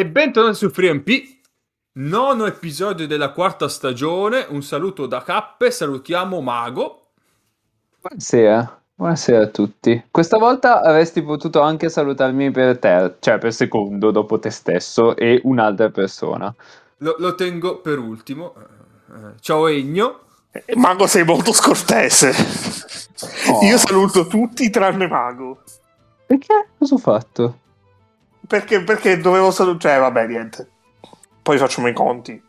E bentornati su FreeMP, nono episodio della quarta stagione. Un saluto da Cappe, salutiamo Mago. Buonasera, buonasera a tutti. Questa volta avresti potuto anche salutarmi per te, cioè per secondo dopo te stesso e un'altra persona. Lo, lo tengo per ultimo. Eh, ciao Egno. Eh, Mago sei molto scortese. Oh. Io saluto tutti tranne Mago. Perché? Cosa ho fatto? Perché, perché dovevo salutare... Cioè, vabbè, niente. Poi facciamo i conti.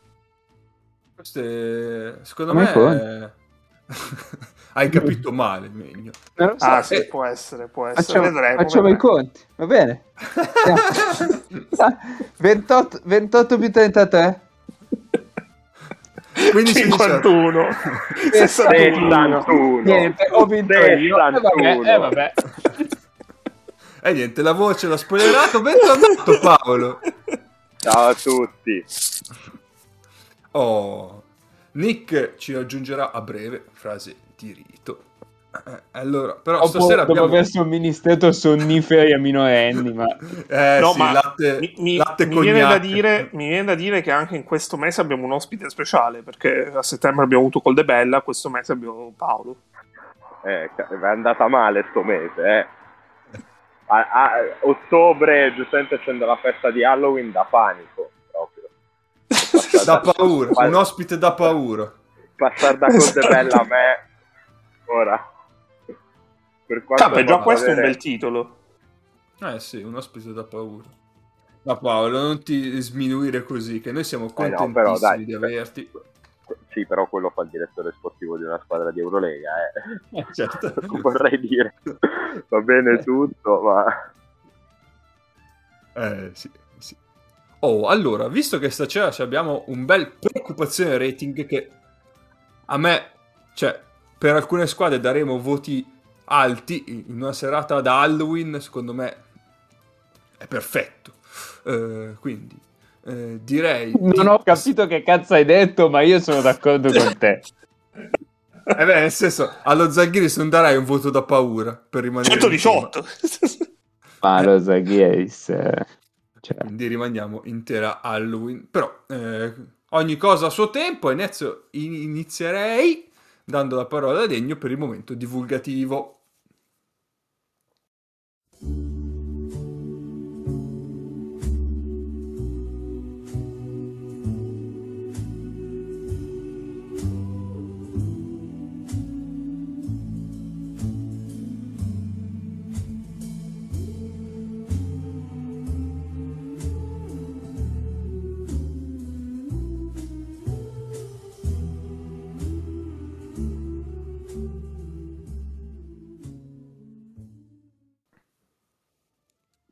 Queste, secondo Come me eh, hai capito male, lo so. Ah, sì, eh, può essere, può essere. Facciamo, Vedremo, facciamo i conti, va bene? 28, 28 più 33? Quindi si dice- 51. Eh, 61. Niente, ho vinto io. Eh, vabbè, eh, vabbè. E niente, la voce l'ho spoilerato. Bentornato Paolo. Ciao a tutti. Oh, Nick ci raggiungerà a breve, frase di rito. Eh, allora, però Dopo, stasera dopo abbiamo... aver somministrato sonniferi a minorenni, ma Eh No, sì, ma latte, mi, mi- latte mi viene dire, mi viene da dire che anche in questo mese abbiamo un ospite speciale perché a settembre abbiamo avuto Col De Bella, questo mese abbiamo Paolo. Eh, è andata male sto mese, eh. A, a- ottobre, giustamente essendo la festa di Halloween, da panico proprio. Da paura, un ospite da paura. Passare da Contebella a me, ora. Per quanto Capo, è già questo un avere- bel titolo. Eh sì, un ospite da paura. Ma Paolo, non ti sminuire così, che noi siamo Eh no, contentissimi però dai. di averti. Sì, però quello fa il direttore sportivo di una squadra di Eurolega, eh. Eh, certo. Vorrei dire, va bene tutto, ma... Eh, sì, sì. Oh, allora, visto che stasera ci abbiamo un bel preoccupazione rating che a me, cioè, per alcune squadre daremo voti alti in una serata da Halloween, secondo me è perfetto. Eh, quindi, eh, direi... non ho capito che cazzo hai detto, ma io sono d'accordo con te. Eh beh, nel senso, allo Zaghiris non darai un voto da paura per rimanere... in 118. Ma lo Zaghiris... eh, cioè. Quindi rimaniamo intera Halloween. Però, eh, ogni cosa a suo tempo. e Inizio, in- inizierei dando la parola a Degno per il momento divulgativo.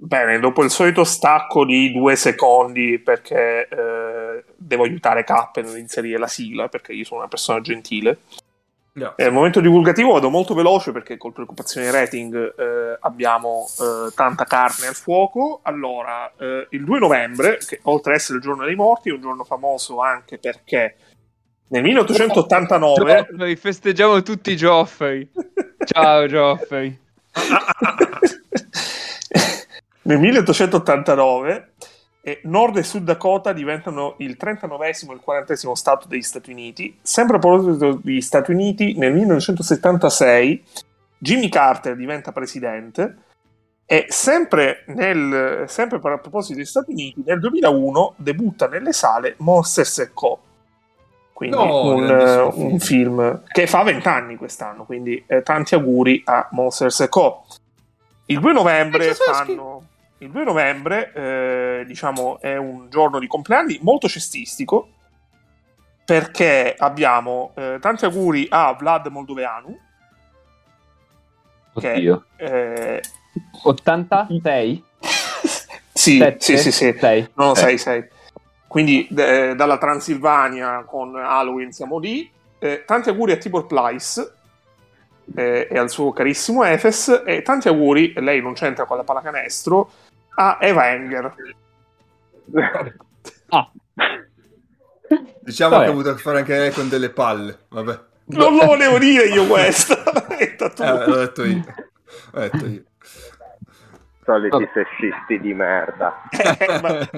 Bene, dopo il solito stacco di due secondi perché eh, devo aiutare K nell'inserire la sigla perché io sono una persona gentile. No. Nel momento divulgativo vado molto veloce perché col preoccupazione rating eh, abbiamo eh, tanta carne al fuoco. Allora, eh, il 2 novembre, che oltre ad essere il giorno dei morti, è un giorno famoso anche perché nel 1889 Joffrey, festeggiamo tutti Joffrey. Ciao Joffrey. Nel 1889 eh, Nord e Sud Dakota diventano il 39 e il 40 Stato degli Stati Uniti. Sempre a proposito degli Stati Uniti, nel 1976 Jimmy Carter diventa presidente e sempre, nel, sempre a proposito degli Stati Uniti, nel 2001 debutta nelle sale Monsters Co. Quindi No, un, un film che fa 20 anni quest'anno, quindi eh, tanti auguri a Monsters Co. Il 2 novembre Eh, fanno. Il 2 novembre, eh, diciamo, è un giorno di compleanni molto cestistico perché abbiamo eh, tanti auguri a Vlad Moldoveanu. Che, Oddio. eh, 86? sì, Sette? sì, sì, sì. Sei. No, Eh. 6, 6. Quindi eh, dalla Transilvania con Halloween siamo lì. Eh, tanti auguri a Tibor Pleiss eh, e al suo carissimo Efes. E tanti auguri, lei non c'entra con la pallacanestro, a Eva Enger. Ah, Diciamo Vabbè. che ho avuto a che fare anche lei con delle palle. Vabbè. Non lo volevo dire io tu. Eh, l'ho detto io. L'ho detto io. Soliti sessisti di merda. Eh, ma-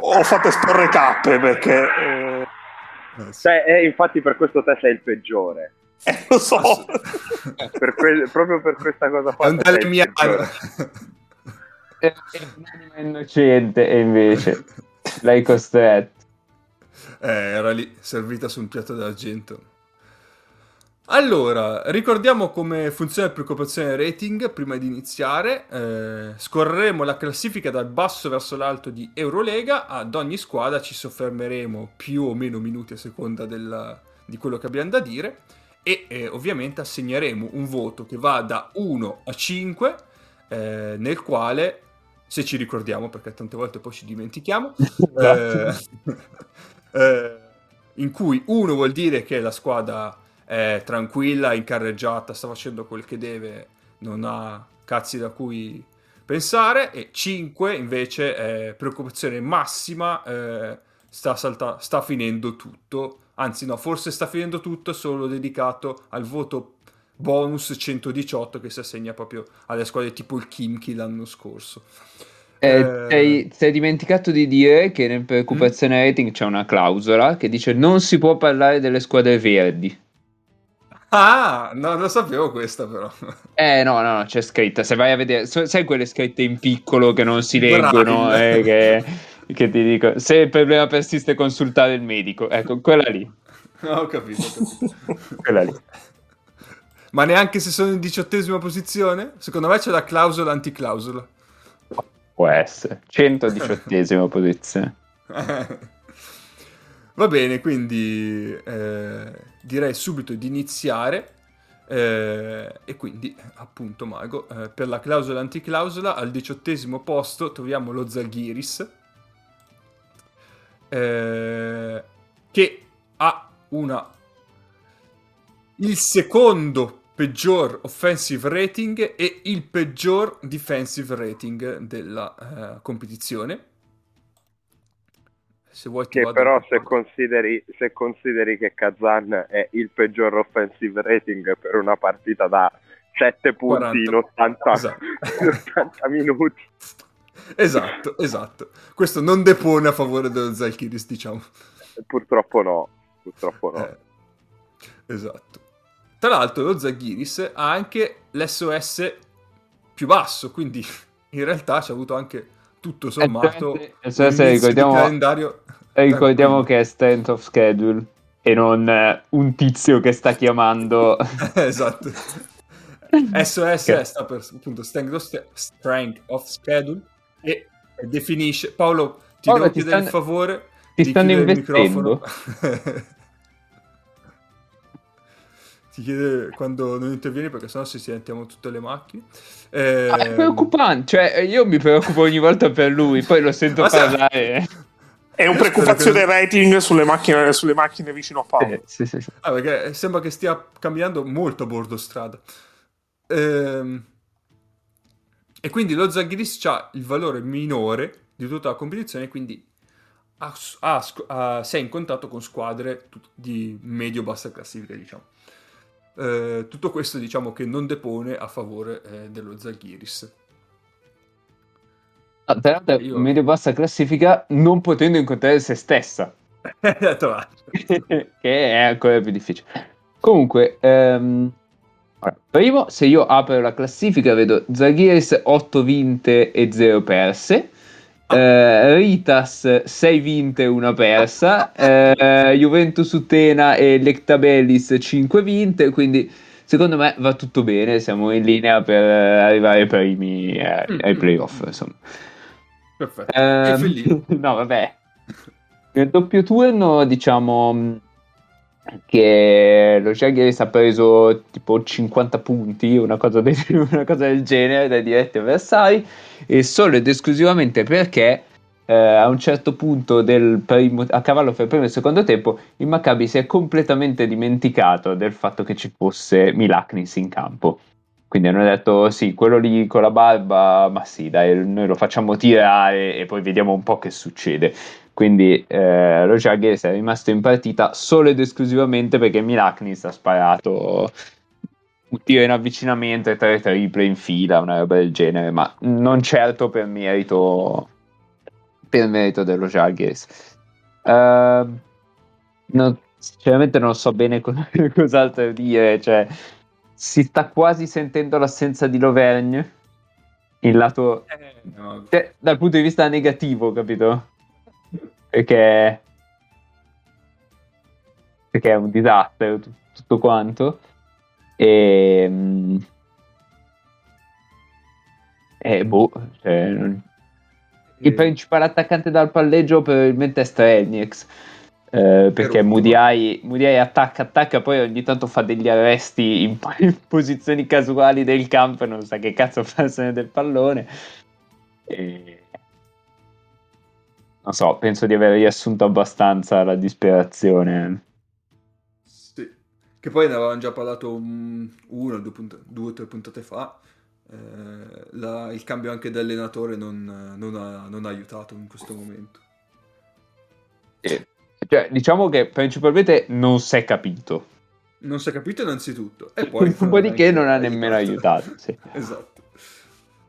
Ho fatto esporre cappe perché... eh, Eh, sì. Cioè, eh, infatti per questo te sei il peggiore. eh, lo so. Per que- proprio per questa cosa. È un te È innocente e invece l'hai costretto. Eh, era lì, servita su un piatto d'argento. Allora, ricordiamo come funziona il preoccupazione rating prima di iniziare. Eh, scorreremo la classifica dal basso verso l'alto di Eurolega. Ad ogni squadra ci soffermeremo più o meno minuti a seconda della- di quello che abbiamo da dire. E eh, ovviamente assegneremo un voto che va da 1 a 5, eh, nel quale, se ci ricordiamo, perché tante volte poi ci dimentichiamo, eh, eh, in cui uno vuol dire che la squadra è tranquilla, in carreggiata, sta facendo quel che deve, non ha cazzi da cui pensare, e 5 invece è preoccupazione massima, eh, sta, salta- sta finendo tutto, anzi no, forse sta finendo tutto, solo dedicato al voto bonus 118 che si assegna proprio alle squadre tipo il Kimchi l'anno scorso. Eh, Eh, sei, sei dimenticato di dire che nel preoccupazione rating c'è una clausola che dice non si può parlare delle squadre verdi. Ah, no, non sapevo questa però. Eh no, no, no, c'è scritta. Se vai a vedere, sai quelle scritte in piccolo che non si leggono, eh, che, che ti dico, se il problema persiste consultare il medico. Ecco, quella lì, No, ho capito, ho capito. quella lì. Ma neanche se sono in diciottesima posizione? Secondo me c'è la clausola anticlausola. Può essere. 118esima posizione. Va bene, quindi eh, direi subito di iniziare. eh, e quindi, appunto, Mago, eh, per la clausola anticlausola, al diciottesimo posto troviamo lo Zaghiris, eh, che ha una il secondo peggior offensive rating e il peggior defensive rating della eh, competizione. Se vuoi Che però se consideri, se consideri che Kazan è il peggior offensive rating per una partita da 7 punti in 80, Esatto. in 80 minuti. Esatto, esatto. Questo non depone a favore dello Zalkiris, diciamo. Purtroppo no, purtroppo no. Eh, esatto. Tra l'altro lo Zaghiris ha anche l'SOS più basso, quindi in realtà ci ha avuto anche tutto sommato Eh, di ricordiamo- calendario Ricordiamo che è strength of schedule e non eh, un tizio che sta chiamando. esatto. SOS Che- sta per appunto strength of, st- strength of schedule e definisce Paolo ti Paolo, devo ti chiedere il stanno- favore ti stanno il investendo? Ti chiede quando non intervieni perché sennò si sentiamo tutte le macchine Eh, Ah, è preoccupante, cioè io mi preoccupo ogni volta per lui, poi lo sento parlare. È un preoccupazione rating sulle macchine, sulle macchine vicino a Paolo. Eh, sì, sì, sì. Ah, perché sembra che stia cambiando molto a bordo strada. Ehm, E quindi lo Zaghiris ha il valore minore di tutta la competizione, quindi ha- ha ha- si è in contatto con squadre di medio-bassa classifica, diciamo. Eh, tutto questo diciamo che non depone a favore eh, dello Zaghiris. Ah, tra l'altro, Io- medio bassa classifica non potendo incontrare se stessa. L'altro. che è ancora più difficile. Comunque, ehm, primo, se io apro la classifica, vedo Zaghiris 8 vinte e 0 perse. Eh, Ritas 6 vinte e 1 persa. eh, Juventus Utena e Lectabellis 5 vinte. Quindi, secondo me, va tutto bene. Siamo in linea per eh, arrivare primi eh, ai mm, playoff. mm. Insomma. Perfetto. Ehm, E Fellini? no, vabbè. Nel doppio turno, diciamo che lo Jaguars ha preso tipo 50 punti, una cosa, del, una cosa del genere dai diretti avversari, e solo ed esclusivamente perché eh, a un certo punto primo, a cavallo fra il primo e il secondo tempo, il Maccabi si è completamente dimenticato del fatto che ci fosse Milaknis in campo. Quindi hanno detto sì, quello lì con la barba, ma sì, dai, noi lo facciamo tirare e poi vediamo un po' che succede. Quindi eh, Jaguars è rimasto in partita solo ed esclusivamente perché Milaknis ha sparato un tiro in avvicinamento e tre triple in fila, una roba del genere, ma non certo per merito, per merito dello Jaguars. Uh, non, sinceramente non so bene cos'altro dire, cioè si sta quasi sentendo l'assenza di Lovergne il lato eh, no. cioè, dal punto di vista negativo, capito? Perché perché è un disastro tutto, quanto e ehm, e boh, cioè, il principale attaccante dal palleggio probabilmente è Strelnieks eh, perché Mudiai, Mudiai attacca, attacca, poi ogni tanto fa degli arresti in, in, posizioni casuali del campo e non sa che cazzo farsene del pallone. E... Non so, penso di aver riassunto abbastanza la disperazione. Sì, che poi ne avevamo già parlato un, uno, due, punt- due o tre puntate fa. Eh, la, il cambio anche di allenatore non, non, ha, non ha aiutato in questo momento. Sì. Cioè, diciamo che principalmente non si è capito. Non si è capito innanzitutto. E poi... Dopodiché non ha nemmeno aiutato. Sì. esatto.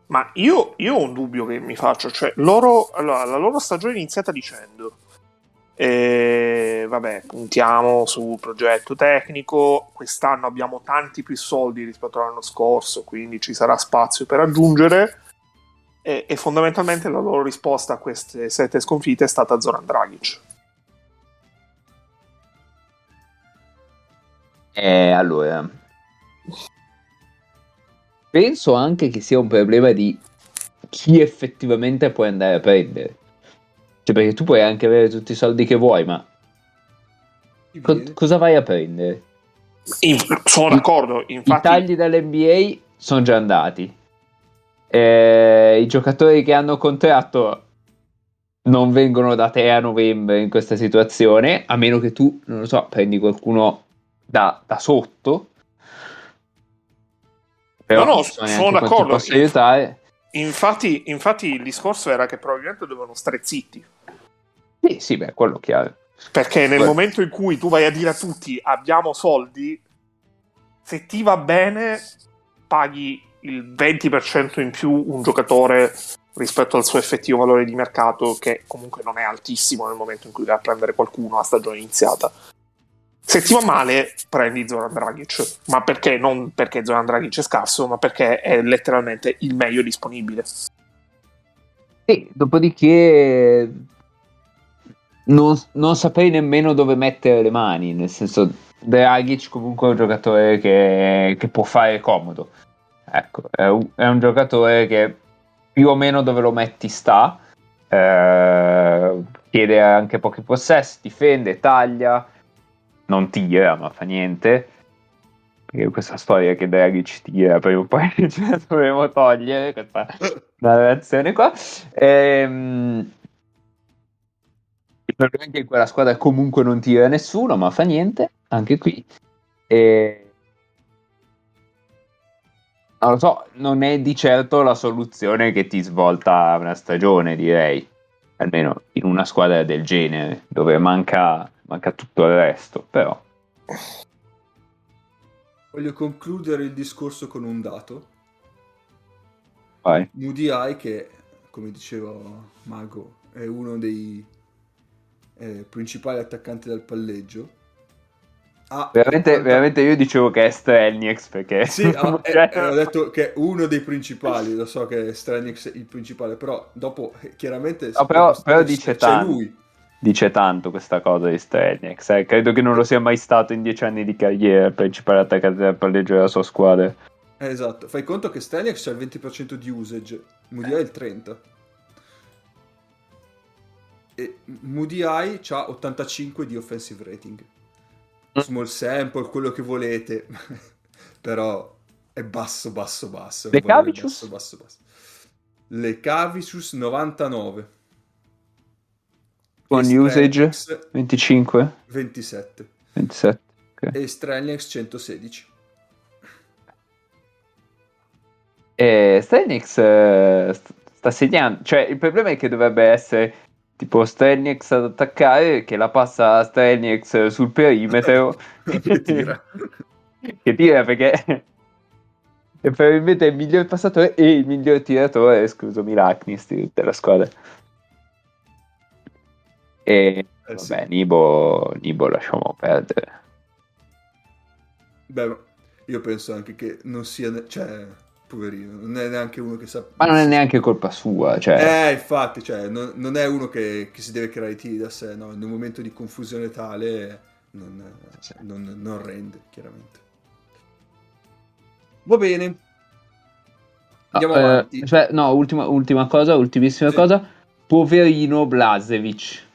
Ma io, io, ho un dubbio che mi faccio, cioè loro, allora, la loro stagione è iniziata dicendo eh, vabbè, puntiamo sul progetto tecnico, quest'anno abbiamo tanti più soldi rispetto all'anno scorso, quindi ci sarà spazio per aggiungere e, e fondamentalmente la loro risposta a queste sette sconfitte è stata Zoran Dragic. Eh, allora, penso anche che sia un problema di chi effettivamente puoi andare a prendere. Cioè, perché tu puoi anche avere tutti i soldi che vuoi, ma co- cosa vai a prendere? In- sono d'accordo. Infatti... I tagli dell'NBA sono già andati. Eh, I giocatori che hanno contratto non vengono da te a novembre in questa situazione, a meno che tu, non lo so, prendi qualcuno da, da sotto. Però no, no, sono d'accordo. Posso aiutare. Infatti, infatti, il discorso era che probabilmente dovevano stare zitti. Sì, sì, beh, quello chiaro. Perché nel Beh. momento in cui tu vai a dire a tutti abbiamo soldi, se ti va bene, paghi il 20% in più un giocatore rispetto al suo effettivo valore di mercato, che comunque non è altissimo nel momento in cui vai a prendere qualcuno a stagione iniziata. Se ti va male, prendi Zoran Dragic, ma perché? Non perché Zoran Dragic è scarso, ma perché è letteralmente il meglio disponibile. Sì, dopodiché non, non saprei nemmeno dove mettere le mani, nel senso Dragic comunque è un giocatore che, che può fare comodo. Ecco, è un, è un, giocatore che più o meno dove lo metti sta, eh, chiede anche pochi possessi, difende, taglia non tira, ma fa niente. Perché questa storia che Draghi ci tira, prima o poi ce la dovremo togliere, questa narrazione qua. Ehm, il problema è che in quella squadra comunque non tira nessuno, ma fa niente, anche qui. E... Non lo so, non è di certo la soluzione che ti svolta una stagione, direi. Almeno in una squadra del genere, dove manca manca tutto il resto, però. Voglio concludere il discorso con un dato. Vai. Eye, che come diceva Mago, è uno dei eh, principali attaccanti del palleggio. Ah, veramente, 80... veramente, io dicevo che è Strelnieks perché... Sì, ah, cioè... eh, ho detto che è uno dei principali, lo so che è Strelnieks il principale, però dopo eh, chiaramente... No, però, però dice tanto. lui dice tanto questa cosa di Strelnieks. Eh? Credo che non lo sia mai stato in dieci anni di carriera il principale attaccante del palleggio della sua squadra. Esatto, fai conto che Strelnieks ha il 20% di usage, Moody ha il 30%. E Moody ha 85 di offensive rating. Mm. Small sample, quello che volete, però è basso, basso, basso. Le Cavicius? Basso, basso, basso. Le Cavicius 99 con usage? 25 27 27 okay. e Strelnex 116 e Strelnex uh, sta segnando cioè il problema è che dovrebbe essere tipo Strelnex ad attaccare che la passa a sul perimetro. Che tira. Che tira perché E probabilmente è il miglior passatore e il miglior tiratore, escluso Milaknis di tutta la squadra. E Eh, sì. vabbè, Nibo, Nibo lasciamo perdere. Beh, io penso anche che non sia... ne- Cioè, poverino, non è neanche uno che sa... Ma non è neanche colpa sua, cioè... Eh, infatti, cioè, non, non è uno che, che si deve creare i tiri da sé, no? In un momento di confusione tale non, Sì. non- non rende, chiaramente. Va bene. Andiamo No, eh, avanti. cioè, no, ultima, ultima cosa, ultimissima Sì. cosa. Poverino Blazevic.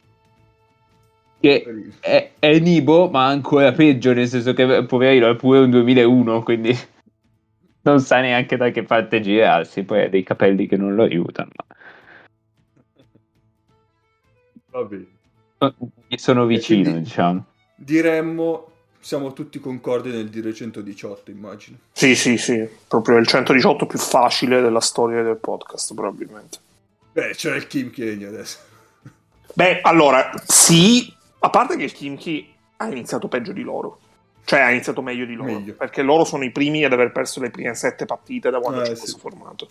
Che è, è Nibo, ma ancora peggio, nel senso che poverino è pure un 2001, quindi non sa neanche da che parte girarsi. Poi ha dei capelli che non lo aiutano. Va bene. gli sono vicino, quindi- diciamo. Diremmo, siamo tutti concordi nel dire 118, immagino. Sì, sì, sì, proprio il 118 più facile della storia del podcast, probabilmente. Beh, c'è il Kim Kenny adesso. Beh, allora, sì, a parte che il Kimchi ha iniziato peggio di loro. Cioè, ha iniziato meglio di loro. Meglio. Perché loro sono i primi ad aver perso le prime sette partite da quando Eh, c'è sì. questo formato.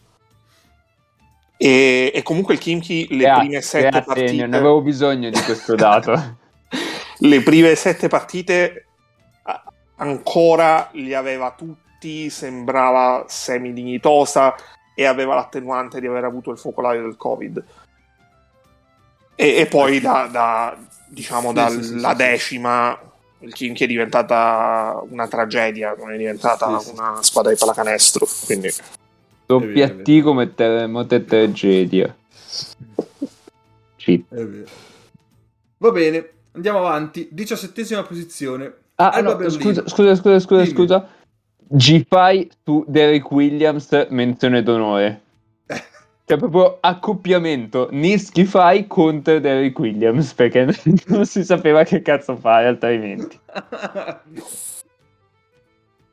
E, e comunque il Kimchi le Grazie, prime sette grazie, partite... Ne avevo bisogno di questo dato. le prime sette partite ancora li aveva tutti, sembrava semi-dignitosa e aveva l'attenuante di aver avuto il focolaio del Covid. E, e poi da, da, diciamo Sì, dalla sì, sì, decima il Kimchi è diventata una tragedia, non è diventata Sì, sì. una squadra di pallacanestro. Quindi Doppia T come terremoto e tragedia. Cheat. È vero. Va bene, andiamo avanti. Diciassettesima posizione. Ah, Alba no, Berlino. scusa, scusa, scusa, scusa, Dimmi. scusa. G-Fai su Derek Williams, menzione d'onore. Cioè, proprio accoppiamento Niski Fai contro Derek Williams, perché non si sapeva che cazzo fare altrimenti.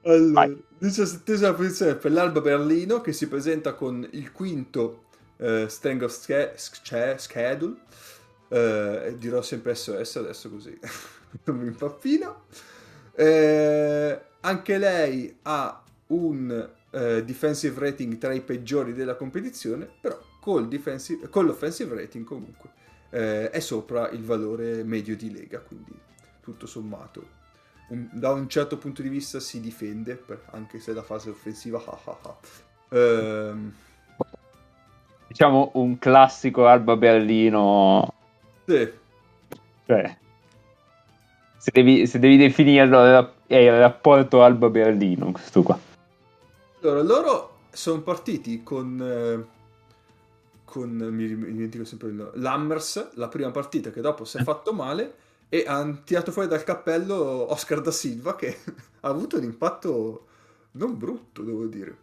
allora, Vai. diciassettesima posizione per l'Alba Berlino che si presenta con il quinto eh, Strength of Sch- Sch- Schedule. Eh, dirò sempre SOS adesso così non mi impappino. Eh, anche lei ha un eh, defensive rating tra i peggiori della competizione, però col defensive- con l'offensive rating comunque eh, è sopra il valore medio di Lega, quindi tutto sommato un- da un certo punto di vista si difende, per- anche se la fase offensiva ah ah ah. Ehm, Diciamo un classico Alba Berlino. sì, Cioè, se devi, se devi definirlo, è il- è il rapporto Alba Berlino, questo qua. Allora, loro sono partiti con, eh, con mi dimentico sempre il nome, l'Hammers, la prima partita che dopo si è fatto male e hanno tirato fuori dal cappello Oscar da Silva che ha avuto un impatto non brutto, devo dire.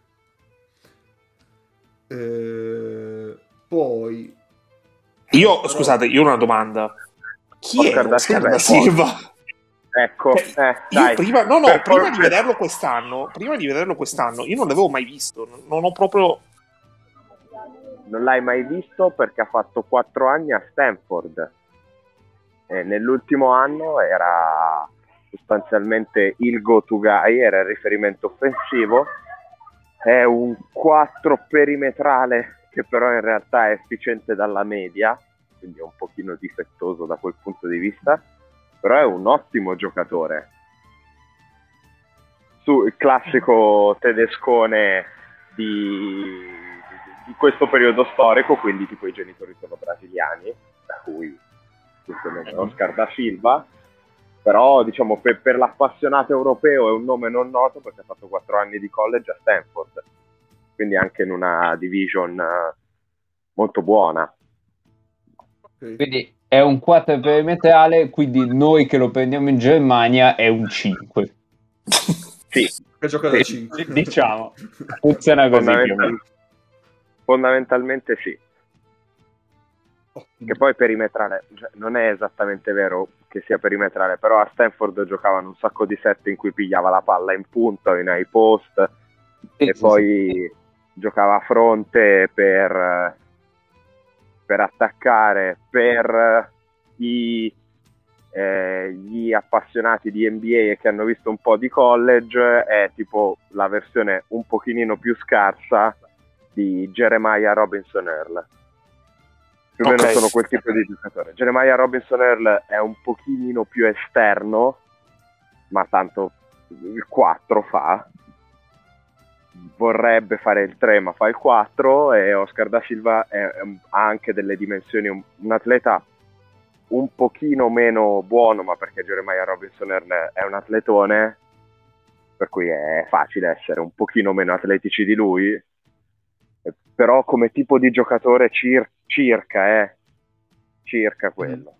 Eh, poi... io, Però- scusate, io ho una domanda. Chi Oscar è da Oscar Silva da Silva? Ecco, Eh, eh, prima, no, no, Per prima for- di vederlo quest'anno, prima di vederlo quest'anno, io non l'avevo mai visto, non, ho proprio... non l'hai mai visto perché ha fatto 4 anni a Stanford. E nell'ultimo anno era sostanzialmente il go-to guy, era il riferimento offensivo. È un 4 perimetrale che però in realtà è efficiente dalla media, quindi è un pochino difettoso da quel punto di vista, però è un ottimo giocatore. Su, il classico tedescone di, di questo periodo storico, quindi tipo i genitori sono brasiliani, da cui giustamente Oscar da Silva, però diciamo per, per l'appassionato europeo è un nome non noto perché ha fatto 4 anni di college a Stanford, quindi anche in una division eh, molto buona. Quindi è un 4 perimetrale, quindi noi che lo prendiamo in Germania è un 5. Sì, Che gioca da Sì, 5. diciamo. Funziona così fondamental- fondamentalmente sì. Che poi perimetrale, cioè, non è esattamente vero che sia perimetrale, però a Stanford giocavano un sacco di set in cui pigliava la palla in punta o in high post Sì, e sì, poi giocava a fronte per, per attaccare, per i, eh, gli appassionati di NBA e che hanno visto un po' di college è tipo la versione un pochino più scarsa di Jeremiah Robinson Earl. Più o meno Ok. sono quel tipo di giocatore. Jeremiah Robinson Earl è un pochino più esterno, ma tanto il 4 fa. Vorrebbe fare il 3, ma fa il 4. E Oscar da Silva ha anche delle dimensioni, un, un atleta un pochino meno buono, ma perché Jeremiah Robinson è un atletone, per cui è facile essere un pochino meno atletici di lui. Eh, Però come tipo di giocatore cir- circa, eh, circa quello.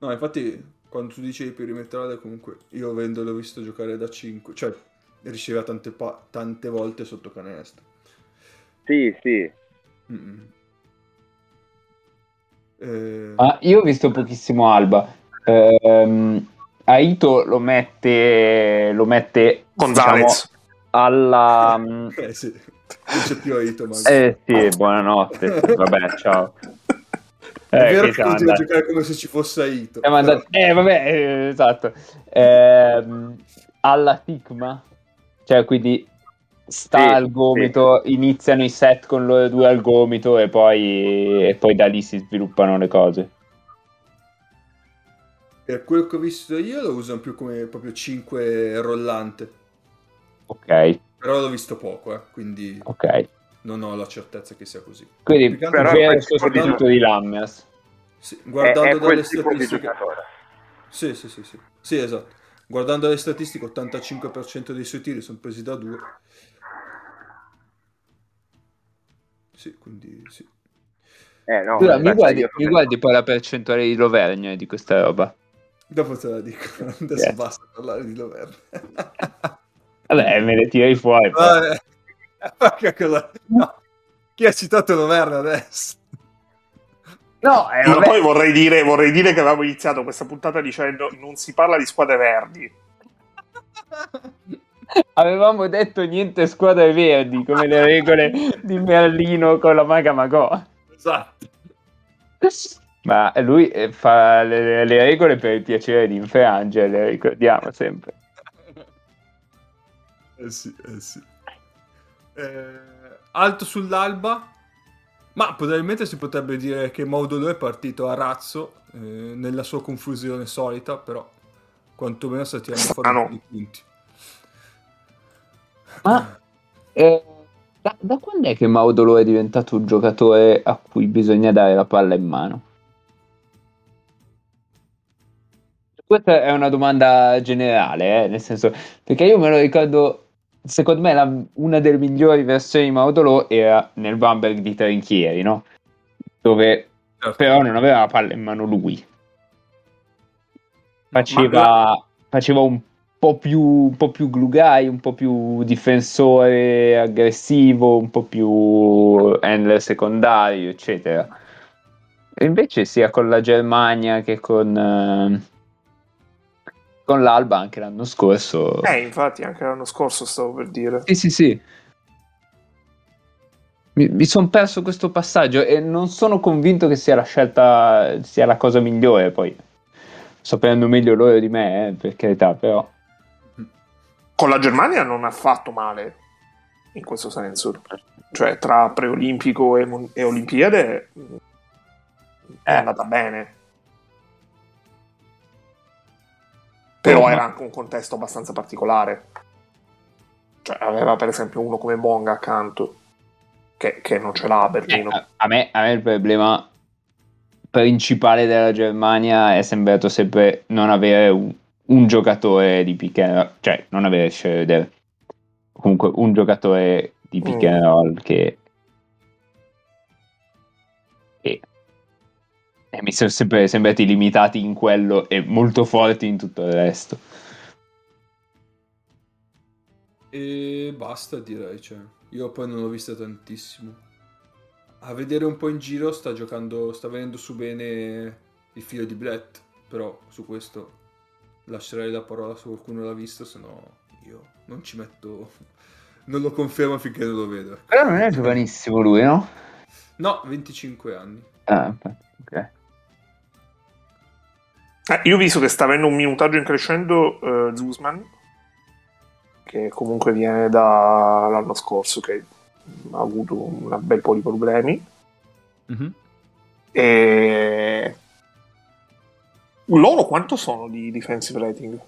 No, infatti, quando tu dicevi per rimetterla, comunque, io avendolo visto giocare da 5, cioè, riceveva tante, pa- tante volte sotto canestro. Sì, sì. Eh, Ma io ho visto pochissimo Alba. Ehm, Aito lo mette, lo mette Gonzalez. diciamo, alla... eh sì, non c'è più Aito, ma... Eh sì, buonanotte. Vabbè, ciao. È Eh, vero che che siamo continua a andati- giocare come se ci fosse Aito. siamo andati- Eh, vabbè, eh, esatto. Ehm, alla Tigma, cioè quindi sta Sì, al gomito, iniziano i set con loro due al gomito e poi, e poi da lì si sviluppano le cose. Per quello che ho visto io lo usano più come proprio 5 rollante. Ok, Però l'ho visto poco, eh, quindi ok. non ho la certezza che sia così. Quindi Però vero quel tipo di sostituto di Lammers. Sì, È, guardando è dalle tipo di statistiche... Sì, sì, sì, sì. Sì, esatto. Guardando le statistiche, 85% dei suoi tiri sono presi da due. Sì, quindi sì. Eh, no, mi, guardi, mi guardi poi la percentuale di Lovergne di questa roba? Dopo te la dico. Adesso Grazie. basta parlare di Loverne. Vabbè, me le tiri fuori. Vabbè. Cosa- no. Chi ha citato Loverne adesso? No, eh, Ma poi vorrei dire, vorrei dire che avevamo iniziato questa puntata dicendo non si parla di squadre verdi. avevamo detto niente squadre verdi, come le regole di Merlino con la Maga Magò. Esatto. Ma lui eh, fa le, le regole per il piacere di infrangere, le ricordiamo sempre. Eh sì, eh sì. Eh, alto sull'alba, ma probabilmente si potrebbe dire che Modulo è partito a razzo eh, nella sua confusione solita, però quantomeno sta tirando fuori Ah, no. di punti. Ma eh, da, da quando è che Maudolo è diventato un giocatore a cui bisogna dare la palla in mano? Questa è una domanda generale, eh, nel senso, perché io me lo ricordo, secondo me la- una delle migliori versioni di Maudolo era nel Bamberg di Trinchieri, no? Dove Certo. però non aveva la palla in mano lui. Faceva, faceva un po' più un po' più glue guy, un po' più difensore aggressivo, un po' più handler secondario, eccetera. E invece sia con la Germania che con, eh, con l'Alba anche l'anno scorso. Eh, infatti, anche l'anno scorso stavo per dire. Sì, sì, sì. Mi, mi sono perso questo passaggio e non sono convinto che sia la scelta, sia la cosa migliore. Poi sapendo meglio loro di me, eh, per carità, però. Con la Germania non ha fatto male in questo senso. Cioè, tra preolimpico e, e Olimpiade mh, è Eh. andata bene. Però Oh, era anche un contesto abbastanza particolare. Cioè, aveva per esempio uno come Bonga accanto, che, che non ce l'ha a Eh, Berlino. a, me, a me il problema principale della Germania è sembrato sempre non avere un, un giocatore di pick and roll, cioè non avere Schroeder, comunque un giocatore di pick Mm. and roll che- e mi sono sempre sembrati limitati in quello e molto forti in tutto il resto. E basta direi, cioè. Io poi non l'ho vista tantissimo. A vedere un po' in giro sta giocando, sta venendo su bene il figlio di Blatt, però su questo lascerei la parola se qualcuno l'ha visto, se no io non ci metto, non lo confermo finché non lo vedo. Però non è giovanissimo lui, no? No, 25 anni. Ah, ok. Eh, io ho visto che sta avendo un minutaggio in crescendo eh, Zuzman, che comunque viene dall'anno scorso, che ha avuto un bel po' di problemi. Mhm. E... Loro quanto sono di defensive rating?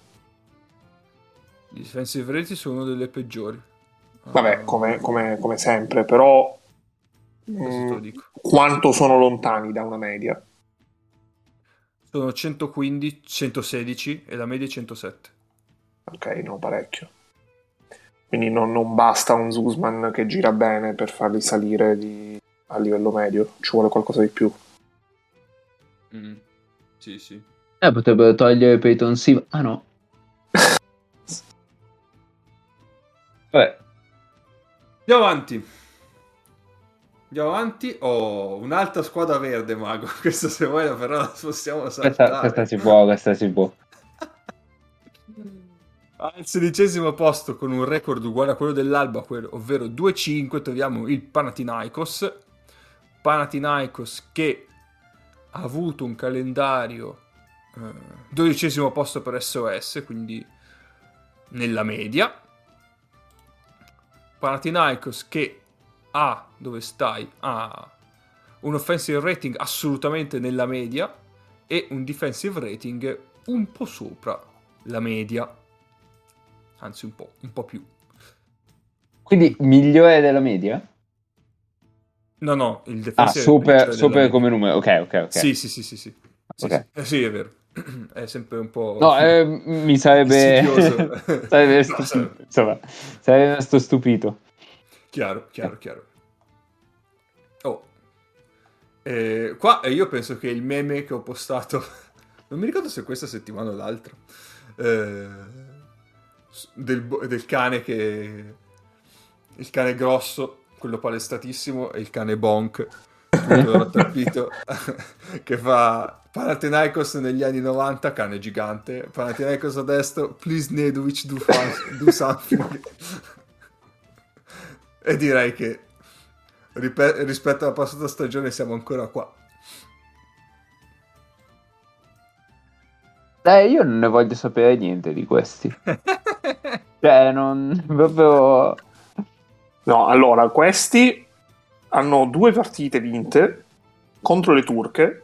I defensive rating sono uno delle peggiori. Vabbè, Ah, come, come- come sempre, però lo mm, quanto sono lontani da una media? Sono 115, 116 e la media è 107. Ok, no, parecchio. Quindi non, non basta un Zuzman che gira bene per farli salire di- a livello medio, ci vuole qualcosa di più. Mm. Sì, sì. Eh, potrebbero togliere Peyton Sim. Ah no. Vabbè, Andiamo avanti. Andiamo avanti. Oh, un'altra squadra verde, Mago. Questa se vuoi la però la possiamo saltare. questa, questa si può, questa si può. Al sedicesimo posto con un record uguale a quello dell'Alba, ovvero 2-5, troviamo il Panathinaikos. Panathinaikos che ha avuto un calendario eh, dodicesimo posto per SOS, quindi nella media. Panathinaikos che ha, dove stai? Ha un offensive rating assolutamente nella media e un defensive rating un po' sopra la media anzi un po', un po' più. Quindi migliore della media? No, no, il Ah, defensive super, cioè super della come numero. Ok, ok, ok. Sì, sì, sì, sì, sì. Sì, Ok. sì. Eh, sì, è vero. È sempre un po'... No, eh, mi sarebbe... Sarebbe No, sarebbe- Insomma, sarebbe rimasto stupito. Chiaro, chiaro, chiaro. Oh. Eh, qua eh, io penso che il meme che ho postato... Non mi ricordo se questa settimana o l'altra. eh, del, del cane che... Il cane grosso, quello palestatissimo, e il cane bonk, tutto rattrappito, che fa Panathinaikos negli anni 90, cane gigante, Panathinaikos adesso, please Nedovic do, fun- do something. E direi che rispetto alla passata stagione siamo ancora qua. Dai, io non ne voglio sapere niente di questi. Cioè, non... proprio... No, allora, questi hanno due partite vinte contro le turche,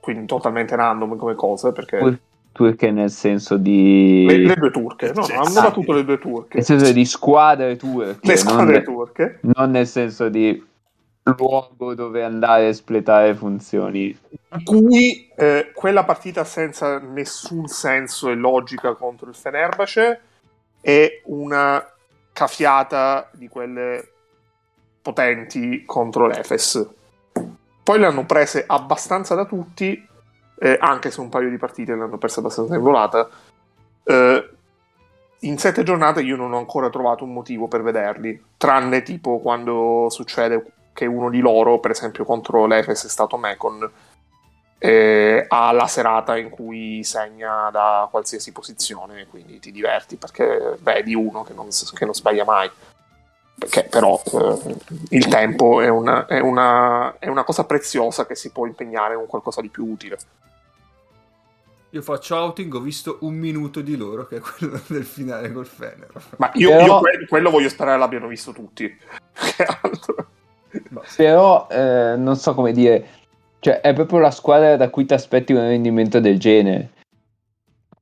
quindi totalmente random come cose, perché Pur- Turche nel senso di... le, le due turche, no, Cioè, no, hanno sì. battuto le due turche, Nel senso di squadre turche. le squadre non, turche, non nel senso di luogo dove andare a espletare funzioni. in cui eh, quella partita senza nessun senso e logica contro il Fenerbahce è una cafiata di quelle potenti contro l'Efes. Poi le hanno prese abbastanza da tutti, eh, anche se un paio di partite le hanno perse abbastanza in volata. Eh, in sette giornate io non ho ancora trovato un motivo per vederli, tranne tipo quando succede che uno di loro, per esempio contro l'Efes è stato Mekon, eh, ha la serata in cui segna da qualsiasi posizione, quindi ti diverti perché vedi uno che non, che non sbaglia mai. Perché però eh, il tempo è una, è, una, è una cosa preziosa che si può impegnare in un qualcosa di più utile. Io faccio outing, ho visto un minuto di loro, che è quello del finale col Fener. Ma io, Però- io que- quello voglio sperare l'abbiano visto tutti. Che Però eh, non so come dire, cioè è proprio la squadra da cui ti aspetti un rendimento del genere.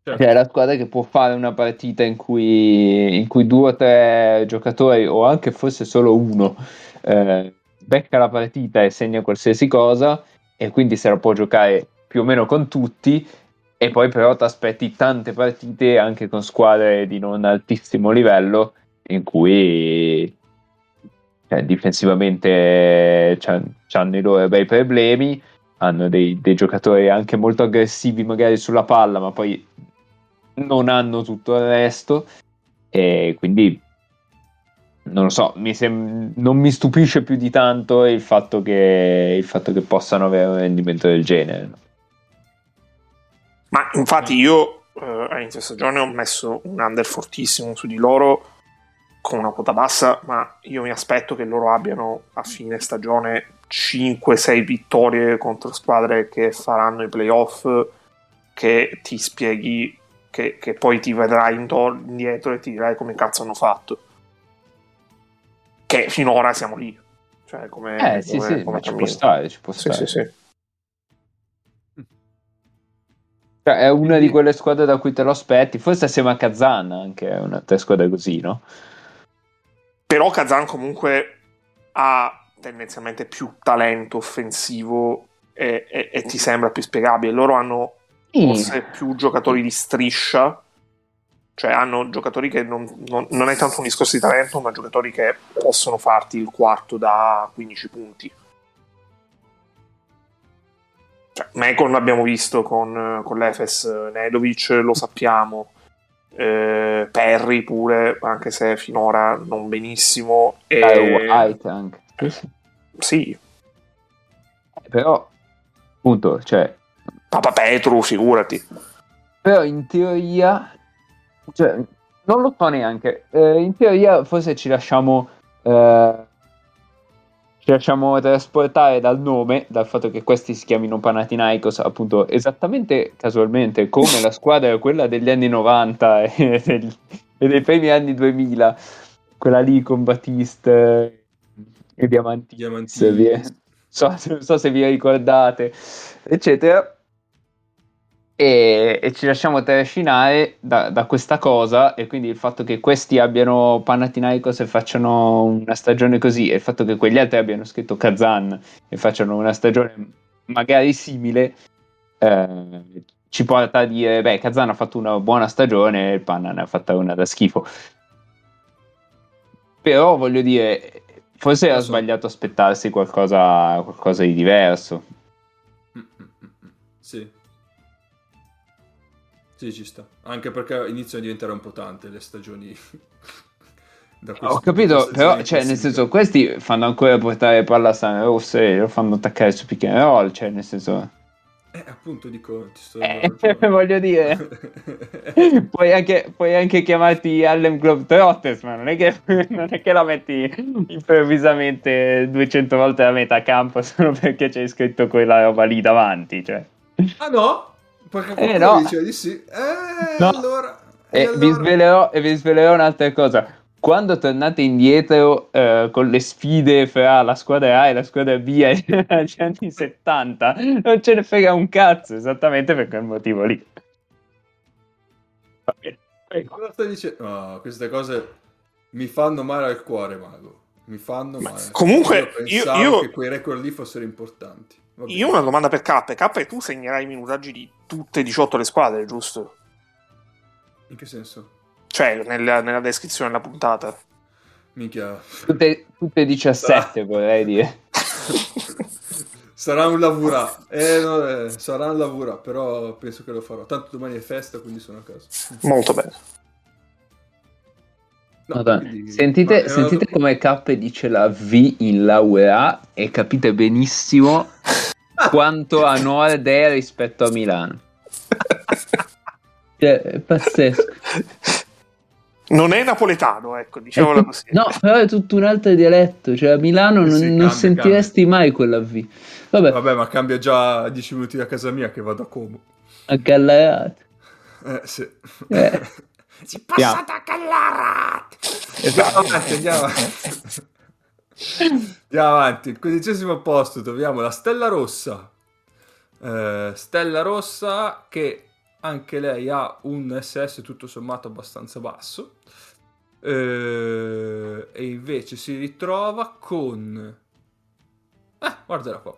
Certo. Cioè è la squadra che può fare una partita in cui, in cui due o tre giocatori, o anche forse solo uno, eh, becca la partita e segna qualsiasi cosa, e quindi se la può giocare più o meno con tutti. E poi però ti aspetti tante partite anche con squadre di non altissimo livello in cui cioè, difensivamente hanno i loro bei problemi, hanno dei, dei giocatori anche molto aggressivi magari sulla palla, ma poi non hanno tutto il resto e quindi non lo so, mi sem- non mi stupisce più di tanto il fatto che, il fatto che possano avere un rendimento del genere. Ma infatti io eh, a inizio stagione ho messo un under fortissimo su di loro con una quota bassa, ma io mi aspetto che loro abbiano a fine stagione 5-6 vittorie contro squadre che faranno i playoff che ti spieghi che, che poi ti vedrai indietro e ti dirai come cazzo hanno fatto che finora siamo lì cioè come, eh, come, sì, come ci può stare, ci può sì, stare. sì, sì. Cioè, è una di quelle squadre da cui te lo aspetti. Forse assieme a Kazan anche è una squadra così, no? però Kazan comunque ha tendenzialmente più talento offensivo e, e- e ti sembra più spiegabile loro hanno forse più giocatori di striscia, cioè hanno giocatori che non, non- non è tanto un discorso di talento, ma giocatori che possono farti il quarto da 15 punti. Cioè, Mekon l'abbiamo visto con, con l'Efes, Nedovic lo sappiamo, eh, Perry pure, anche se finora non benissimo. E... White anche. Sì, sì. Sì, Eh, Però, appunto, cioè, Papa Petru, figurati. però in teoria, cioè, non lo so neanche. Eh, in teoria, forse ci lasciamo. eh, ci lasciamo trasportare dal nome, dal fatto che questi si chiamino Panathinaikos, appunto, esattamente casualmente come la squadra, quella degli anni 90 e, del- e dei primi anni 2000, quella lì con Batiste e Diamanti. Diamantini. vi- so, non so se vi ricordate, eccetera. E, e ci lasciamo trascinare da, da questa cosa e quindi il fatto che questi abbiano Panathinaikos e facciano una stagione così e il fatto che quegli altri abbiano scritto Kazan e facciano una stagione magari simile eh, ci porta a dire beh Kazan ha fatto una buona stagione e il Pana ne ha fatta una da schifo però voglio dire forse so. sbagliato a aspettarsi qualcosa, qualcosa di diverso mm, mm, mm. Sì. Sì, ci sta. Anche perché iniziano a diventare un po' tante le stagioni. da questo- Ho capito, però, cioè, nel senso, questi fanno ancora portare palla a San Rosso e lo fanno attaccare su pick and roll, cioè, nel senso... Eh, appunto, dico, ti sto Eh, voglio dire, puoi anche, puoi anche chiamarti Harlem Globetrotters, ma non è, che, non è che la metti improvvisamente 200 volte a metà campo solo perché c'è scritto quella roba lì davanti, cioè. ah no? Perché qualcuno Eh, no. dice di sì. Eh, No. allora... e E vi, allora? svelerò, e vi svelerò un'altra cosa. Quando tornate indietro eh, con le sfide fra la squadra A e la squadra B agli anni 70, non ce ne frega un cazzo, esattamente per quel motivo lì. Va bene. Cosa stai dicendo? No, queste cose mi fanno male al cuore, Mago. Mi fanno Ma male. comunque, io pensavo io- io- che quei record lì fossero importanti. Io ho una domanda per K. K, e tu segnerai i minutaggi di tutte e 18 le squadre, giusto? In che senso? Cioè, nella, nella descrizione della puntata. Minchia. Tutte, tutte 17 vorrei dire. Sarà un lavora. Eh, no, eh, sarà un lavora, però penso che lo farò. Tanto domani è festa, quindi sono a casa. Molto bene. No, quindi- ma Sentite, era- sentite come K dice la V in laurea e capite benissimo quanto a nord è rispetto a Milano. Cioè, è pazzesco. Non è napoletano, ecco, diciamola tut- così. no, però è tutto un altro dialetto. Cioè, a Milano non, Sì, non cambia, sentiresti mai quella V. Vabbè, Vabbè, ma cambia già a 10 minuti da casa mia che vado a Como. a Callarat. Eh, sì. Eh. si passa da Callarat! Avanti, andiamo avanti. Andiamo avanti. Il quindicesimo posto troviamo la Stella Rossa. Eh, Stella Rossa che anche lei ha un SS tutto sommato abbastanza basso. Eh, e invece si ritrova con... Ah, guardala qua.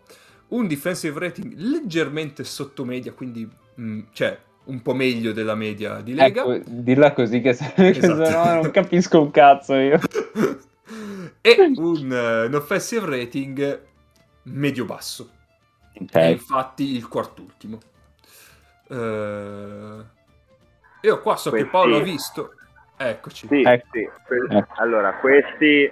Un defensive rating leggermente sotto media, quindi mm, cioè un po' meglio della media di Lega. Ecco, dilla così che, se- che Esatto. sennò non capisco un cazzo io. e un, eh, un offensive rating medio-basso. Ok. È infatti il quart'ultimo. Eh, io qua so che Questi- Paolo ha visto. Eccoci. Sì, Ecco. sì. Que- Ecco. Allora, questi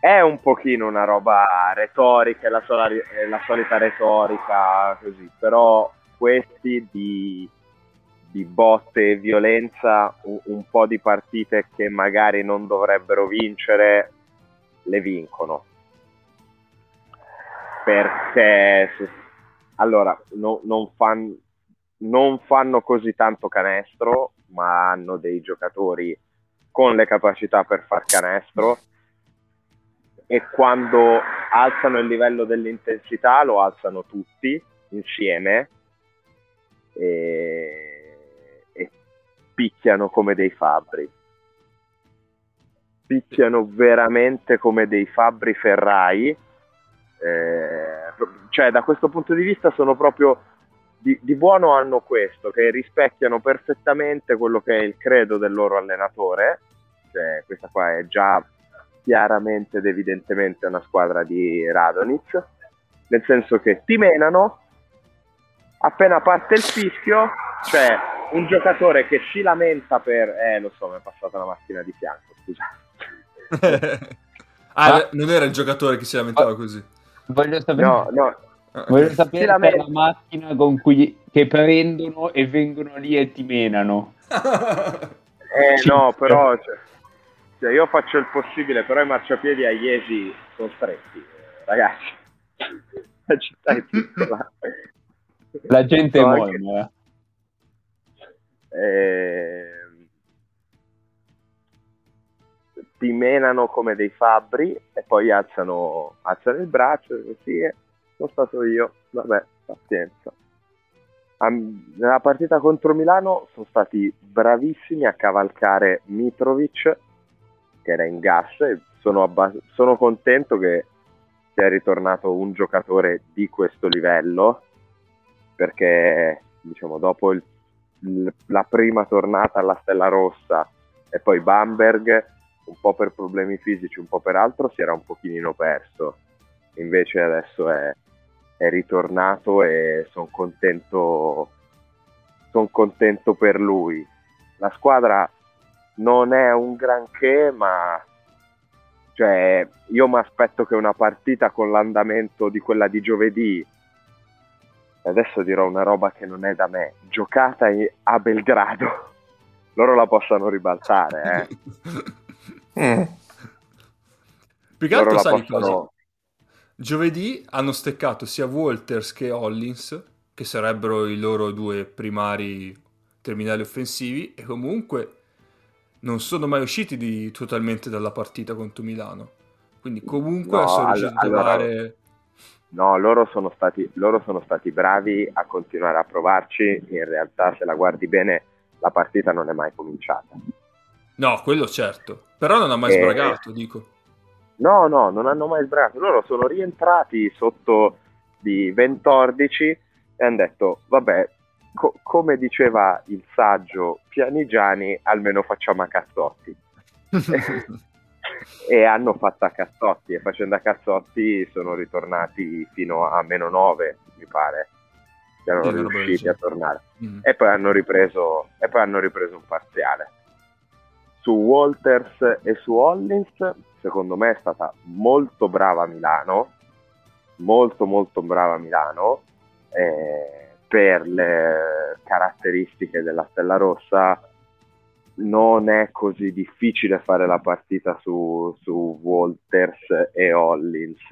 è un pochino una roba retorica, è la, sola- è la solita retorica così, però questi di, di botte e violenza, un, un po' di partite che magari non dovrebbero vincere, le vincono. perché allora no, non, fan, non fanno così tanto canestro, ma hanno dei giocatori con le capacità per far canestro e quando alzano il livello dell'intensità lo alzano tutti insieme e, e picchiano come dei fabbri. Picchiano veramente come dei fabbri ferrai. Eh, cioè da questo punto di vista sono proprio di, di, buono hanno questo che rispecchiano perfettamente quello che è il credo del loro allenatore. Cioè questa qua è già chiaramente ed evidentemente una squadra di Radonic nel senso che ti menano appena parte il fischio c'è un giocatore che si lamenta per eh lo so mi è passata una macchina di fianco scusate ah, ah, non era il giocatore che si lamentava ah, così. Voglio sapere no. No voglio sapere la, la macchina con cui che prendono e vengono lì e ti menano. Eh no però cioè, cioè, io faccio il possibile però i marciapiedi a Iesi sono stretti ragazzi. La città è piccola la gente so, è buona. Eh, ti menano come dei fabbri e poi alzano, alzano il braccio e così eh, sono stato io. Vabbè, pazienza. Nella partita contro Milano sono stati bravissimi a cavalcare Mitrovic, che era in gas, e sono, abbas- sono contento che sia ritornato un giocatore di questo livello perché diciamo, dopo il, la prima tornata alla Stella Rossa e poi Bamberg, un po' per problemi fisici, un po' per altro, si era un pochino perso. Invece adesso è, è ritornato e sono contento, son contento per lui. La squadra non è un granché, ma cioè, io mi aspetto che una partita con l'andamento di quella di giovedì adesso dirò una roba che non è da me, giocata a Belgrado, loro la possano ribaltare. Eh. mm. Più che altro sai possono... cosa? Giovedì hanno steccato sia Walters che Hollins, che sarebbero i loro due primari terminali offensivi, e comunque non sono mai usciti di, totalmente dalla partita contro Milano. Quindi comunque no, sono riusciti allora, a trovare No, loro sono, stati, loro sono stati bravi a continuare a provarci, in realtà se la guardi bene la partita non è mai cominciata. No, quello certo, però non ha mai e... sbragato, dico. No, no, non hanno mai sbragato, loro sono rientrati sotto di 20 e hanno detto, vabbè, co- come diceva il saggio Pianigiani, almeno facciamo a cazzotti. e hanno fatto a cazzotti e facendo a cazzotti sono ritornati fino a meno 9 mi pare. Erano riusciti a tornare. Mm. e, poi hanno ripreso, e poi hanno ripreso un parziale. Su Walters e su Hollins secondo me è stata molto brava Milano molto molto brava Milano eh, per le caratteristiche della Stella Rossa non è così difficile fare la partita su, su Walters e Hollins,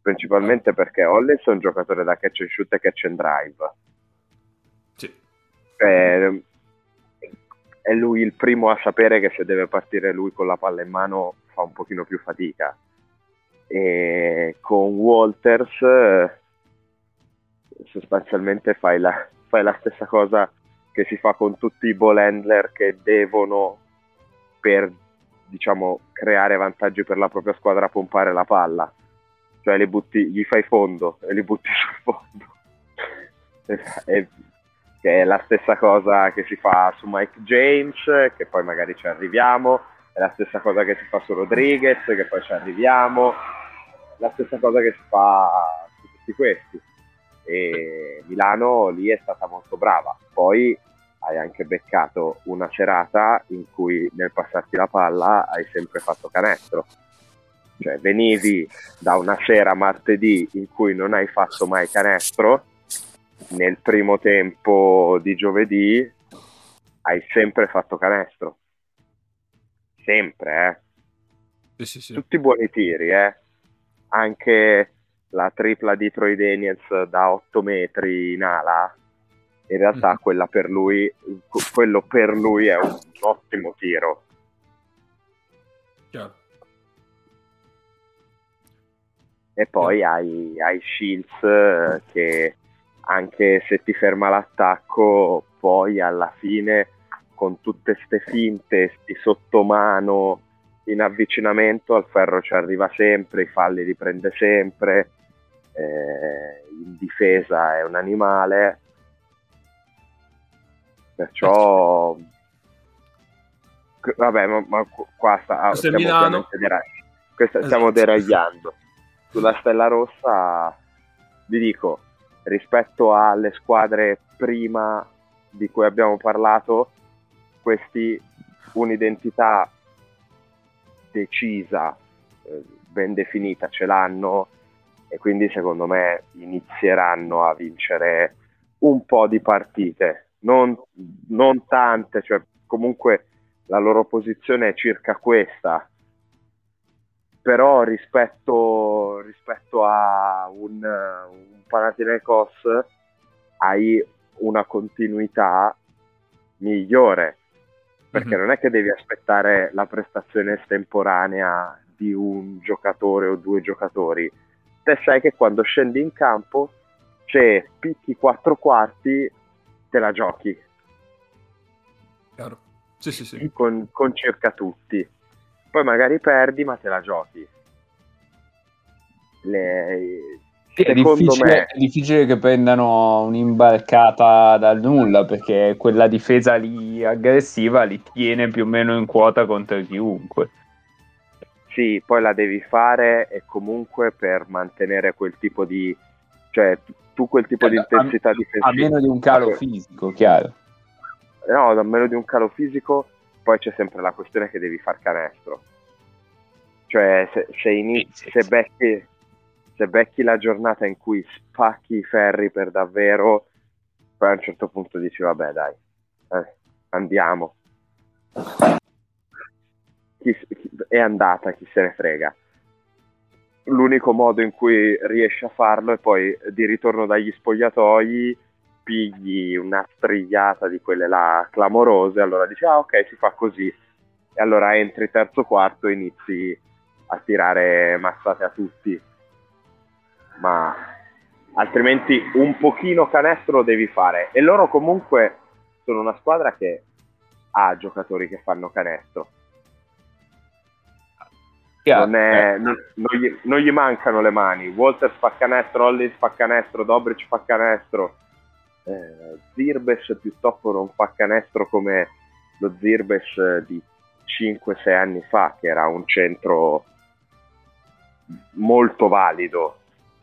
principalmente perché Hollins è un giocatore da catch and shoot e catch and drive. Sì. Eh, è lui il primo a sapere che se deve partire lui con la palla in mano fa un pochino più fatica. E con Walters eh, sostanzialmente fai la, fai la stessa cosa che si fa con tutti i ball handler che devono per diciamo creare vantaggi per la propria squadra pompare la palla. Cioè butti, gli fai fondo e li butti sul fondo. E, che è la stessa cosa che si fa su Mike James che poi magari ci arriviamo. È la stessa cosa che si fa su Rodriguez che poi ci arriviamo. La stessa cosa che si fa su tutti questi e Milano lì è stata molto brava poi hai anche beccato una serata in cui nel passarti la palla hai sempre fatto canestro. Cioè venivi da una sera martedì in cui non hai fatto mai canestro, nel primo tempo di giovedì hai sempre fatto canestro. Sempre, eh. Sì, sì, sì. Tutti buoni tiri, eh. Anche la tripla di Troy Daniels da 8 metri in ala, in realtà Mm. quella per lui, quello per lui è un ottimo tiro. Chiaro. E poi hai, hai Shields eh, che anche se ti ferma l'attacco, poi alla fine con tutte ste finte, sti sottomano in avvicinamento al ferro ci arriva sempre, i falli li prende sempre, eh, in difesa è un animale, perciò vabbè, ma, ma qua sta, è stiamo dera- questa- stiamo Esatto. deragliando. Sulla Stella Rossa vi dico, rispetto alle squadre prima di cui abbiamo parlato, questi un'identità decisa, eh, ben definita, ce l'hanno e quindi secondo me inizieranno a vincere un po' di partite, non, non tante, cioè comunque la loro posizione è circa questa, però rispetto, rispetto a un, un Panathinaikos hai una continuità migliore. Perché Mhm. non è che devi aspettare la prestazione estemporanea di un giocatore o due giocatori te sai che quando scendi in campo se picchi quattro quarti te la giochi Chiaro. Sì, sì, sì. con, con circa tutti poi magari perdi ma te la giochi Le- è, difficile, me è difficile che prendano un'imbarcata dal nulla perché quella difesa lì aggressiva li tiene più o meno in quota contro chiunque. Sì, poi la devi fare e comunque per mantenere quel tipo di cioè tu- quel tipo di A- intensità A difensiva meno di un calo fisico, chiaro. no, a meno di un calo fisico, poi c'è sempre la questione che devi far canestro. Cioè, se, se, inizi, sì, se, becchi, se becchi la giornata in cui spacchi i ferri per davvero, poi a un certo punto dici, vabbè, dai, eh, andiamo. Chi, chi- è andata, chi se ne frega. L'unico modo in cui riesci a farlo è poi di ritorno dagli spogliatoi pigli una strigliata di quelle là clamorose, allora dici ah ok si fa così. E allora entri terzo quarto e inizi a tirare mazzate a tutti. Ma altrimenti un pochino canestro lo devi fare. E loro comunque sono una squadra che ha giocatori che fanno canestro non, è- eh. non- non gli, non gli mancano le mani. Walters fa canestro, Hollins fa canestro, Dobric fa canestro. Eh, Zirbes piuttosto non fa canestro come lo Zirbes di 5-6 anni fa, che era un centro molto valido.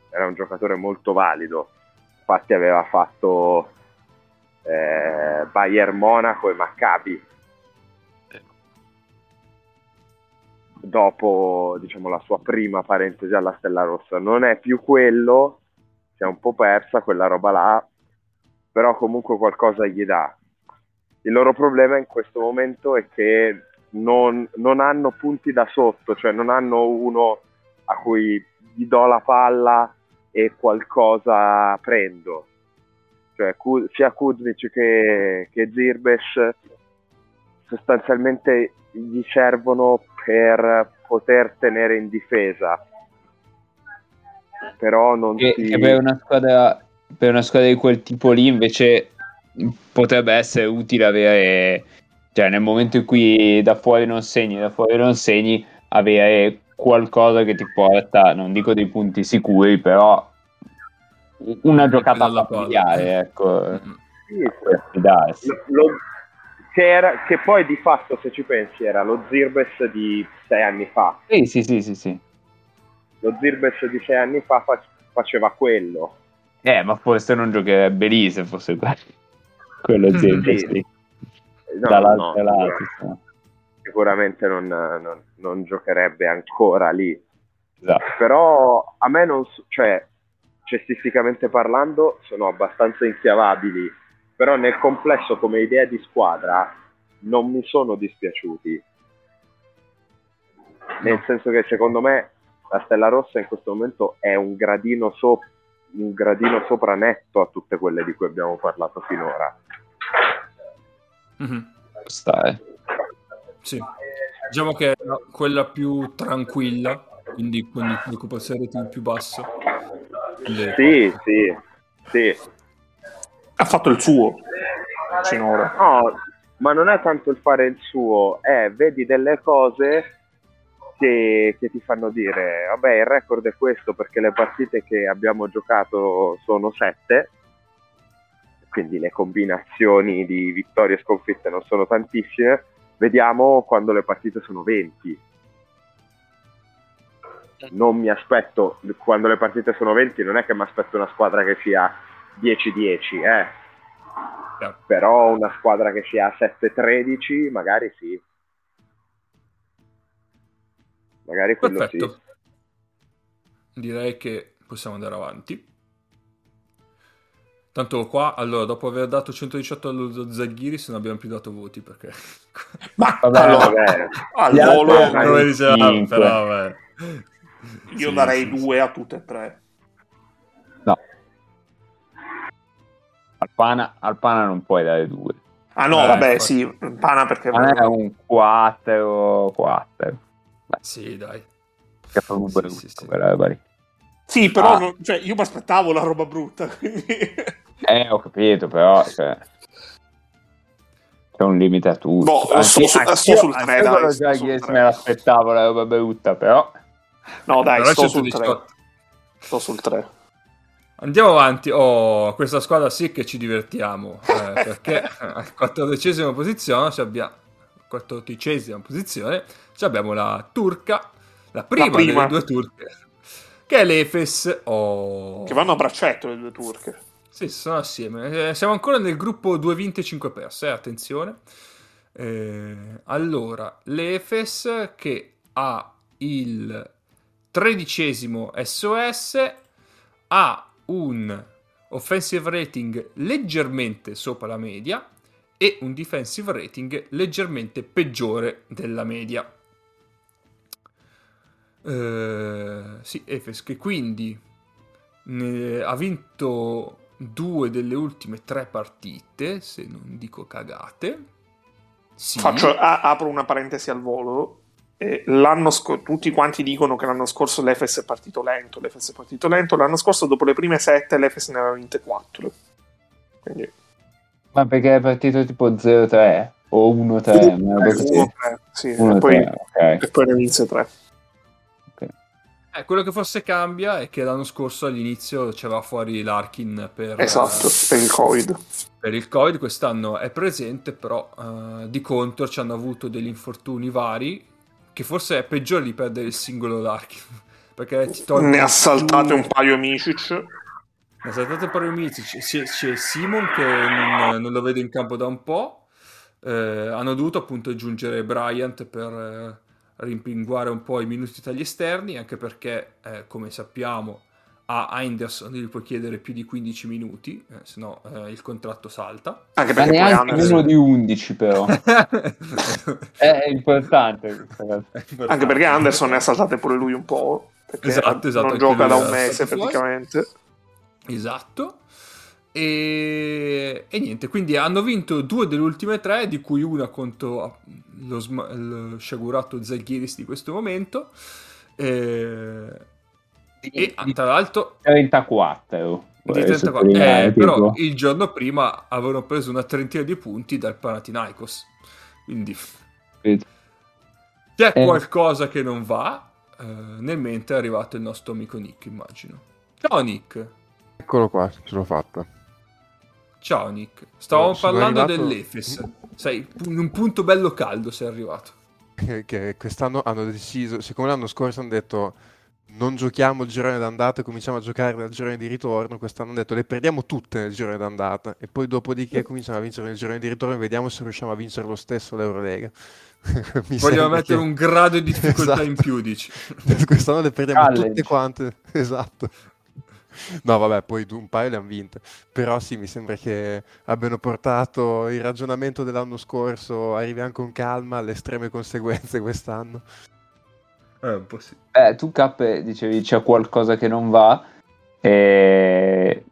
Era un giocatore molto valido. Infatti aveva fatto eh, Bayern Monaco e Maccabi dopo diciamo, la sua prima parentesi alla Stella Rossa. Non è più quello, si è un po' persa quella roba là, però comunque qualcosa gli dà. Il loro problema in questo momento è che non, non hanno punti da sotto, cioè non hanno uno a cui gli do la palla e qualcosa prendo. Cioè, sia Kuznic che, che Zirbes sostanzialmente gli servono per poter tenere in difesa. Però non Che, si... che per, una squadra, per una squadra di quel tipo lì invece potrebbe essere utile avere, cioè nel momento in cui da fuori non segni, da fuori non segni, avere qualcosa che ti porta, non dico dei punti sicuri, però una giocata familiare, ecco, Mm. Sì, lo- lo- che, era- che poi di fatto, se ci pensi, era lo Zirbes di sei anni fa. Sì, sì, sì, sì, sì. Lo Zirbes di sei anni fa fa- faceva quello. Eh, ma forse non giocherebbe lì se fosse quello, quello Mm, Zirbes sì. lì, No, dall'altro no, lato. sicuramente- Sicuramente non, non- non giocherebbe ancora lì. Esatto. però a me non so- cioè cestisticamente parlando sono abbastanza inchiavabili però nel complesso come idea di squadra non mi sono dispiaciuti nel senso che secondo me la Stella Rossa in questo momento è un gradino, so- un gradino sopra netto a tutte quelle di cui abbiamo parlato finora. Mhm. Sta, eh. Sì. Diciamo che è quella più tranquilla, quindi con il preoccupazione rating più basso. Le- Sì, sì, sì. Ha fatto il suo finora. No, ma non è tanto il fare il suo, è vedi delle cose che, che ti fanno dire, vabbè, il record è questo perché le partite che abbiamo giocato sono sette, quindi le combinazioni di vittorie e sconfitte non sono tantissime, vediamo quando le partite sono 20. Non mi aspetto, quando le partite sono 20, non è che mi aspetto una squadra che sia 10-10, eh. Chiaro. Però una squadra che sia 7-13, magari sì. Magari quello Perfetto. sì. Direi che possiamo andare avanti. Tanto qua, allora, dopo aver dato 118 allo Zaghiris non abbiamo più dato voti perché... Ma Vabbè, allora, Vabbè, al Gli altri volo hanno- Come dicevamo, cinque. però vabbè. io Sì, darei sì, due a tutte e tre. No. Al pana, al pana non puoi dare due. Ah no, Eh, vabbè, infatti. sì, Pana perché... Non è un 4 4. Sì, dai. Che fa un Sì, brutto sì, sì. roba lì. Sì, però Ah. non- cioè, io mi aspettavo la roba brutta, quindi... Eh, ho capito, però cioè, c'è un limite a tutto. Boh, Anche- sto su- anch'io- sto sul tre, anch'io dai, con lo sto sul me l'aspettavo la roba brutta, però No, dai, Però sto sul 118. 3. Sto sul 3. Andiamo avanti. Oh, questa squadra sì che ci divertiamo. eh, perché al quattordicesima posizione abbiamo. quattordicesima posizione ci abbiamo la turca, la prima, prima. delle due turche, che è l'Efes. Oh. Che vanno a braccetto le due turche. Sì, sono assieme. Eh, siamo ancora nel gruppo 2 vinte e 5 perse, eh, attenzione. Eh, allora, l'Efes che ha il tredicesimo SOS ha un offensive rating leggermente sopra la media e un defensive rating leggermente peggiore della media. Eh, sì, Efes che quindi ne- ha vinto due delle ultime tre partite, se non dico cagate. Sì. Faccio, a- apro una parentesi al volo. Eh, l'anno scorso, tutti quanti dicono che l'anno scorso l'Efes è partito lento. L'Efes è partito lento. L'anno scorso, dopo le prime sette, l'Efes ne aveva vinte 4. Quindi, ma perché è partito tipo 0-3 o 1-3? una roba eh, così. uno, tre, sì, e, 1-3, poi, ok. e poi ne vinse 3. Eh, quello che forse cambia è che l'anno scorso all'inizio c'era fuori l'Arkin per, Esatto, per il Covid. per il Covid, quest'anno è presente, però eh, di contro ci hanno avuto degli infortuni vari, che forse è peggiore di perdere il singolo Larkin, perché ti toglie Ne ha saltate un paio Micic. Ne ha saltate un paio amici, c'è, c'è Simon che non, non lo vedo in campo da un po', Eh, hanno dovuto appunto aggiungere Bryant per eh, rimpinguare un po' i minuti dagli esterni, anche perché, eh, come sappiamo, a Henderson gli puoi chiedere più di 15 minuti, eh, se no eh, il contratto salta. Anche Ma perché poi neanche Anderson- meno di 11 però. è importante. Anche perché Anderson ne ha saltate pure lui un po'. Perché Esatto, esatto, non gioca da un mese stato fuori. praticamente. Esatto. E, e niente, quindi hanno vinto due delle ultime tre, di cui una contro lo, sma- lo sciagurato Zalgiris di questo momento. E, e tra l'altro, 34. di vorrei 34 sottolineare, eh, però il giorno prima avevano preso una trentina di punti dal Panathinaikos. Quindi c'è Eh. qualcosa che non va. eh, nel mentre è arrivato il nostro amico Nick, immagino. Ciao Nick. Eccolo qua, ce l'ho fatta. Ciao Nick, stavamo Sono parlando arrivato- dell'Efes. Sai, in un punto bello caldo sei arrivato. Che quest'anno hanno deciso, siccome l'anno scorso hanno detto non giochiamo il girone d'andata e cominciamo a giocare nel girone di ritorno, quest'anno hanno detto le perdiamo tutte nel girone d'andata e poi dopodiché cominciamo a vincere nel girone di ritorno e vediamo se riusciamo a vincere lo stesso l'Eurolega. Mi Vogliamo mettere che- un grado di difficoltà Esatto. in più, dici. Quest'anno le perdiamo Challenge. tutte quante, esatto. No, vabbè, poi un paio le hanno vinte. Però sì, mi sembra che abbiano portato il ragionamento dell'anno scorso, arrivi anche con calma alle estreme conseguenze quest'anno. Eh, un po' sì. Eh, tu Cap dicevi c'è qualcosa che non va. E...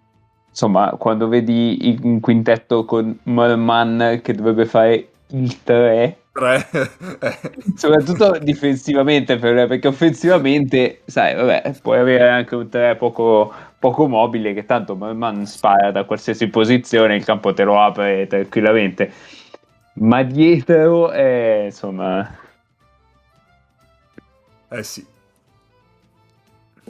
Insomma, quando vedi il- un quintetto con Merman che dovrebbe fare il 3, Tre. Eh. soprattutto difensivamente, per- perché offensivamente, sai, vabbè, puoi avere anche un 3 poco, poco mobile che tanto Merman spara da qualsiasi posizione, il campo te lo apre tranquillamente. Ma dietro, eh, insomma, Eh sì.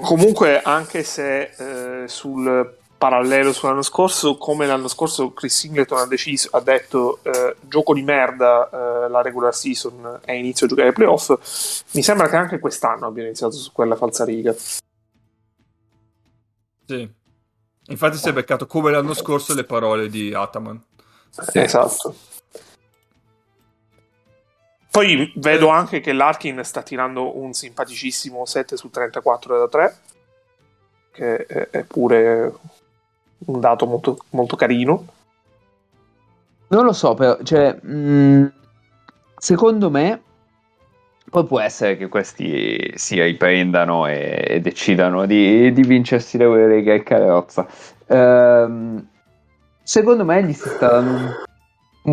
Comunque, anche se eh, sul parallelo sull'anno scorso, come l'anno scorso Chris Singleton ha deciso, ha detto eh, gioco di merda eh, la regular season e inizio a giocare ai playoff, mi sembra che anche quest'anno abbia iniziato su quella falsariga. Sì. Infatti si è beccato come l'anno scorso le parole di Ataman. Esatto. Poi vedo anche che Larkin sta tirando un simpaticissimo 7 su 34 da 3, che è, pure un dato molto, molto carino. Non lo so, però, cioè, mh, secondo me, poi può essere che questi si riprendano e, e decidano di, di vincersi le Eurega e carrozza. Ehm, secondo me gli si sta dando un,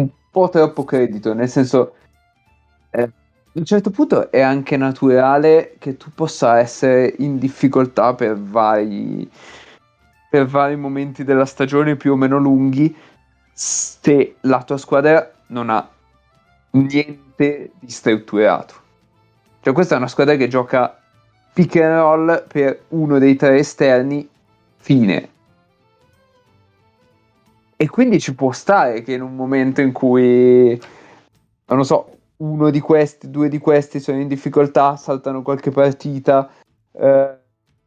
un po' troppo credito, nel senso, eh, a un certo punto è anche naturale che tu possa essere in difficoltà per vari, per vari momenti della stagione più o meno lunghi se la tua squadra non ha niente di strutturato. Cioè questa è una squadra che gioca pick and roll per uno dei tre esterni, fine. E quindi ci può stare che in un momento in cui, non lo so, uno di questi, due di questi sono in difficoltà, saltano qualche partita, eh,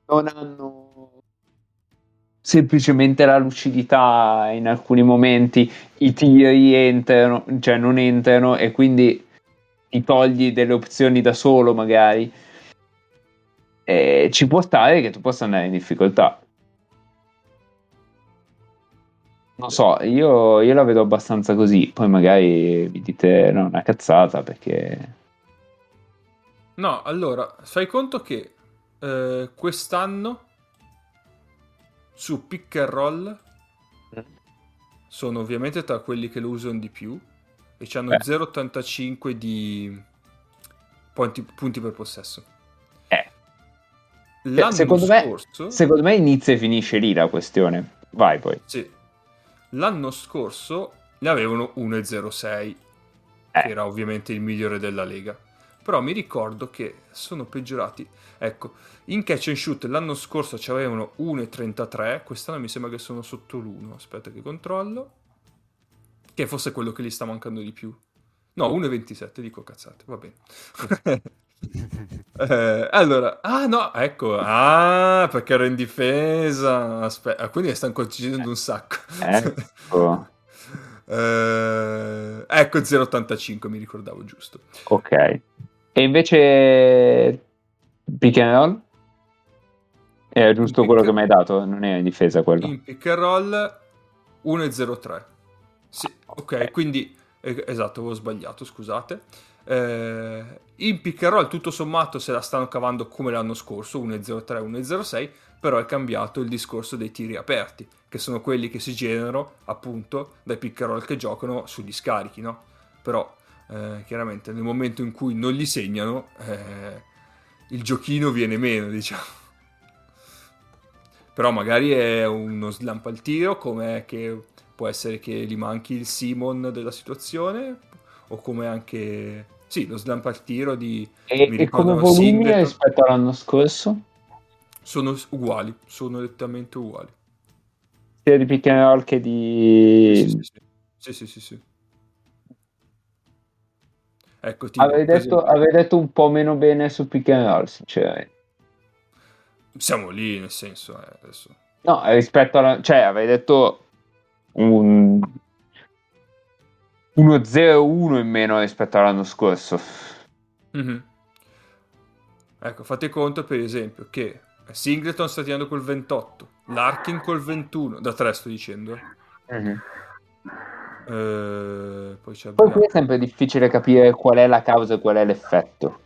non hanno semplicemente la lucidità in alcuni momenti, i tiri entrano, cioè non entrano e quindi ti togli delle opzioni da solo magari. E ci può stare che tu possa andare in difficoltà. Non so, io, io la vedo abbastanza così, poi magari mi dite no, una cazzata perché... No, allora, fai conto che eh, quest'anno su pick and roll sono ovviamente tra quelli che lo usano di più e hanno Eh. 0,85 di punti, punti per possesso. Eh. L'anno secondo me- scorso, Secondo me inizia e finisce lì la questione. Vai poi. sì, l'anno scorso ne avevano 1,06 Eh. che era ovviamente il migliore della lega. Però mi ricordo che sono peggiorati. Ecco, in catch and shoot l'anno scorso ci avevano 1,33, quest'anno mi sembra che sono sotto l'1. Aspetta che controllo. Che fosse quello che gli sta mancando di più. No, 1,27, dico cazzate, va bene. Eh, allora, ah no, ecco, ah, perché ero in difesa. Aspetta, quindi stanno concedendo un sacco. Ecco. Eh, ecco 0,85, mi ricordavo giusto. Ok. E invece pick and roll? È giusto Pick- quello che mi hai dato, non è in difesa quello. In pick and roll 1,03. Sì, ok, quindi esatto, avevo sbagliato, scusate. Eh, in pick and roll tutto sommato se la stanno cavando come l'anno scorso, 1,03, 1,06, però è cambiato il discorso dei tiri aperti, che sono quelli che si generano appunto dai pick and roll che giocano sugli scarichi, no? Però eh, chiaramente nel momento in cui non li segnano, eh, il giochino viene meno, diciamo. Però magari è uno slamp al tiro, come che può essere che gli manchi il Simon della situazione, o come anche... Sì, lo slamp al tiro di... E, mi e come volumi Singleton. rispetto all'anno scorso? Sono uguali, sono nettamente uguali. Sia di pick and roll che di... Sì, sì, sì. Sì, sì. Ecco, tipo, Avevi detto, avevi detto un po' meno bene su pick and roll, sinceramente. siamo lì, nel senso, eh, adesso... No, rispetto alla... Cioè, avevi detto un... uno 0-1 in meno rispetto all'anno scorso. Mhm. Ecco, fate conto per esempio che Singleton sta tirando col 28, Larkin col 21, da 3 sto dicendo. eh. Eh, poi c'è Poi qui è sempre difficile capire qual è la causa e qual è l'effetto.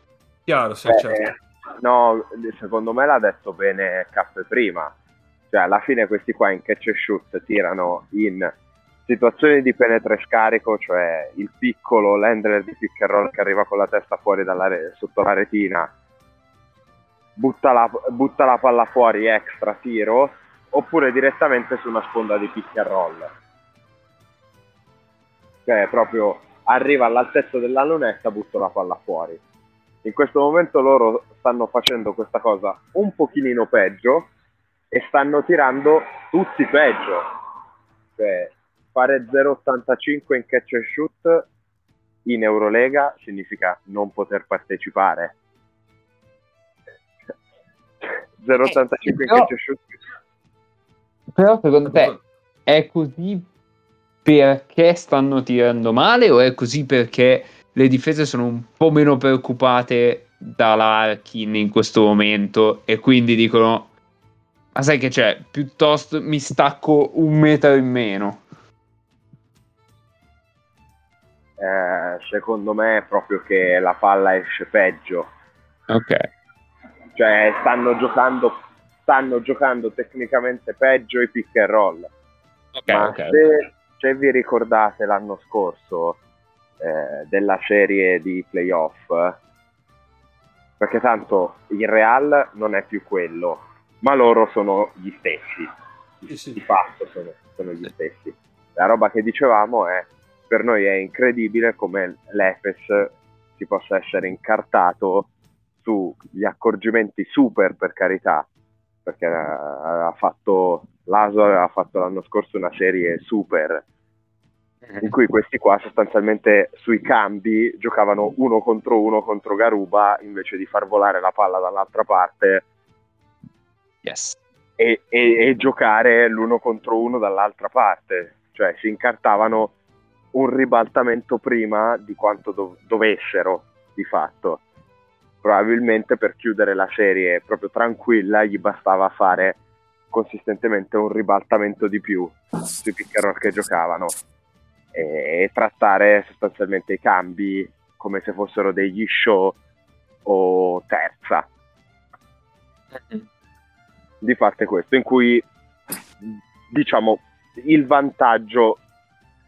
Chiaro, sì, Beh, certo. No, secondo me l'ha detto bene Cappe prima. Cioè, alla fine questi qua in catch and shoot tirano in situazioni di penetra e scarico, cioè il piccolo l'handler di pick and roll che arriva con la testa fuori dalla re- sotto la retina, butta la, butta la palla fuori extra tiro, oppure direttamente su una sponda di pick and roll. Cioè, proprio arriva all'altezza della lunetta, butto la palla fuori. In questo momento loro stanno facendo questa cosa un pochino peggio e stanno tirando tutti peggio. Cioè, fare 0,85 in catch and shoot in Eurolega significa non poter partecipare. 0,85 in però- catch and shoot. Però secondo te è così perché stanno tirando male o è così perché le difese sono un po' meno preoccupate dall'Arkin in questo momento e quindi dicono ma sai che c'è, piuttosto mi stacco un metro in meno. Eh, secondo me è proprio che la palla esce peggio. Ok. Cioè, stanno giocando, stanno giocando tecnicamente peggio i pick and roll. Ok, Ma ok. Se, se vi ricordate l'anno scorso eh, della serie di playoff, perché tanto il Real non è più quello, ma loro sono gli stessi. Sì, sì. Di fatto sono, sono gli stessi. La roba che dicevamo è, per noi è incredibile come l'Efes si possa essere incartato sugli accorgimenti super, per carità, perché eh, ha fatto l'Aso aveva fatto l'anno scorso una serie super in cui questi qua sostanzialmente sui cambi giocavano uno contro uno contro Garuba invece di far volare la palla dall'altra parte Yes. e, e- e giocare l'uno contro uno dall'altra parte, cioè si incartavano un ribaltamento prima di quanto dov- dovessero di fatto. Probabilmente per chiudere la serie proprio tranquilla gli bastava fare consistentemente un ribaltamento di più sui pick and che giocavano e, e trattare sostanzialmente i cambi come se fossero degli show o terza di è questo, in cui diciamo il vantaggio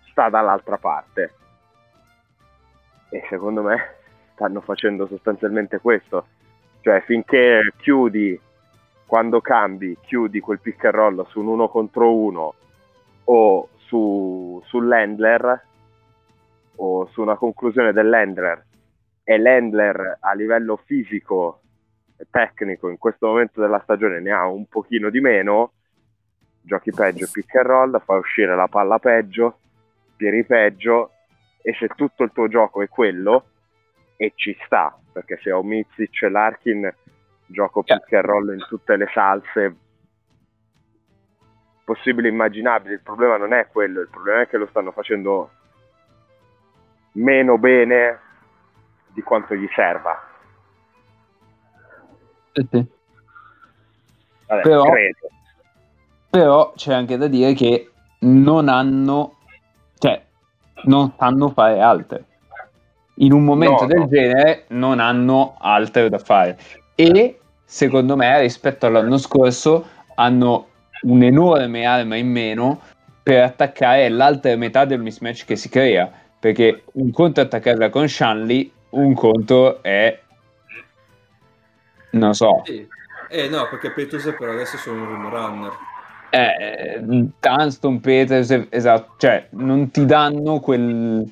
sta dall'altra parte. E secondo me stanno facendo sostanzialmente questo. Cioè, finché chiudi, quando cambi, chiudi quel pick and roll su un uno contro uno o su, sull'handler o su una conclusione dell'handler e l'handler a livello fisico tecnico in questo momento della stagione ne ha un pochino di meno, giochi peggio pick and roll, fai uscire la palla peggio, tiri peggio e se tutto il tuo gioco è quello e ci sta, perché se ho Mizic e Larkin gioco pick and roll in tutte le salse possibili e immaginabili, il problema non è quello, il problema è che lo stanno facendo meno bene di quanto gli serva. Sì, sì. Vabbè, Però- credo. Però c'è anche da dire che non hanno, cioè, non sanno fare altre. In un momento No, del no. genere non hanno altro da fare. E secondo me, rispetto all'anno scorso, hanno un'enorme arma in meno per attaccare l'altra metà del mismatch che si crea. Perché un conto è attaccarla con Shanley, un conto è. Non so, Sì. Eh no, perché Peters per adesso sono un rim runner. Eh, Dunston, Peters, esatto, cioè non ti danno quel-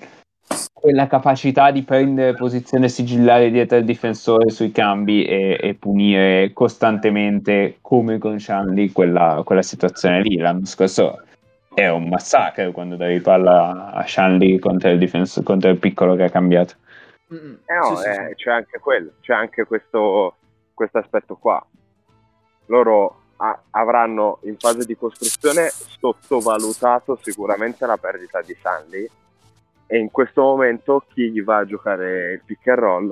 quella capacità di prendere posizione sigillare dietro il difensore sui cambi e, e punire costantemente come con Shanley quella, quella situazione lì. L'anno scorso era un massacro quando davi palla a Shanley contro il, difenso- contro il piccolo che ha cambiato. Eh no, Sì, sì, eh, sì. c'è anche quello, c'è anche questo questo aspetto qua. Loro a- avranno in fase di costruzione sottovalutato sicuramente la perdita di Sandy e in questo momento chi gli va a giocare il pick and roll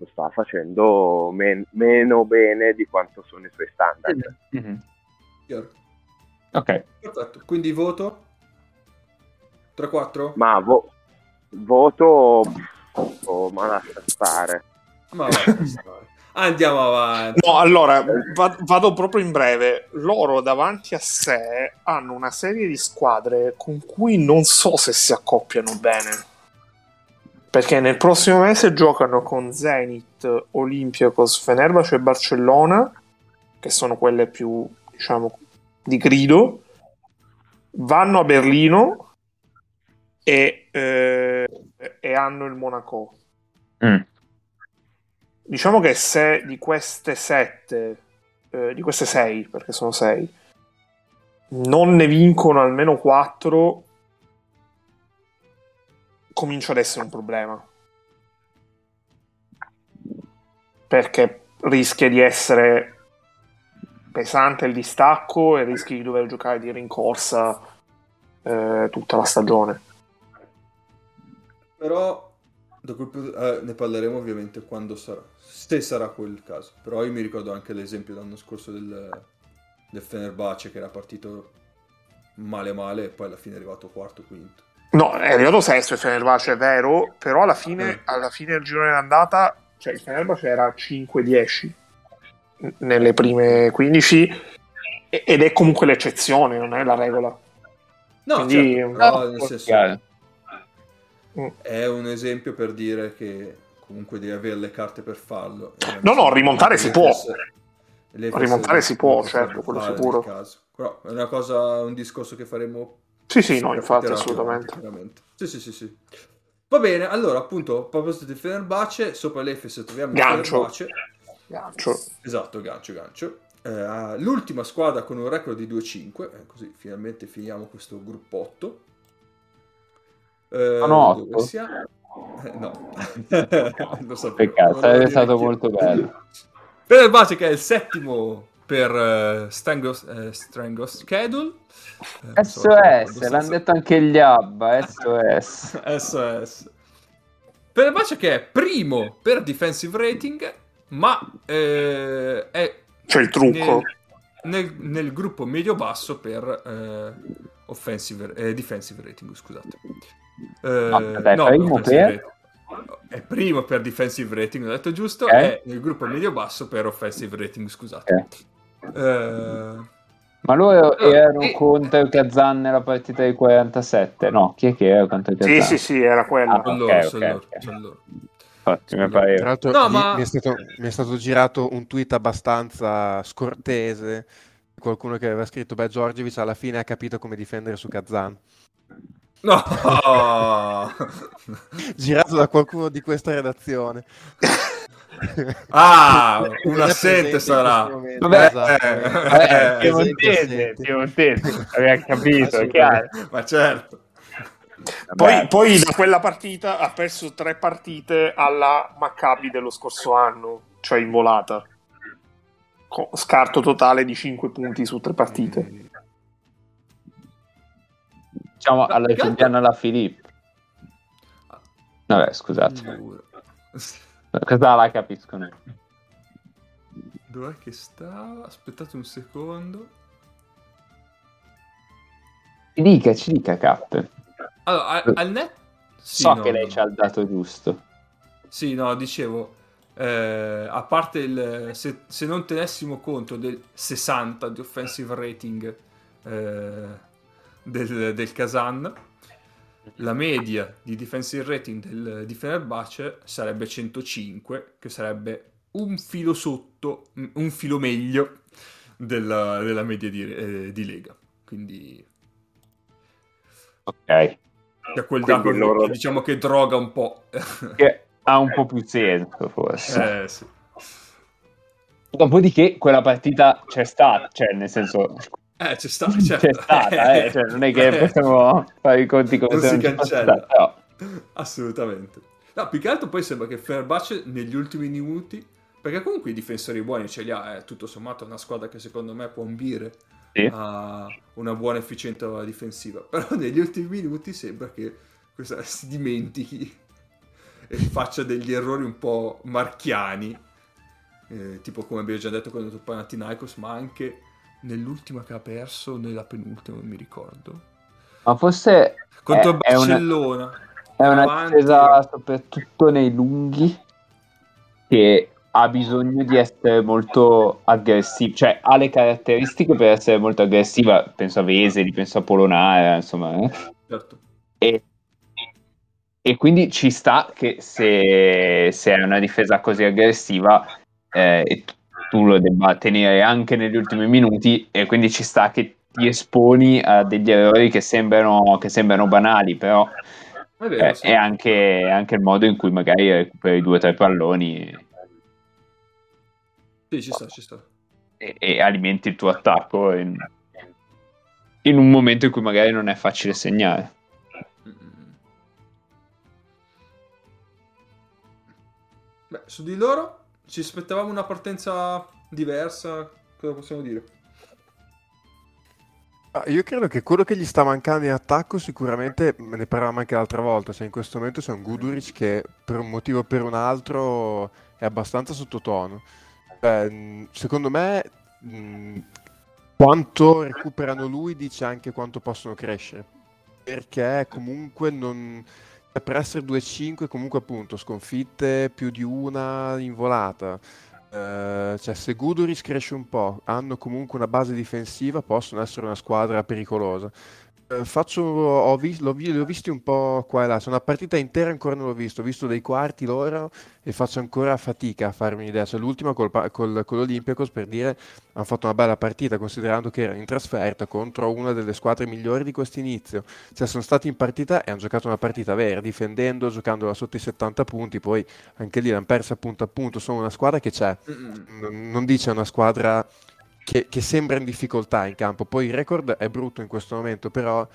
lo sta facendo men- meno bene di quanto sono i suoi standard. Mhm. Chiaro. Ok, Perfetto, quindi voto 3-4? Ma vo- voto, oh, ma lascia stare. Ma va, Andiamo avanti. No, allora, va- vado proprio in breve. Loro davanti a sé hanno una serie di squadre con cui non so se si accoppiano bene. Perché nel prossimo mese giocano con Zenit, Olympiacos, Fenerbahce e Barcellona, che sono quelle più, diciamo, di grido. Vanno a Berlino e, eh, e hanno il Monaco. Mm. Diciamo che se di queste sette, eh, di queste sei, perché sono sei, non ne vincono almeno quattro, comincia ad essere un problema. Perché rischia di essere pesante il distacco e rischi di dover giocare di rincorsa eh, tutta la stagione. Però punto- eh, ne parleremo ovviamente quando sarà, se sarà quel caso. Però io mi ricordo anche l'esempio l'anno scorso del, del Fenerbahce che era partito male male e poi alla fine è arrivato quarto quinto. No, è arrivato sesto il Fenerbahce, è vero, però alla fine, Eh. alla fine del girone d'andata, cioè il Fenerbahce era 5-10 n- nelle prime 15 e- ed è comunque l'eccezione, non è la regola. No, Quindi- certo, però nel Ah, senso chiaro. è un esempio per dire che comunque devi avere le carte per farlo. No, no, rimontare si può. FS Rimontare si può, certo, quello sicuro. caso. Però è una cosa, un discorso che faremo Sì, sì, no, infatti, assolutamente. sicuramente. Sì, sì, sì, sì. Va bene, allora appunto, a proposito di Fenerbahce, sopra l'Efes troviamo il Gancio. Fenerbahce. Gancio. Esatto, gancio, gancio. Eh, l'ultima squadra con un record di 2-5, eh, così finalmente finiamo questo gruppotto. Eh, Sono dove otto? siamo? Eh, no, Lo sapevo, Peccato, sarebbe stato dire molto bello. Fenerbahce che è il settimo per eh, Strangos, Strangos Schedule. Eh, so, SOS, abbastanza- l'hanno detto anche gli Abba, SOS. SOS. Fenerbahce che è primo per defensive rating, ma eh, è C'è il trucco. nel, nel- nel gruppo medio-basso per eh, offensive, eh, defensive rating, scusate. Eh, No, aspetta, è primo per? È primo per defensive rating, ho detto giusto, Ok. è nel gruppo medio-basso per offensive rating, scusate. Ok. Eh, Ma loro erano e- contro il Kazan nella partita del 47? No, chi è che era contro il Sì, Kazan? sì, sì, era quella. Ah, sono ok, loro, ok, sono loro, ok. sono loro. Infatti, mi Tra pareva. l'altro No, mi, ma- mi è stato, mi è stato girato un tweet abbastanza scortese di qualcuno che aveva scritto beh Giorgievic alla fine ha capito come difendere su Kazan No! girato da qualcuno di questa redazione ah, un assente sarà. Vabbè, esatto. eh, Eh, eh, piemontese, piemontese, aveva capito. Ma certo. Poi, poi da quella partita ha perso tre partite alla Maccabi dello scorso anno, cioè in volata. Con scarto totale di 5 punti su tre partite. Diciamo alla Giuliana la Filippo. Vabbè, scusate, questa la capisco neanche. Dov'è che sta? Aspettate un secondo. Ci dica, ci dica, Cappe. Allora, al, al net... Sì, so no, che lei no. c'ha il dato giusto. Sì, no, dicevo, eh, a parte il... Se, se non tenessimo conto del 60 di offensive rating eh, del, del Kazan, la media di defensive rating del, di Fenerbahce sarebbe 105, che sarebbe un filo sotto, un filo meglio della, della media di, eh, di Lega. Quindi Ok. c'è quel dato loro- che diciamo che droga un po'. Che ha un po' più senso, forse. eh, sì. Dopodiché quella partita c'è stata, cioè nel senso Eh, c'è stata, certo. c'è stata, eh, cioè, non è che possiamo fare i conti come Non si cancella. stata, però. Assolutamente. No, più che altro poi sembra che Fenerbahce negli ultimi minuti, perché comunque i difensori buoni ce li ha, è tutto sommato una squadra che secondo me può ambire Sì. a una buona efficienza difensiva, però negli ultimi minuti sembra che questa si dimentichi e faccia degli errori un po' marchiani, eh, tipo come abbiamo già detto contro Panathinaikos, ma anche nell'ultima che ha perso, nella penultima, non mi ricordo. Ma forse Contro è, è una, Barcellona. è una difesa soprattutto nei lunghi che ha bisogno di essere molto aggressiva, cioè ha le caratteristiche per essere molto aggressiva, penso a Veseli, penso a Polonara, insomma. Eh. Certo. E, e quindi ci sta che se, se è una difesa così aggressiva eh, tu lo debba tenere anche negli ultimi minuti e quindi ci sta che ti esponi a degli errori che sembrano, che sembrano banali, però È vero, eh, sì. è anche, anche il modo in cui magari recuperi due o tre palloni Sì, ci sta, ci sta. e, e alimenti il tuo attacco in, in un momento in cui magari non è facile segnare. Beh, su di loro ci aspettavamo una partenza diversa, cosa possiamo dire? Ah, Io credo che quello che gli sta mancando in attacco sicuramente, me ne parlavamo anche l'altra volta, cioè in questo momento c'è un Guduric che per un motivo o per un altro è abbastanza sottotono. Cioè, mh, secondo me mh, quanto recuperano lui dice anche quanto possono crescere, perché comunque non... cioè, per essere 2-5 comunque appunto sconfitte più di una in volata. Eh, cioè, se Guduric cresce un po', hanno comunque una base difensiva, possono essere una squadra pericolosa. Eh, faccio, ho vis- l'ho vi- li ho visti un po' qua e là. C'è una partita intera ancora non l'ho visto. Ho visto dei quarti loro e faccio ancora fatica a farmi un'idea. Cioè, l'ultima col, col- con l'Olympiacos per dire hanno fatto una bella partita, considerando che erano in trasferta contro una delle squadre migliori di questo inizio. Cioè, sono stati in partita e hanno giocato una partita vera, difendendo, giocandola sotto i 70 punti. Poi anche lì l'hanno persa punto a punto. Sono una squadra che c'è non dice una squadra che, che sembra in difficoltà in campo. Poi il record è brutto in questo momento, però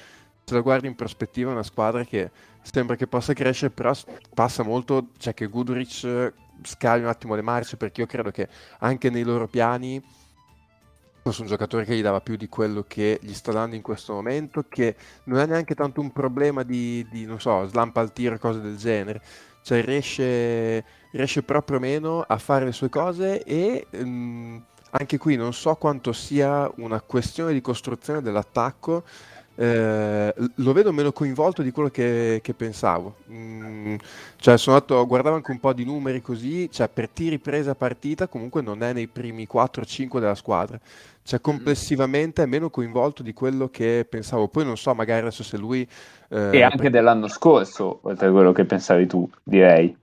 se lo guardi in prospettiva è una squadra che sembra che possa crescere, però passa molto, cioè che Goodrich eh, scali un attimo le marce, perché io credo che anche nei loro piani fosse un giocatore che gli dava più di quello che gli sta dando in questo momento, che non è neanche tanto un problema di, di, non so, slampa al tiro cose del genere. Cioè riesce, riesce proprio meno a fare le sue cose e mm, anche qui non so quanto sia una questione di costruzione dell'attacco. eh, lo vedo meno coinvolto di quello che, che pensavo. Mm, cioè, sono andato, guardavo anche un po' di numeri così, cioè per tiri presi a partita comunque non è nei primi 4-5 della squadra. Cioè, complessivamente è meno coinvolto di quello che pensavo. Poi non so, magari adesso se lui... eh, E anche dell'anno scorso, oltre a quello che pensavi tu, direi.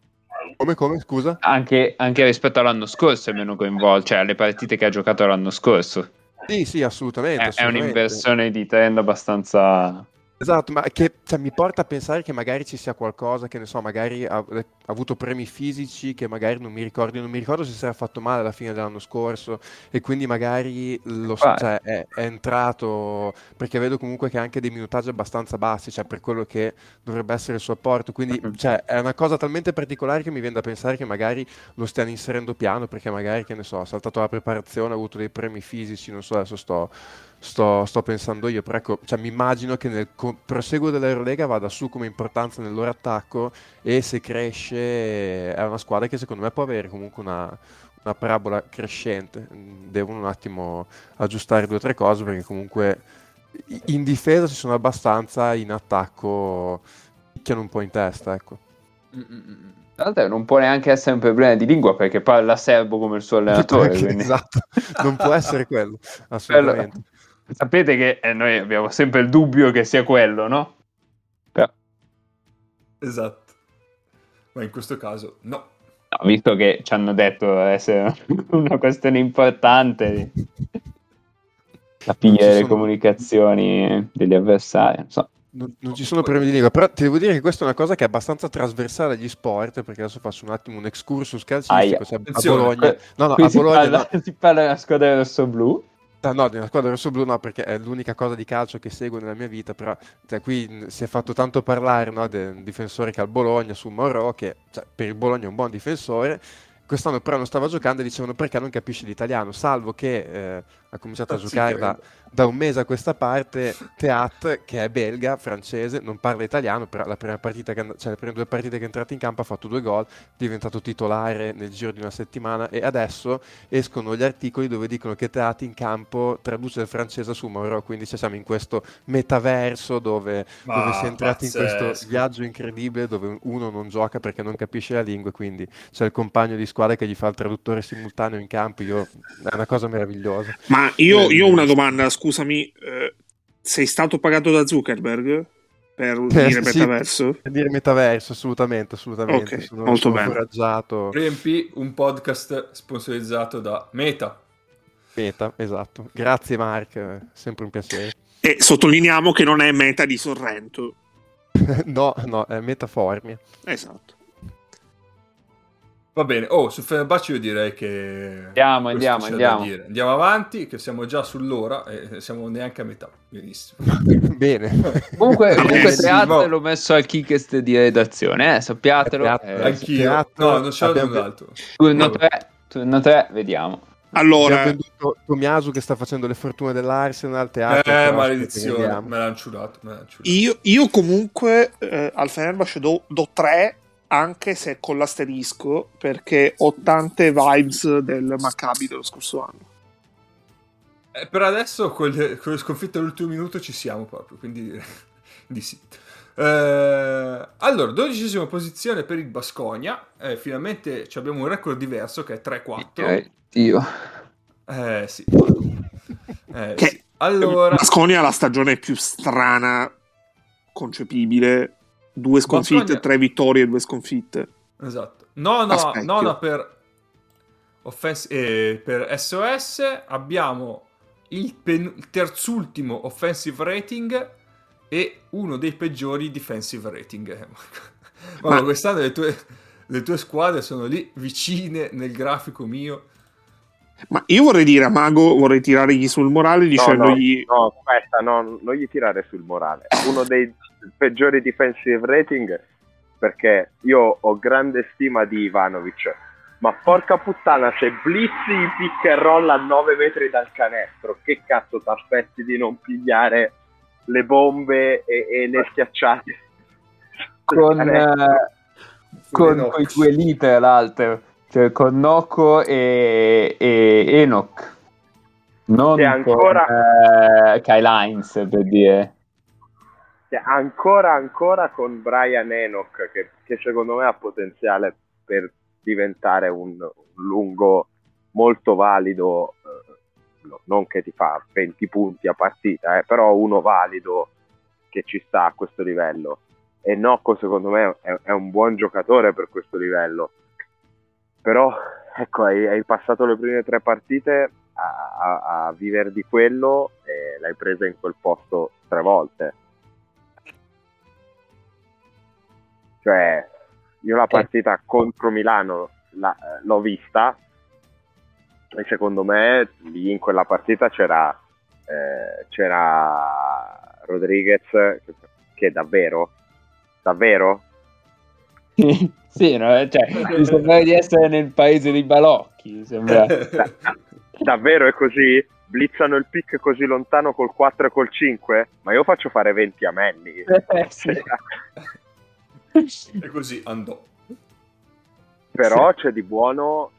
Come, come, scusa? Anche, anche rispetto all'anno scorso è meno coinvolto, cioè alle partite che ha giocato l'anno scorso. Sì, sì, assolutamente. È, è assolutamente. un'inversione di trend abbastanza... Esatto, ma che cioè, mi porta a pensare che magari ci sia qualcosa, che ne so, magari ha, ha avuto premi fisici che magari non mi ricordo, non mi ricordo se si era fatto male alla fine dell'anno scorso e quindi magari lo, Ah. cioè, è, è entrato, perché vedo comunque che ha anche dei minutaggi abbastanza bassi, cioè per quello che dovrebbe essere il suo apporto, quindi cioè, è una cosa talmente particolare che mi viene da pensare che magari lo stiano inserendo piano, perché magari, che ne so, ha saltato la preparazione, ha avuto dei premi fisici, non so, adesso sto sto, sto pensando io, però ecco, cioè, mi immagino che nel proseguo dell'Eurolega vada su come importanza nel loro attacco e se cresce è una squadra che secondo me può avere comunque una, una parabola crescente. Devono un attimo aggiustare due o tre cose perché comunque in difesa ci sono abbastanza, in attacco picchiano un po' in testa, ecco. Mm-mm. Non può neanche essere un problema di lingua perché parla serbo come il suo allenatore. Esatto, non può essere quello, assolutamente. Sapete che eh, noi abbiamo sempre il dubbio che sia quello, no? Però, Esatto. Ma in questo caso no. no, visto che ci hanno detto essere una questione importante capire ci le sono- comunicazioni degli avversari, non so. Non, non ci sono problemi di lingua, però ti devo dire che questa è una cosa che è abbastanza trasversale agli sport, perché adesso faccio un attimo un excursus calcistico, Aia. a Bologna, no, no, a si, Bologna, parla, no, si parla della squadra rosso-blu. No, della squadra rossoblu no, perché è l'unica cosa di calcio che seguo nella mia vita, però cioè, qui si è fatto tanto parlare no, del difensore che ha il Bologna, su Morò, che cioè, per il Bologna è un buon difensore, quest'anno però non stava giocando e dicevano perché non capisce l'italiano, salvo che eh, ha cominciato a giocare da. Da un mese a questa parte. Teat, che è belga, francese, non parla italiano, però la prima partita che, and- cioè, le prime due partite che è entrato in campo ha fatto due gol, è diventato titolare nel giro di una settimana e adesso escono gli articoli dove dicono che Teat in campo traduce il francese su Moro, quindi cioè, siamo in questo metaverso dove, Ma dove si è entrati in questo pazzesco. viaggio incredibile dove uno non gioca perché non capisce la lingua, quindi c'è il compagno di squadra che gli fa il traduttore simultaneo in campo. Io, è una cosa meravigliosa. Ma io, Eh, io ho una domanda, scusami, eh, sei stato pagato da Zuckerberg per dire Eh, sì. metaverso? Per dire metaverso, assolutamente, assolutamente. Ok, sono, molto sono bene. incoraggiato. Riempi un podcast sponsorizzato da Meta. Meta, esatto. Grazie Mark, sempre un piacere. E sottolineiamo che non è meta di Sorrento. no, no, è metaformia. Esatto. Va bene, oh, su Fenerbahce io direi che... Andiamo, andiamo, andiamo. Andiamo avanti, che siamo già sull'ora e siamo neanche a metà. Benissimo. Bene. Comunque, comunque Benissimo. Teat l'ho messo al kickest di redazione, eh, sappiatelo. Eh, Anch'io. teatro, No, non c'è abbiamo- null'altro. turno 3, turno 3, vediamo. Allora, Abbiamo venduto Tomiasu che sta facendo le fortune dell'Arsenal, teatro. Eh, maledizione, me l'hanno ciulato, me l'hanno ciulato. io, io comunque eh, al Fenerbahce do, do 3, anche se con l'asterisco, perché ho tante vibes del Maccabi dello scorso anno. Eh, per adesso con le, con le sconfitte all'ultimo minuto ci siamo proprio, quindi di sì. Eh, allora, dodicesima posizione per il Basconia. finalmente ci abbiamo un record diverso che è 3-4. Eh, Dio. Eh sì. Eh, Che- sì. Allora, Basconia ha la stagione più strana concepibile. Due sconfitte, Baskonia- tre vittorie e due sconfitte. esatto. No, no, no, no, per, offens- eh, per SOS abbiamo il, pen- il terzultimo offensive rating e uno dei peggiori defensive rating. Ma, Ma- quest'anno le tue, le tue squadre sono lì vicine nel grafico mio. Ma io vorrei dire a Mago, vorrei tirargli sul morale No, dicendogli... no, no, aspetta, no, non gli tirare sul morale. Uno dei peggiori defensive rating perché io ho grande stima di Ivanovic, ma porca puttana, se blitzi i pick and roll a 9 metri dal canestro, che cazzo ti aspetti di non pigliare le bombe e, e le schiacciate? Con, eh, con quei due lite l'altro, cioè con Nocco e, e Enoch. Non ancora- con eh, Kyle Hines, per dire. Ancora ancora con Brian Enoch che, che secondo me ha potenziale per diventare un, un lungo molto valido eh, no, non che ti fa 20 punti a partita eh, però uno valido che ci sta a questo livello. E Nocco secondo me è, è un buon giocatore per questo livello. Però ecco hai, hai passato le prime tre partite a, a, a vivere di quello e l'hai presa in quel posto tre volte cioè io la partita contro Milano la- eh, l'ho vista e secondo me lì in quella partita c'era eh, c'era Rodriguez che, che davvero davvero sì, no? cioè, mi sembra di essere nel paese dei balocchi. Sembra. Da- davvero è così blizzano il pick così lontano col 4 e col 5 ma io faccio fare 20 a Melli Eh, sì. E così andò. però c'è di buono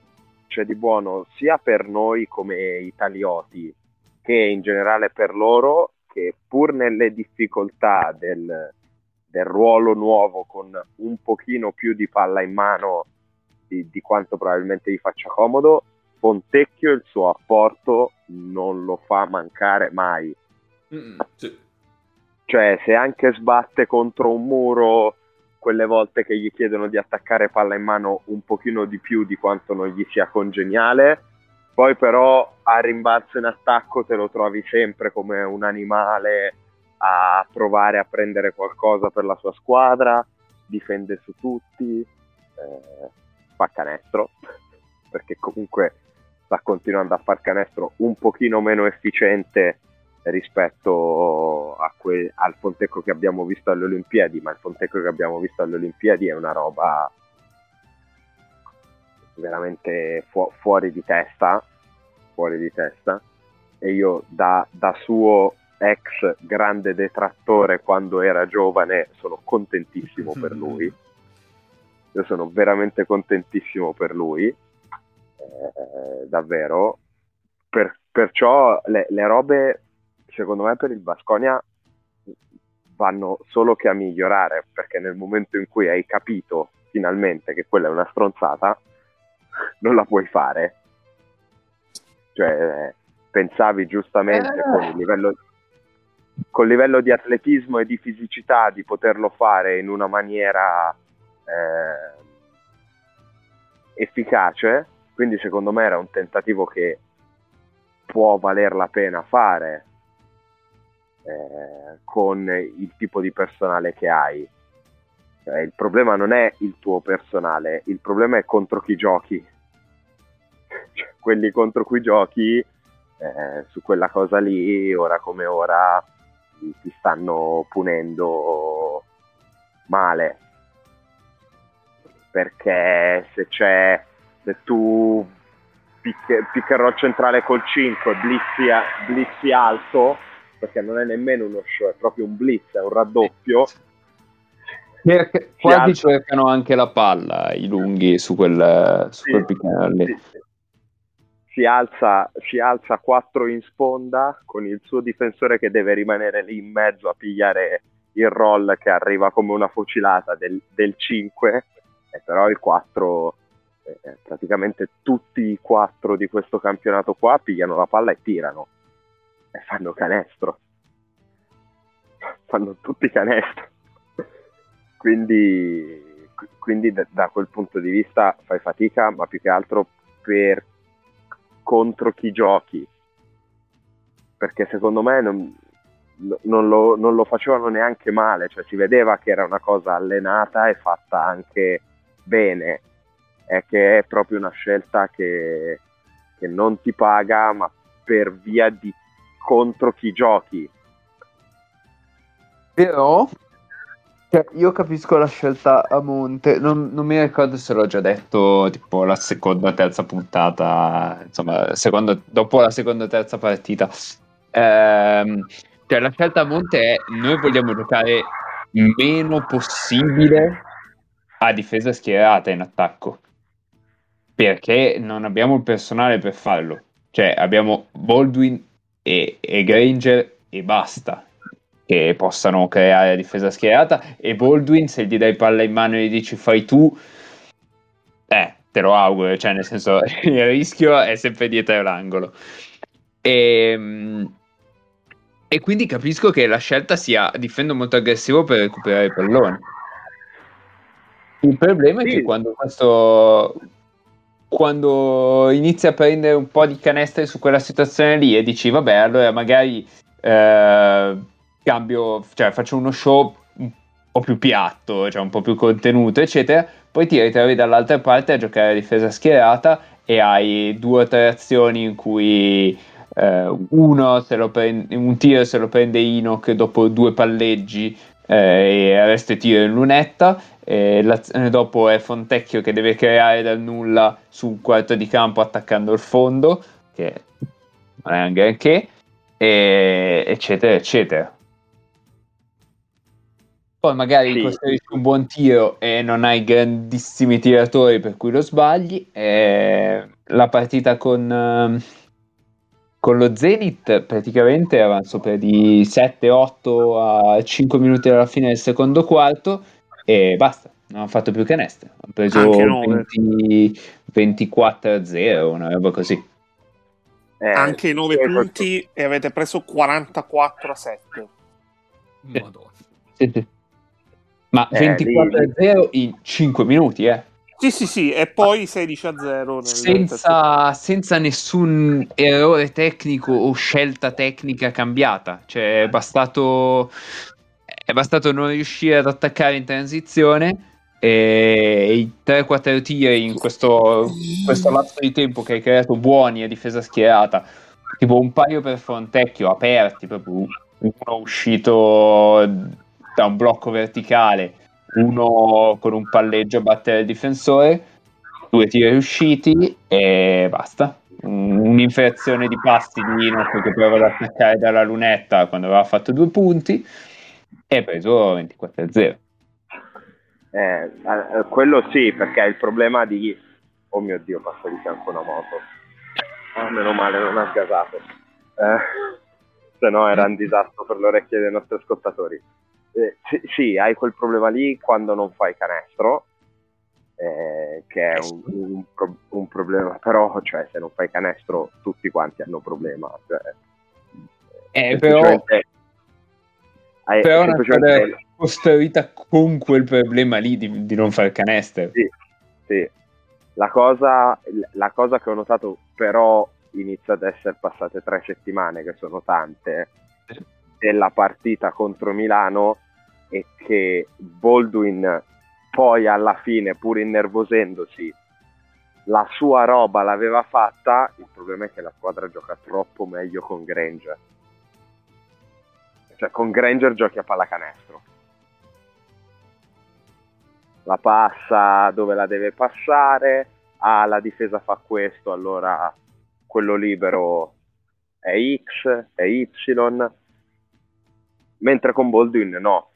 c'è di buono sia per noi come italioti che in generale per loro che pur nelle difficoltà del, del ruolo nuovo con un pochino più di palla in mano di, di quanto probabilmente gli faccia comodo Fontecchio il suo apporto non lo fa mancare mai Mm, sì. cioè se anche sbatte contro un muro quelle volte che gli chiedono di attaccare palla in mano un pochino di più di quanto non gli sia congeniale. Poi però a rimbalzo in attacco te lo trovi sempre come un animale a provare a prendere qualcosa per la sua squadra difende su tutti eh, fa canestro perché comunque sta continuando a far canestro un pochino meno efficiente rispetto a que- al Fontecco che abbiamo visto alle Olimpiadi, ma il Fontecco che abbiamo visto alle Olimpiadi è una roba veramente fu- fuori di testa, fuori di testa. e io da, da suo ex grande detrattore quando era giovane sono contentissimo per lui. Io sono veramente contentissimo per lui, eh, davvero. Per, perciò le, le robe, secondo me, per il Basconia vanno solo che a migliorare, perché nel momento in cui hai capito finalmente che quella è una stronzata, non la puoi fare. Cioè, pensavi giustamente Eh. con il livello col livello di atletismo e di fisicità di poterlo fare in una maniera eh, efficace, quindi secondo me era un tentativo che può valer la pena fare eh, con il tipo di personale che hai. Cioè, il problema non è il tuo personale, il problema è contro chi giochi. Cioè, quelli contro cui giochi, eh, su quella cosa lì, ora come ora, ti stanno punendo male. Perché se c'è, se tu pick, pick centrale col 5, blitzi, a- blitzi alto, perché non è nemmeno uno show, è proprio un blitz, è un raddoppio. Perché Si quasi cercano anche la palla i lunghi su quel, su Sì, quel lì. sì, sì. Si alza, si alza 4 in sponda con il suo difensore che deve rimanere lì in mezzo a pigliare il roll che arriva come una fucilata del, del 5 e però il 4 eh, praticamente tutti i 4 di questo campionato qua pigliano la palla e tirano e fanno canestro fanno tutti canestro quindi, quindi da, da quel punto di vista fai fatica, ma più che altro per contro chi giochi. Perché secondo me non, non lo, non lo facevano neanche male, cioè si vedeva che era una cosa allenata e fatta anche bene. È che è proprio una scelta che, che non ti paga, ma per via di contro chi giochi. Però cioè, io capisco la scelta a monte, non, non mi ricordo se l'ho già detto tipo la seconda o terza puntata, insomma, seconda- dopo la seconda o terza partita. Ehm, cioè, la scelta a monte è noi vogliamo giocare meno possibile a difesa schierata in attacco perché non abbiamo il personale per farlo. Cioè, abbiamo Baldwin e, e Granger e basta che possano creare difesa schierata. E Baldwin, se gli dai palla in mano e gli dici fai tu, eh, te lo auguro. Cioè, nel senso, il rischio è sempre dietro l'angolo. E, e quindi capisco che la scelta sia difendo molto aggressivo per recuperare i palloni. Il problema è Sì. che quando questo quando inizi a prendere un po' di canestri su quella situazione lì e dici vabbè allora magari eh, cambio cioè faccio uno show un po' più piatto cioè un po' più contenuto eccetera. Poi ti ritrovi dall'altra parte a giocare a difesa schierata e hai due o tre azioni in cui eh, uno se lo prende, un tiro se lo prende Enoch dopo due palleggi eh, e tiro in lunetta e l'azione dopo è Fontecchio che deve creare dal nulla su un quarto di campo attaccando il fondo che non è un granché e- eccetera eccetera poi magari Sì. costruisci un buon tiro e non hai grandissimi tiratori per cui lo sbagli e la partita con ehm, con lo Zenith praticamente avanzo per di 7-8 a 5 minuti alla fine del secondo quarto e basta, non hanno fatto più canestro. Hanno preso Anche nove. 20 24 a 0, una roba così. Eh, Anche 9 questo- punti e avete preso 44 a 7. Madonna. Ma Eh, 24 lì- a 0 in 5 minuti, eh. Sì, sì, sì, e poi 16 a 0. nel senza, senza nessun errore tecnico o scelta tecnica cambiata. Cioè, è bastato, è bastato non riuscire ad attaccare in transizione e i 3-4 tiri in questo, questo lasso di tempo che hai creato buoni a difesa schierata, tipo un paio per Fontecchio aperti, proprio uno uscito da un blocco verticale, uno con un palleggio a battere il difensore due tiri riusciti e basta. un'infezione di pasti di Inox che provava ad attaccare dalla lunetta quando aveva fatto due punti e ha preso 24 a 0. Eh, eh, quello sì, perché il problema di... Oh mio Dio, passa di fianco una moto. Ah, meno male, non ha sgasato. Eh, se no era un disastro per le orecchie dei nostri ascoltatori. Eh, sì, sì, hai quel problema lì quando non fai canestro, eh, che è un, un, un, problema, però cioè, se non fai canestro tutti quanti hanno problema. Cioè, eh, però, hai, però semplicemente... una costruita con quel problema lì di, di non fare canestro. Sì, sì. La cosa, la cosa che ho notato però inizia ad essere passate tre settimane, che sono tante, della partita contro Milano e che Baldwin poi alla fine, pur innervosendosi, la sua roba l'aveva fatta, il problema è che la squadra gioca troppo meglio con Granger. Cioè con Granger giochi a pallacanestro. La passa dove la deve passare, ah la difesa fa questo, allora quello libero è X, è Y, mentre con Baldwin no.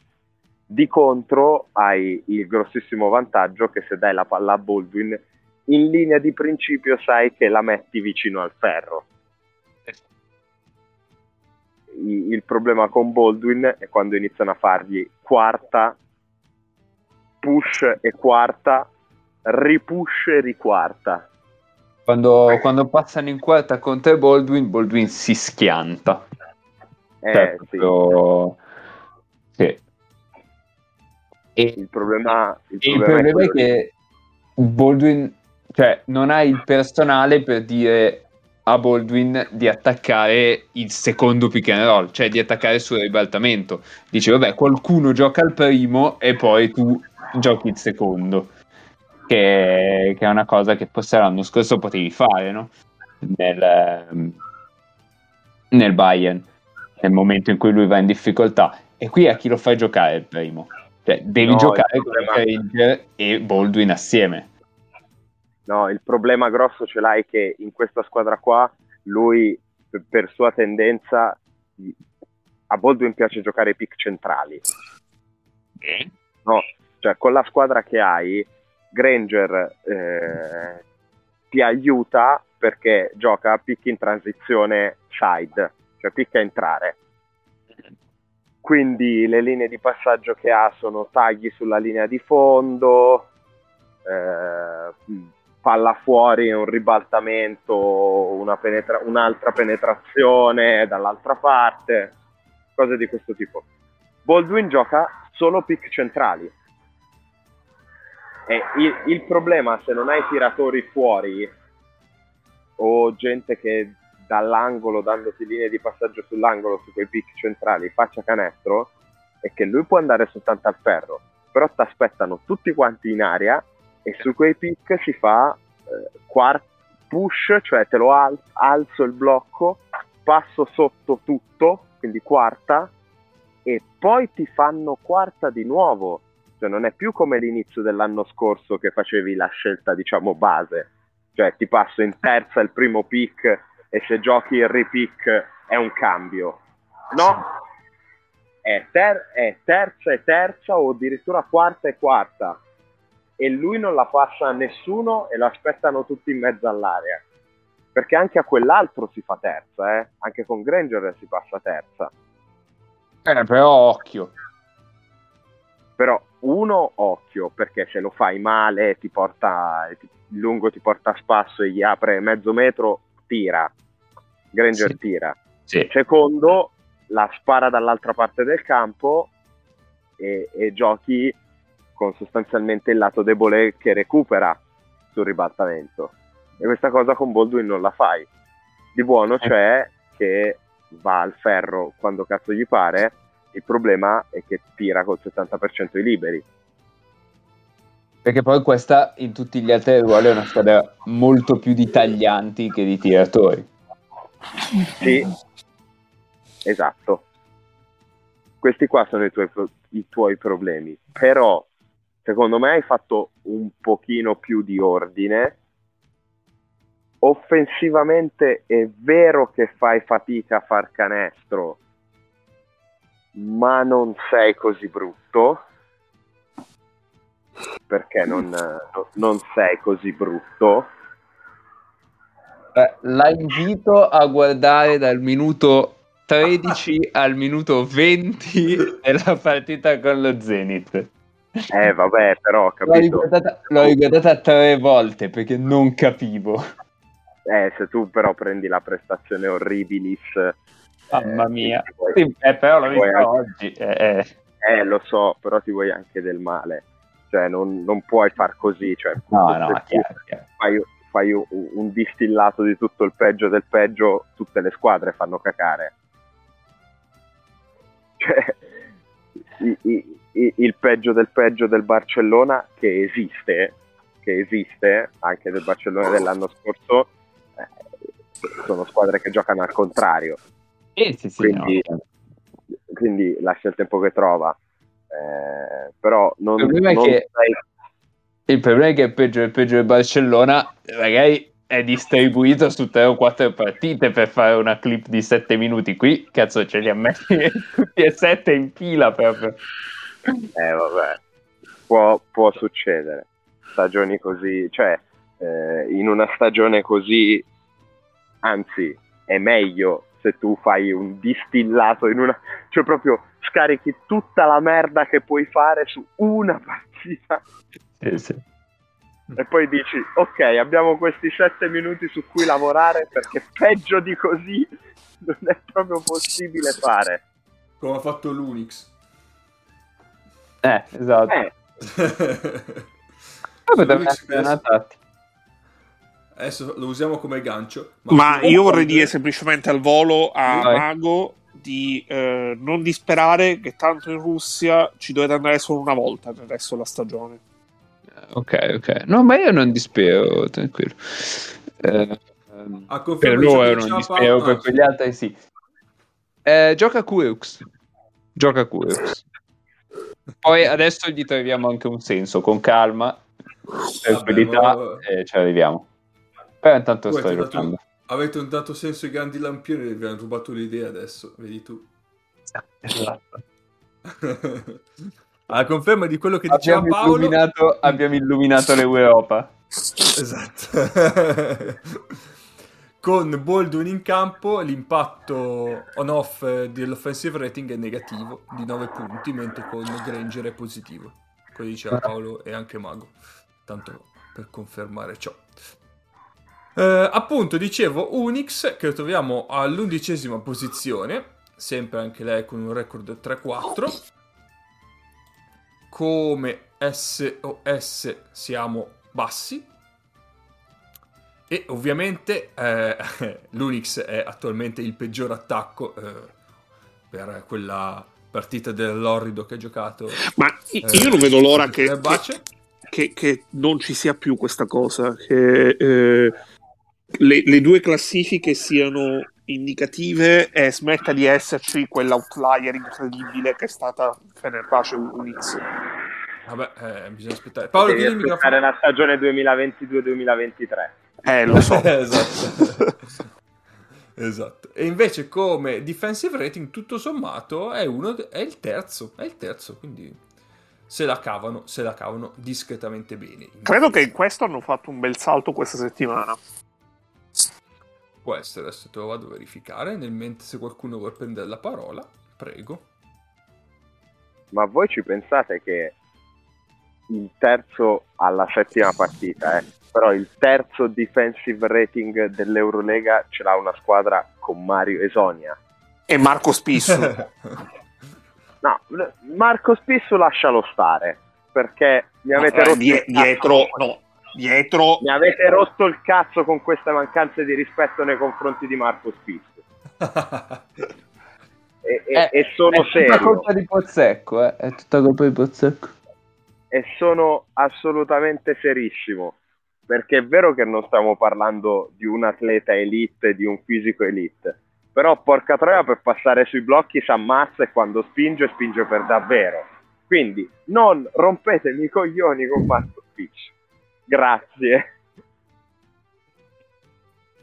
Di contro hai il grossissimo vantaggio che se dai la palla a Baldwin, in linea di principio sai che la metti vicino al ferro. Il problema con Baldwin è quando iniziano a fargli quarta, push e quarta, ripush e riquarta. Quando, quando passano in quarta contro Baldwin, Baldwin si schianta. Cioè, proprio... sì. sì. E, il problema, il problema, il problema è, è, che Baldwin, cioè, non ha il personale per dire a Baldwin di attaccare il secondo pick and roll, cioè di attaccare sul ribaltamento. Dice, vabbè, qualcuno gioca il primo e poi tu giochi il secondo che, che, è una cosa che forse l'anno scorso potevi fare no? nel, ehm, nel Bayern, nel momento in cui lui va in difficoltà. E qui a chi lo fai giocare il primo? Cioè, devi no, giocare con Ranger e Baldwin assieme. No, il problema grosso ce l'hai che in questa squadra qua lui per sua tendenza a Baldwin piace giocare i pick centrali. No, cioè con la squadra che hai Granger eh, ti aiuta perché gioca a pick in transizione side, cioè pick a entrare. Quindi le linee di passaggio che ha sono tagli sulla linea di fondo, eh, palla fuori, un ribaltamento, una penetra- un'altra penetrazione dall'altra parte, cose di questo tipo. Baldwin gioca solo pick centrali e il, il problema se non hai tiratori fuori o gente che dall'angolo, dandoti linee di passaggio sull'angolo su quei pick centrali, faccia canestro, è che lui può andare soltanto al ferro, però ti aspettano tutti quanti in aria e su quei pick si fa eh, quart- push, cioè te lo al- alzo il blocco, passo sotto tutto, quindi quarta, e poi ti fanno quarta di nuovo cioè non è più come l'inizio dell'anno scorso che facevi la scelta, diciamo, base. Cioè ti passo in terza il primo pick e se giochi il repick è un cambio. No, è, ter- è terza e terza o addirittura quarta e quarta. E lui non la passa a nessuno e lo aspettano tutti in mezzo all'area. Perché anche a quell'altro si fa terza, eh? Anche con Granger si passa terza. Eh, però occhio. Però uno, occhio, perché se lo fai male, ti porta, il lungo ti porta a spasso e gli apre mezzo metro, tira. Granger sì. tira. Sì. Secondo, la spara dall'altra parte del campo e, e, giochi con sostanzialmente il lato debole che recupera sul ribaltamento. E questa cosa con Baldwin non la fai. Di buono eh. c'è che va al ferro quando cazzo gli pare il problema è che tira col 70% i liberi. Perché poi questa in tutti gli altri ruoli è una squadra molto più di taglianti che di tiratori. Sì, esatto. Questi qua sono i tuoi, i tuoi problemi. Però, secondo me hai fatto un pochino più di ordine offensivamente è vero che fai fatica a far canestro, ma non sei così brutto. Perché non, non sei così brutto? Eh, La invito a guardare dal minuto 13 al minuto 20 della partita con lo Zenith. Eh, vabbè, però ho L'ho capito. riguardata, l'ho riguardata tre volte perché non capivo. Eh, se tu però prendi la prestazione orribilis. Mamma eh, mia. vuoi- Sì, eh, però l'ho vista anche- oggi. eh, eh. Eh, lo so, però ti vuoi anche del male. Cioè, non, non puoi far così. Cioè, No, no, chiaro, chiaro. fai, fai un, un distillato di tutto il peggio del peggio, tutte le squadre fanno cacare. Cioè, i- i- i- il peggio del peggio del Barcellona, che esiste, che esiste, anche del Barcellona dell'anno scorso, eh, sono squadre che giocano al contrario. Sì, sì, sì, Quindi- no. quindi lascia il tempo che trova. Eh, però non, Il problema è non che- sei- Il problema è che il peggio del peggio del Barcellona magari è distribuito su tre o quattro partite per fare una clip di sette minuti. Qui, cazzo, ce li ha messi tutti e sette in fila proprio. Eh, vabbè, può, può succedere. Stagioni così, cioè, eh, in una stagione così, anzi, è meglio se tu fai un distillato in una, cioè proprio scarichi tutta la merda che puoi fare su una partita Sì, sì. e poi dici, ok, abbiamo questi sette minuti su cui lavorare perché peggio di così non è proprio possibile fare. Come ha fatto l'Unix. Eh, esatto. Eh, L'Unix essere una adesso, tattica. adesso lo usiamo come gancio. Ma prima io vorrei dire semplicemente al volo a Vai. Mago di eh, non disperare che tanto in Russia ci dovete andare solo una volta nel resto della stagione. Ok, ok. No, ma io non dispero, tranquillo. Eh, A per loro non diceva dispero, per quegli altri sì. Eh, gioca Kurux. Gioca Kurux. Poi adesso gli troviamo anche un senso, con calma, tranquillità, ma- e ci arriviamo. Però intanto Voi sto giocando. Avete un dato senso ai grandi lampioni e vi hanno rubato l'idea adesso, vedi tu. Esatto. A conferma di quello che diceva Abbiamo Paolo. illuminato, abbiamo illuminato l'Europa. Esatto. Con Baldwin in campo l'impatto on-off dell'offensive rating è negativo di 9 punti, mentre con Granger è positivo. Come diceva Paolo e anche Mago. Tanto per confermare ciò. Eh, appunto, dicevo, Unix che lo troviamo all'undicesima posizione, sempre anche lei con un record 3-4. Come SOS siamo bassi. E ovviamente eh, l'Unix è attualmente il peggior attacco eh, per quella partita dell'orrido che ha giocato. Ma eh, io non vedo l'ora che, Fenerbahce. che- che non ci sia più questa cosa, che eh, le, le due classifiche siano indicative e smetta di esserci quell'outlier incredibile che è stata Fenerbahce Unix. Vabbè, eh, bisogna aspettare. Paolo, devi il aspettare la stagione 2022-2023. Eh, lo so. esatto. esatto. E invece come defensive rating tutto sommato è uno è il terzo, è il terzo, quindi se la cavano, se la cavano discretamente bene. Credo che in questo hanno fatto un bel salto questa settimana. Può essere, adesso te lo vado a verificare, nel mentre se qualcuno vuole prendere la parola, prego. Ma voi ci pensate che il terzo alla settima partita, eh, però il terzo defensive rating dell'Eurolega ce l'ha una squadra con Mario e Sonia? E Marco Spissu. No, Marco Spissu lascialo stare, perché mi avete Eh, rotto dietro, no, dietro Mi avete rotto il cazzo con queste mancanze di rispetto nei confronti di Marco Spissu. E, e- Eh, e sono è tutta serio. colpa di Pozzecco, eh. È tutta colpa di Pozzecco. e sono assolutamente serissimo. Perché è vero che non stiamo parlando di un atleta elite, di un fisico elite, però porca troia per passare sui blocchi si ammazza e quando spinge, spinge per davvero. Quindi non rompetemi i coglioni con Marco Spitch. Grazie.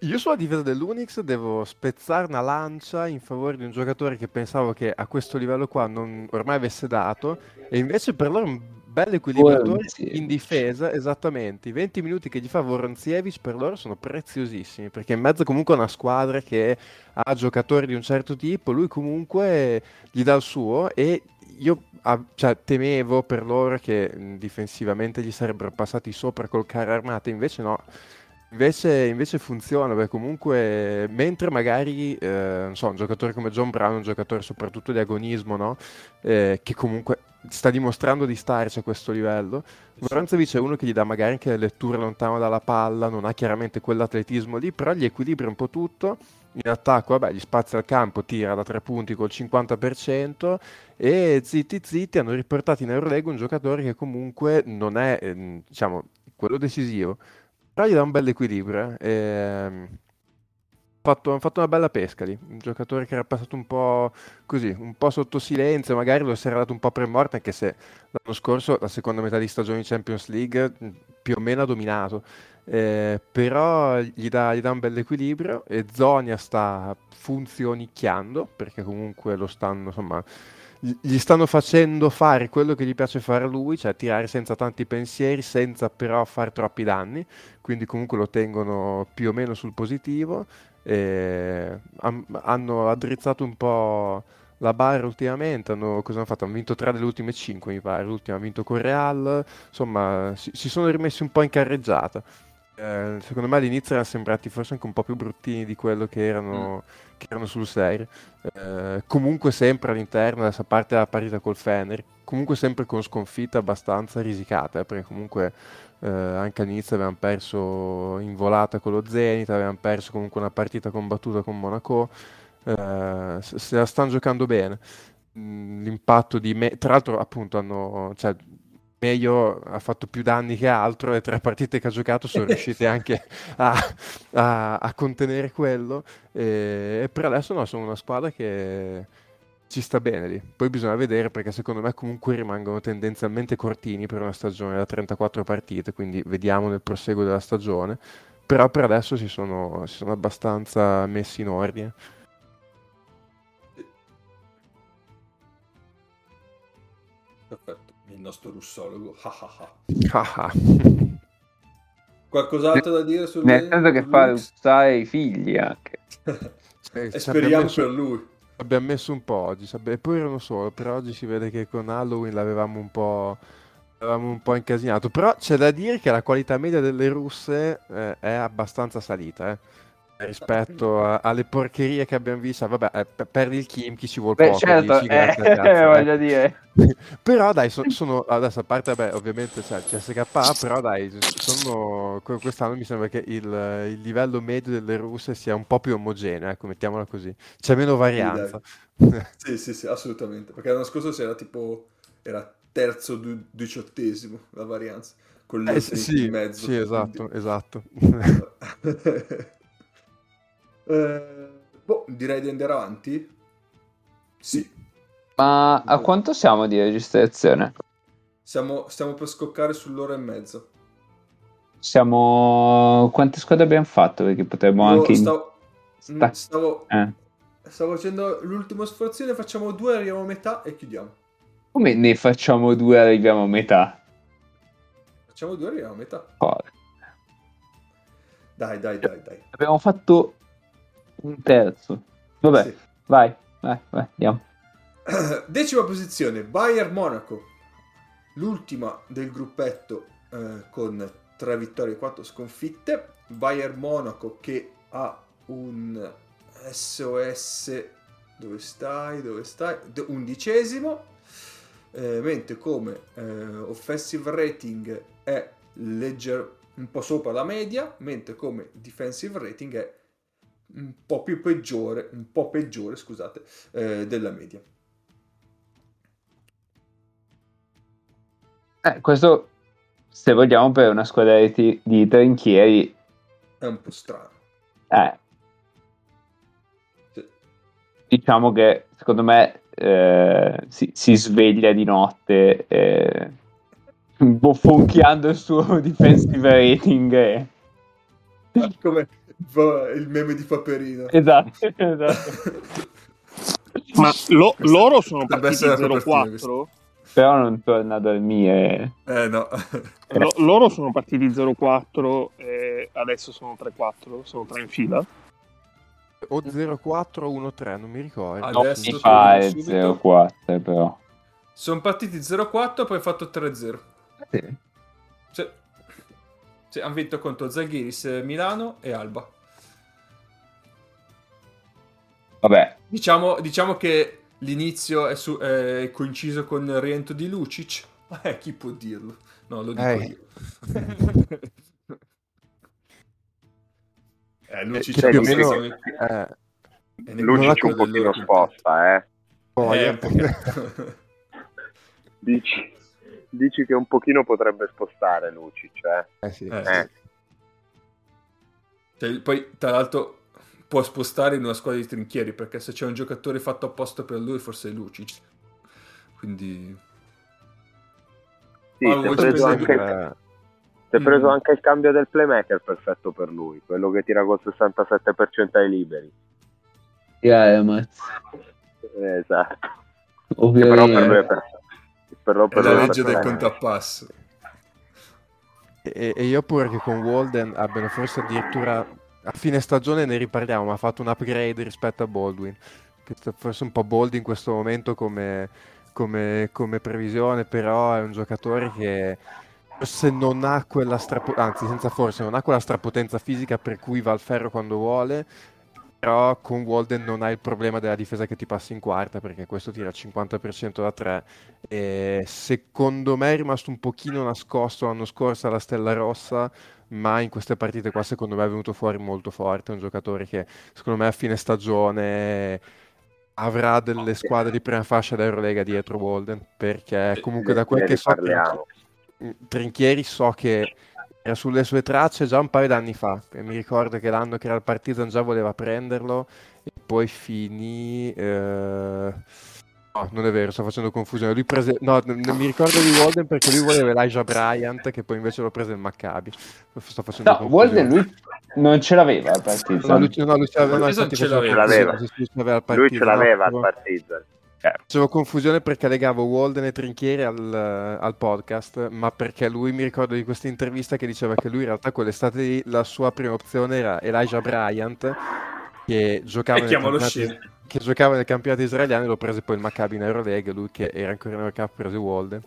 Io sulla difesa dell'Unix devo spezzare una lancia in favore di un giocatore che pensavo che a questo livello qua non ormai avesse dato e invece per loro un bel equilibratore Voronzievic. in difesa, esattamente. I 20 minuti che gli fa Voronziewicz per loro sono preziosissimi perché in mezzo comunque a una squadra che ha giocatori di un certo tipo, lui comunque gli dà il suo e io ah, cioè, temevo per loro che difensivamente gli sarebbero passati sopra col carro armato, invece no. Invece, invece funziona perché comunque mentre magari eh, non so, un giocatore come John Brown, un giocatore soprattutto di agonismo, no? Eh, che comunque sta dimostrando di starci a questo livello, Voronzovic è uno che gli dà magari anche le letture lontano dalla palla, non ha chiaramente quell'atletismo lì, però gli equilibra un po' tutto. In attacco, vabbè, gli spazia al campo, tira da tre punti col 50% e zitti zitti hanno riportato in Eurolega un giocatore che comunque non è, ehm, diciamo, quello decisivo, però gli dà un bel equilibrio. eh. Fatto, hanno fatto una bella pesca lì, un giocatore che era passato un po' così, un po' sotto silenzio, magari lo si era dato un po' per morto, anche se l'anno scorso, la seconda metà di stagione di Champions League, più o meno ha dominato. Eh, però gli dà, gli dà un bel equilibrio e Zonia sta funzionicchiando perché comunque lo stanno, insomma, gli stanno facendo fare quello che gli piace fare a lui, cioè tirare senza tanti pensieri, senza però fare troppi danni, quindi comunque lo tengono più o meno sul positivo. Han- hanno addrizzato un po' la barra ultimamente, hanno, cosa hanno fatto? Hanno vinto tre delle ultime cinque, mi pare, l'ultima ha vinto con Real, insomma si, si sono rimessi un po' in carreggiata. Eh, secondo me all'inizio erano sembrati forse anche un po' più bruttini di quello che erano, che erano sul serio. Eh, comunque sempre all'interno, a parte la partita col Fener, comunque sempre con sconfitte abbastanza risicate, eh, perché comunque eh, anche all'inizio avevano perso in volata con lo Zenit, avevano perso comunque una partita combattuta con Monaco, eh, se la stanno giocando bene. Mm, L'impatto di me, tra l'altro appunto hanno, cioè, meglio ha fatto più danni che altro, le tre partite che ha giocato sono riuscite anche a, a- a contenere quello e, e per adesso no, sono una squadra che ci sta bene lì. Poi bisogna vedere perché secondo me comunque rimangono tendenzialmente cortini per una stagione da 34 partite, quindi vediamo nel proseguo della stagione. Però per adesso si sono, si sono abbastanza messi in ordine. Perfetto, il nostro russologo. Qualcos'altro da dire sul Nel senso che fa Lux? usare i figli anche. E speriamo per lui. Abbiamo messo un po' oggi, e poi erano solo, però oggi si vede che con Halloween l'avevamo un po', l'avevamo un po' incasinato. Però c'è da dire che la qualità media delle russe eh, è abbastanza salita, eh, rispetto a- alle porcherie che abbiamo visto. Vabbè, eh, per- perdi il Kim, chi ci vuole Beh, poco, certo, dici, eh, cazzo, eh. voglio dire. Però dai, so- sono adesso a parte, vabbè, ovviamente c'è CSKA, però dai, sono, que- quest'anno mi sembra che il, il livello medio delle russe sia un po' più omogeneo, ecco, mettiamola così. C'è meno varianza. Sì, sì, sì, assolutamente. Perché l'anno scorso era tipo, era terzo, du- diciottesimo la varianza. Con Eh, l'I sì, in mezzo. sì, esatto, esatto. Eh, boh, direi di andare avanti. Sì, Ma a quanto siamo di registrazione? siamo, stiamo per scoccare sull'ora e mezzo. Siamo... Quante squadre abbiamo fatto? Perché potremmo Io anche... stavo, sta- mm, stavo, eh. stavo facendo l'ultimo sforzo, ne facciamo due, arriviamo a metà e chiudiamo. Come ne facciamo due arriviamo a metà? Facciamo due, arriviamo a metà. Porca. Dai, dai, dai, dai. Abbiamo fatto un terzo. Vabbè, Sì. vai, vai, vai, andiamo. Decima posizione, Bayern Monaco, l'ultima del gruppetto eh, con 3 vittorie e 4 sconfitte. Bayern Monaco che ha un SOS, dove stai, dove stai? Undicesimo, eh, mentre come eh, offensive rating è leggero, un po' sopra la media, mentre come defensive rating è un po' più peggiore, un po' peggiore, scusate, eh, della media. Eh, questo, se vogliamo, per una squadra di, di trinchieri, È un po' strano. eh, Sì. diciamo che secondo me eh, si, si sveglia di notte eh, bofonchiando il suo defensive rating. eh. Come il meme di Paperino. Esatto, esatto. Ma lo- loro sono partiti essere la copertina, 04? Però non torna dal mie. Eh no. Lo- loro sono partiti 04 e adesso sono 3-4, sono tre in fila. O 0413, non mi ricordo. No, Adesso mi fa torno il subito. 04 però. Sono partiti 0-4, poi fatto 3-0. Sì. Sì. Sì, hanno vinto contro Zaghiris, eh, Milano e Alba. Vabbè, Diciamo, diciamo che l'inizio è, su- è coinciso con il rientro di Lucic. Eh, chi può dirlo? No, lo dico Eh. io. eh, Lucic che è più meno- Eh, è nel Lucic un pochino sposta, eh. poi, Eh, eh, pochino. Dici, dici che un pochino potrebbe spostare Lucic, eh. eh sì. Eh, Eh. Cioè, poi, tra l'altro, può spostare in una squadra di trinchieri perché se c'è un giocatore fatto apposta per lui, forse è Lucic. Quindi, Sì, Ah, si è vuoi preso, anche, Eh, si è preso Mm. anche il cambio del playmaker perfetto per lui, quello che tira col 67% ai liberi. Yamaz. Eh, Esatto. Che Ovviamente. però per lui è perfetto. Però è per la legge del contapasso. E, e io pure che con Walden abbiano forse addirittura a fine stagione ne riparliamo, ma ha fatto un upgrade rispetto a Baldwin. Che sta forse un po' bold in questo momento come, come- come previsione, però è un giocatore che forse non ha quella strapotenza, anzi senza forse, non ha quella strapotenza fisica per cui va al ferro quando vuole, però con Walden non ha il problema della difesa che ti passa in quarta, perché questo tira il 50% da 3 e secondo me è rimasto un pochino nascosto l'anno scorso alla Stella Rossa, ma in queste partite qua secondo me è venuto fuori molto forte. Un giocatore che secondo me a fine stagione avrà delle squadre di prima fascia d'Eurolega dietro Walden, perché comunque da quel che so. Trinchieri so che era sulle sue tracce già un paio d'anni fa. E mi ricordo che l'anno che era il Partizan già voleva prenderlo e poi finì. eh, No, non è vero, sto facendo confusione. Lui prese... No, non mi ricordo di Walden perché lui voleva Elijah Bryant, che poi invece lo prese il Maccabi. Sto facendo No, confusione. Walden lui non ce l'aveva al partito. No, lui, no, lui ce l'aveva, no, Partizan ce l'aveva. sì, sì, ce l'aveva al Lui Partizan, ce l'aveva al Partizan. Facevo confusione perché legavo Walden e Trinchieri al, al podcast, ma perché lui mi ricordo di questa intervista che diceva che lui in realtà quell'estate lì la sua prima opzione era Elijah Bryant, che giocava, nel campionato, che giocava nel campionato israeliano e lo prese poi il Maccabi in Eurolega, lui che era ancora in Eurocup prese Walden.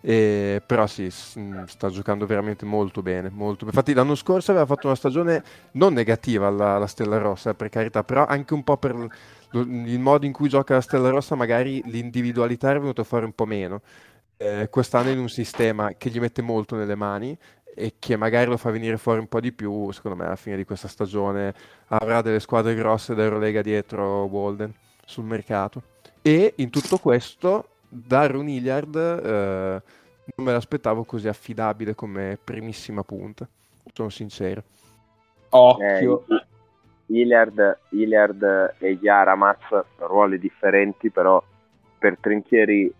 E, però sì, mh, sta giocando veramente molto bene, molto bene. Infatti l'anno scorso aveva fatto una stagione non negativa alla, alla Stella Rossa, per carità, però anche un po' per il modo in cui gioca la Stella Rossa, magari l'individualità è venuta fuori un po' meno. Eh, quest'anno in un sistema che gli mette molto nelle mani e che magari lo fa venire fuori un po' di più, secondo me alla fine di questa stagione avrà delle squadre grosse d'Eurolega dietro Walden sul mercato. E in tutto questo, Darren Hilliard eh, non me l'aspettavo così affidabile come primissima punta, sono sincero. Occhio. Eh, Hilliard, Hilliard e Yaramaz ruoli differenti, però per Trinchieri,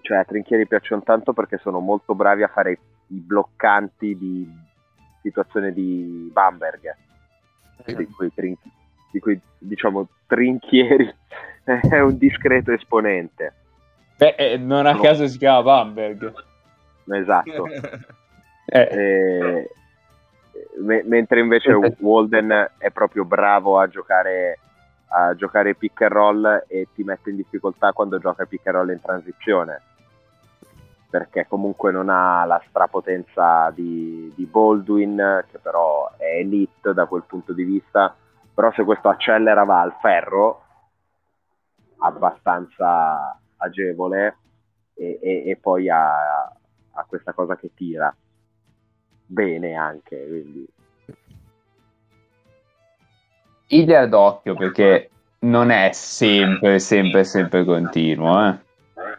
cioè a Trinchieri piacciono tanto perché sono molto bravi a fare i bloccanti di situazione di Bamberg, di cui, Trin- di cui diciamo Trinchieri è un discreto esponente. Beh, eh, non a No. caso si chiama Bamberg. Esatto. Eh, Eh, me- mentre invece Walden è proprio bravo a giocare a giocare pick and roll e ti mette in difficoltà quando gioca pick and roll in transizione. Perché comunque non ha la strapotenza di, di Baldwin che però è elite da quel punto di vista. Però se questo accelera va al ferro abbastanza agevole e, e- e poi ha, ha questa cosa che tira bene anche quindi Hilliard occhio perché non è sempre, sempre, sempre continuo. Eh.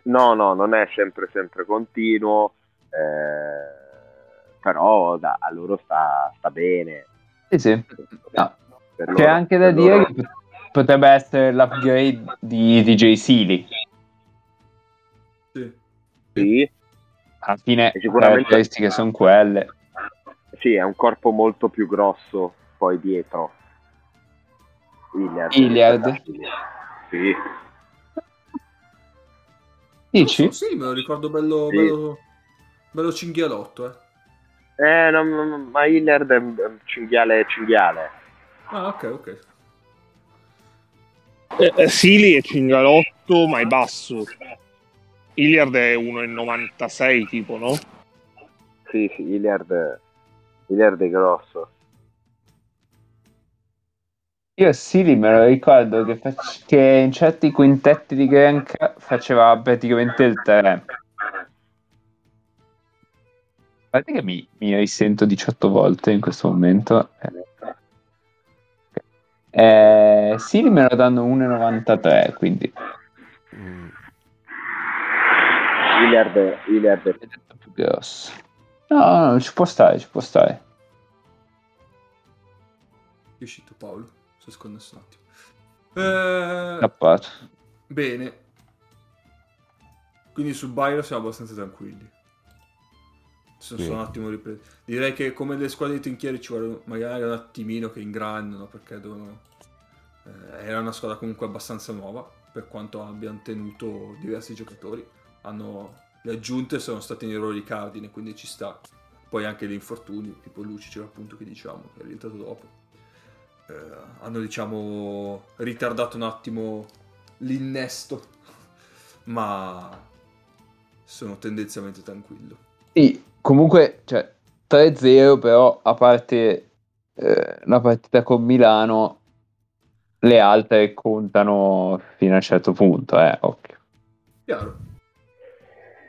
no no non è sempre sempre continuo eh, però da- a loro sta, sta bene Sì, sì. No. Per C'è loro- anche da dire loro- che pot- potrebbe essere l'upgrade di DJ Sealy. Sì. sì, Alla fine le caratteristiche sono quelle. Sì, è un corpo molto più grosso poi dietro. Iliad. Iliad. Sì. Dici? Sì, me lo ricordo bello, Sì. bello, bello cinghialotto, eh. Eh, no, no, ma Iliad è un cinghiale cinghiale. Ah, ok, ok. Eh, eh, Sili è cingalotto, ma è basso. Iliard è 1,96 tipo, no? Sì, sì, Iliad, Iliad è grosso. Io Sili me lo ricordo che, fac- che in certi quintetti di Grank faceva praticamente il 3. Guardate che mi, mi risento 18 volte in questo momento. Eh, Sili me lo danno 1,93, quindi Mm. Iliad, Iliad è più grosso. No, no, ci può stare, ci può stare. È uscito Paolo. Si è sconnesso un attimo. Eh, Scappato. Bene. Quindi su Byro siamo abbastanza tranquilli. Sono, Sì. sono un attimo ripreso. Direi che come le squadre di trinchieri ci vuole magari un attimino che ingrandano perché devono... eh, era una squadra comunque abbastanza nuova per quanto abbiano tenuto diversi giocatori. Hanno... Le aggiunte sono state nei ruoli cardine, quindi ci sta. Poi anche gli infortuni, tipo Lucic appunto che diciamo, che è rientrato dopo. Eh, hanno diciamo ritardato un attimo l'innesto, ma sono tendenzialmente tranquillo. Sì, comunque, cioè, 3-0 però, a parte eh, la partita con Milano, le altre contano fino a un certo punto, eh, occhio. Chiaro.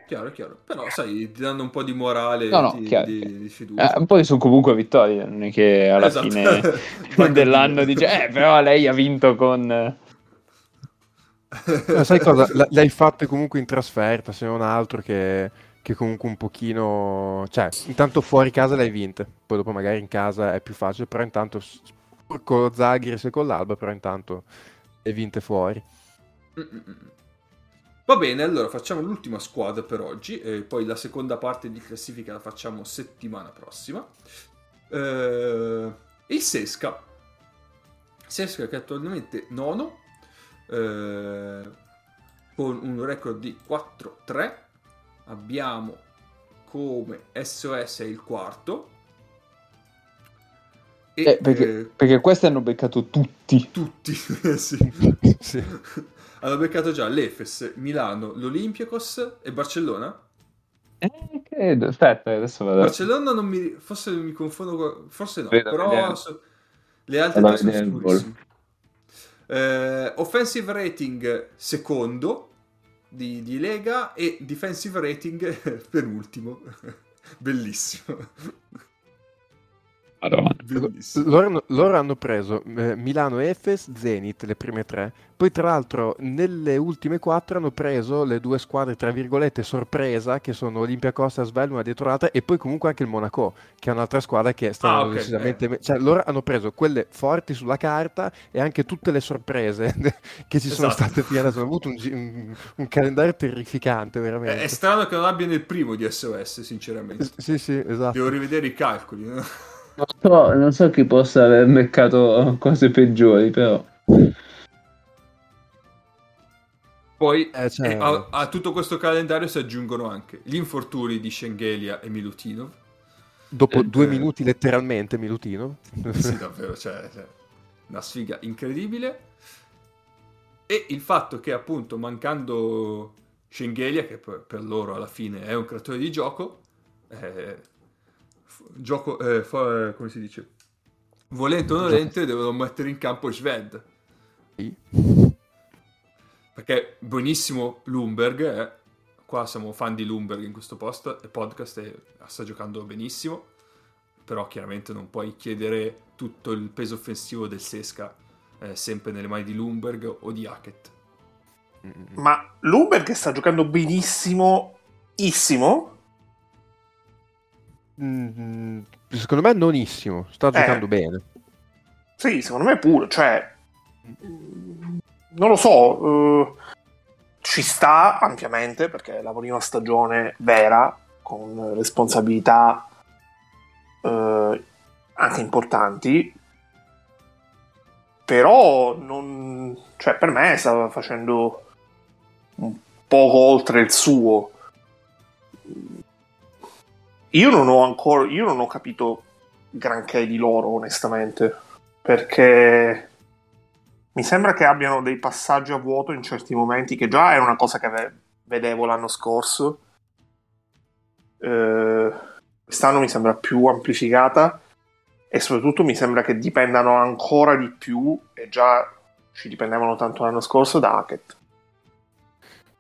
Chiaro, chiaro. Però, sai, ti danno un po' di morale, No, no, di, chiaro, di- chiaro. di fiducia. Eh, poi sono comunque vittorie, non è che alla Esatto. fine dell'anno dice, eh, però lei ha vinto con... Eh, sai cosa? L- le hai fatte comunque in trasferta, se non altro che, che comunque un pochino... Cioè, intanto fuori casa le hai vinte, poi dopo magari in casa è più facile, però intanto con lo Zaghiris e con l'Alba, però intanto le hai vinte fuori. Mm-mm-mm. Va bene, allora facciamo l'ultima squadra per oggi e poi la seconda parte di classifica la facciamo settimana prossima. Eh, il Sesca. Sesca che è attualmente nono eh, con un record di 4-3. Abbiamo come SOS il quarto. E Eh, perché, eh, perché questi hanno beccato tutti. tutti, sì. Sì. Hanno beccato già l'Efes, Milano, l'Olympiakos e Barcellona. Eh, credo, aspetta, adesso vado. Barcellona non mi... forse mi confondo, con- forse no, Vedo, però so- le altre Vado tre sono sicurissime. Eh, offensive rating secondo di, di Lega e defensive rating penultimo. Bellissimo. Loro, hanno- loro hanno preso eh, Milano Efes, Zenit, le prime tre. Poi, tra l'altro, nelle ultime quattro hanno preso le due squadre, tra virgolette, sorpresa, che sono Olympiacos e Asvel, una dietro l'altra, e poi comunque anche il Monaco, che è un'altra squadra che sta Ah, andando ok, decisamente... eh. me- Cioè, loro hanno preso quelle forti sulla carta e anche tutte le sorprese che ci sono Esatto. state fino adesso. Hanno avuto un, un- un calendario terrificante, È, veramente. è strano che non abbiano il primo di SOS, sinceramente. Sì, sì, esatto. Devo rivedere i calcoli. no? Non so, non so chi possa aver beccato cose peggiori, però. Poi Eh, cioè- eh, a, a tutto questo calendario si aggiungono anche gli infortuni di Schengelia e Milutinov. Dopo Eh, due eh. minuti letteralmente, Milutino. Sì, davvero, cioè, cioè, una sfiga incredibile. E il fatto che appunto mancando Schengelia, che per, per loro alla fine è un creatore di gioco, eh, gioco, eh, fa- come si dice, volente o nolente devono mettere in campo Sved. Sì. Perché buonissimo Lumberg, eh. qua siamo fan di Lumberg in questo post, e podcast e sta giocando benissimo, però chiaramente non puoi chiedere tutto il peso offensivo del Sesca eh, sempre nelle mani di Lumberg o di Hackett. Ma Lumberg sta giocando benissimo, issimo. Mm, secondo me nonissimo, sta Eh. giocando bene. Sì, secondo me pure, cioè... mm, Non lo so, eh, ci sta ampiamente perché lavori una stagione vera, con responsabilità eh, anche importanti, però non, cioè, per me stava facendo un poco oltre il suo. Io non ho ancora, io non ho capito granché di loro, onestamente, perché mi sembra che abbiano dei passaggi a vuoto in certi momenti, che già è una cosa che ve- vedevo l'anno scorso. Eh, quest'anno mi sembra più amplificata e soprattutto mi sembra che dipendano ancora di più, e già ci dipendevano tanto l'anno scorso, da Hackett.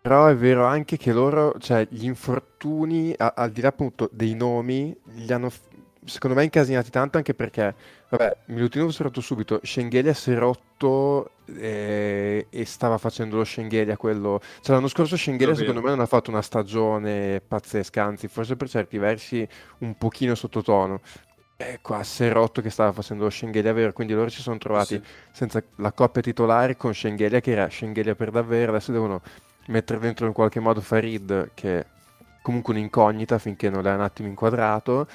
Però è vero anche che loro, cioè gli infortuni, a- al di là appunto dei nomi, li hanno f- secondo me incasinati tanto anche perché, vabbè, Milutinov si è rotto subito, Schengelia si è rotto eh, e stava facendo lo Schengelia quello... Cioè l'anno scorso Schengelia Davvero. secondo me non ha fatto una stagione pazzesca, anzi forse per certi versi un pochino sottotono. E qua si è rotto che stava facendo lo Schengelia vero, quindi loro si sono trovati Sì. senza la coppia titolare con Schengelia che era Schengelia per davvero, adesso devono mettere dentro in qualche modo Farid che è comunque un'incognita finché non l'ha un attimo inquadrato.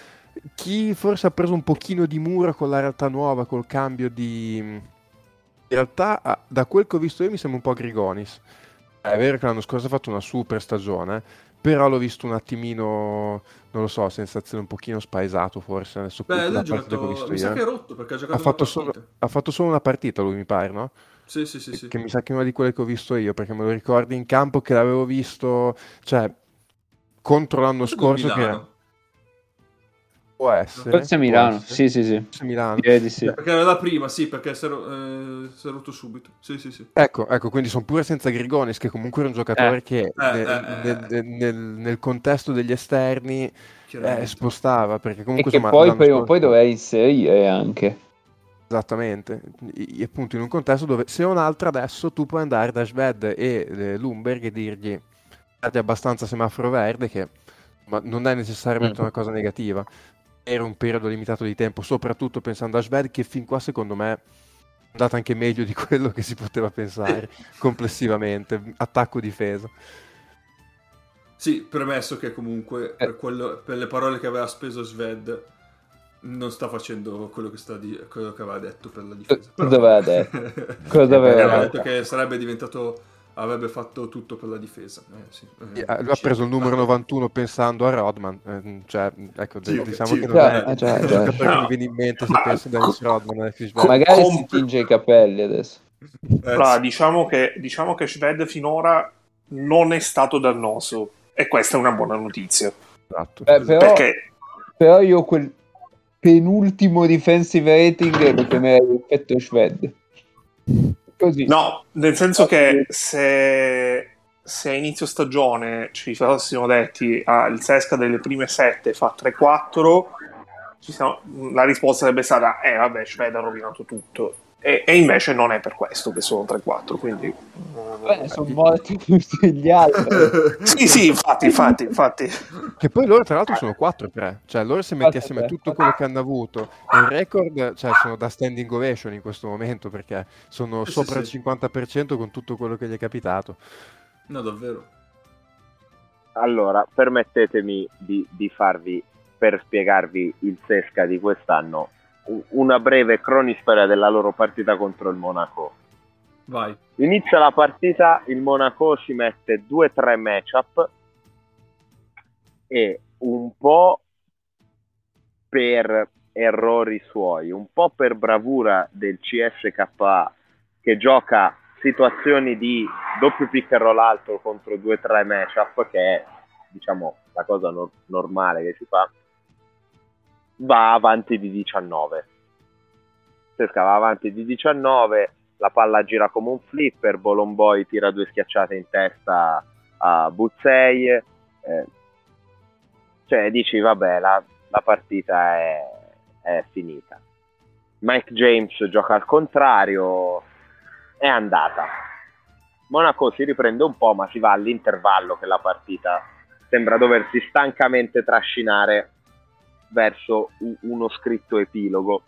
Chi forse ha preso un pochino di muro con la realtà nuova, col cambio di... In realtà, da quel che ho visto io, mi sembra un po' Grigonis. È vero che l'anno scorso ha fatto una super stagione, però l'ho visto un attimino, non lo so, sensazione un pochino spaesato forse, adesso Beh, lui ha parte che ho giocato. visto Mi sa che è rotto perché ha giocato Ha fatto, solo, ha fatto solo una partita lui, mi pare, no? Sì, sì, sì, sì. che mi sa che è una di quelle che ho visto io, perché me lo ricordi in campo che l'avevo visto, cioè, contro l'anno Forse scorso che Milano. può essere. Forse a può Milano, essere. sì, sì, sì. Forse Milano. Direi di sì. Perché era la prima, sì, perché si è, eh, si è rotto subito. Sì, sì, sì. Ecco, ecco, quindi sono pure senza Grigonis, che comunque era un giocatore Eh. che nel, eh, eh. nel- nel- nel contesto degli esterni eh, spostava, perché E comunque che insomma, poi prima o poi doveva inserire anche. Esattamente, I- appunto in un contesto dove se un altro adesso tu puoi andare da Sved e eh, Lumberg e dirgli dargli abbastanza semaforo verde che ma non è necessariamente Mm. una cosa negativa era un periodo limitato di tempo soprattutto pensando a Sved che fin qua secondo me è andata anche meglio di quello che si poteva pensare complessivamente attacco-difesa Sì, premesso che comunque Eh. per, quello- per le parole che aveva speso Sved non sta facendo quello che, sta di- quello che aveva detto per la difesa. Cosa aveva detto? Cosa aveva aveva detto? che sarebbe diventato avrebbe fatto tutto per la difesa. Eh, sì. Eh, Eh, lui ha preso il numero 91 pensando a Rodman eh, cioè ecco Sì, diciamo sì, che non Già, è eh, già. giocatore che No. mi viene in mente se Ma- penso a Dennis Rodman. Magari si Com- tinge i capelli adesso. Eh, Allora, sì. diciamo che, diciamo che Shved finora non è stato dannoso e questa è una buona notizia. Esatto. Beh, però, Perché però io quel penultimo defensive rating lo chiamerei effetto Shved. Così. No, nel senso che se, se a inizio stagione ci fossimo detti ah, il Sesca delle prime sette fa 3-4, ci siamo- la risposta sarebbe stata eh vabbè, Shved ha rovinato tutto. E, e invece non è per questo che sono 3-4, quindi... Beh, sono morti tutti gli altri. Sì, sì, infatti, infatti, infatti. Che poi loro tra l'altro sono 4-3, cioè loro se metti 4-3. assieme tutto quello che hanno avuto il record, cioè sono da standing ovation in questo momento perché sono Sì, sopra sì. il 50% con tutto quello che gli è capitato. No, davvero. Allora, permettetemi di, di farvi, per spiegarvi il Sesca di quest'anno, una breve cronistoria della loro partita contro il Monaco. Vai. Inizia la partita, il Monaco ci mette 2-3 matchup e un po' per errori suoi, un po' per bravura del CSKA che gioca situazioni di doppio pick and roll alto contro 2-3 matchup che è diciamo la cosa nor- normale che si fa va avanti di 19 Sesca va avanti di 19 la palla gira come un flipper Bolomboy tira due schiacciate in testa a Buzzei eh, cioè dici vabbè la, la partita è, è finita. Mike James gioca al contrario è andata. Monaco si riprende un po' ma si va all'intervallo che la partita sembra doversi stancamente trascinare verso uno scritto epilogo.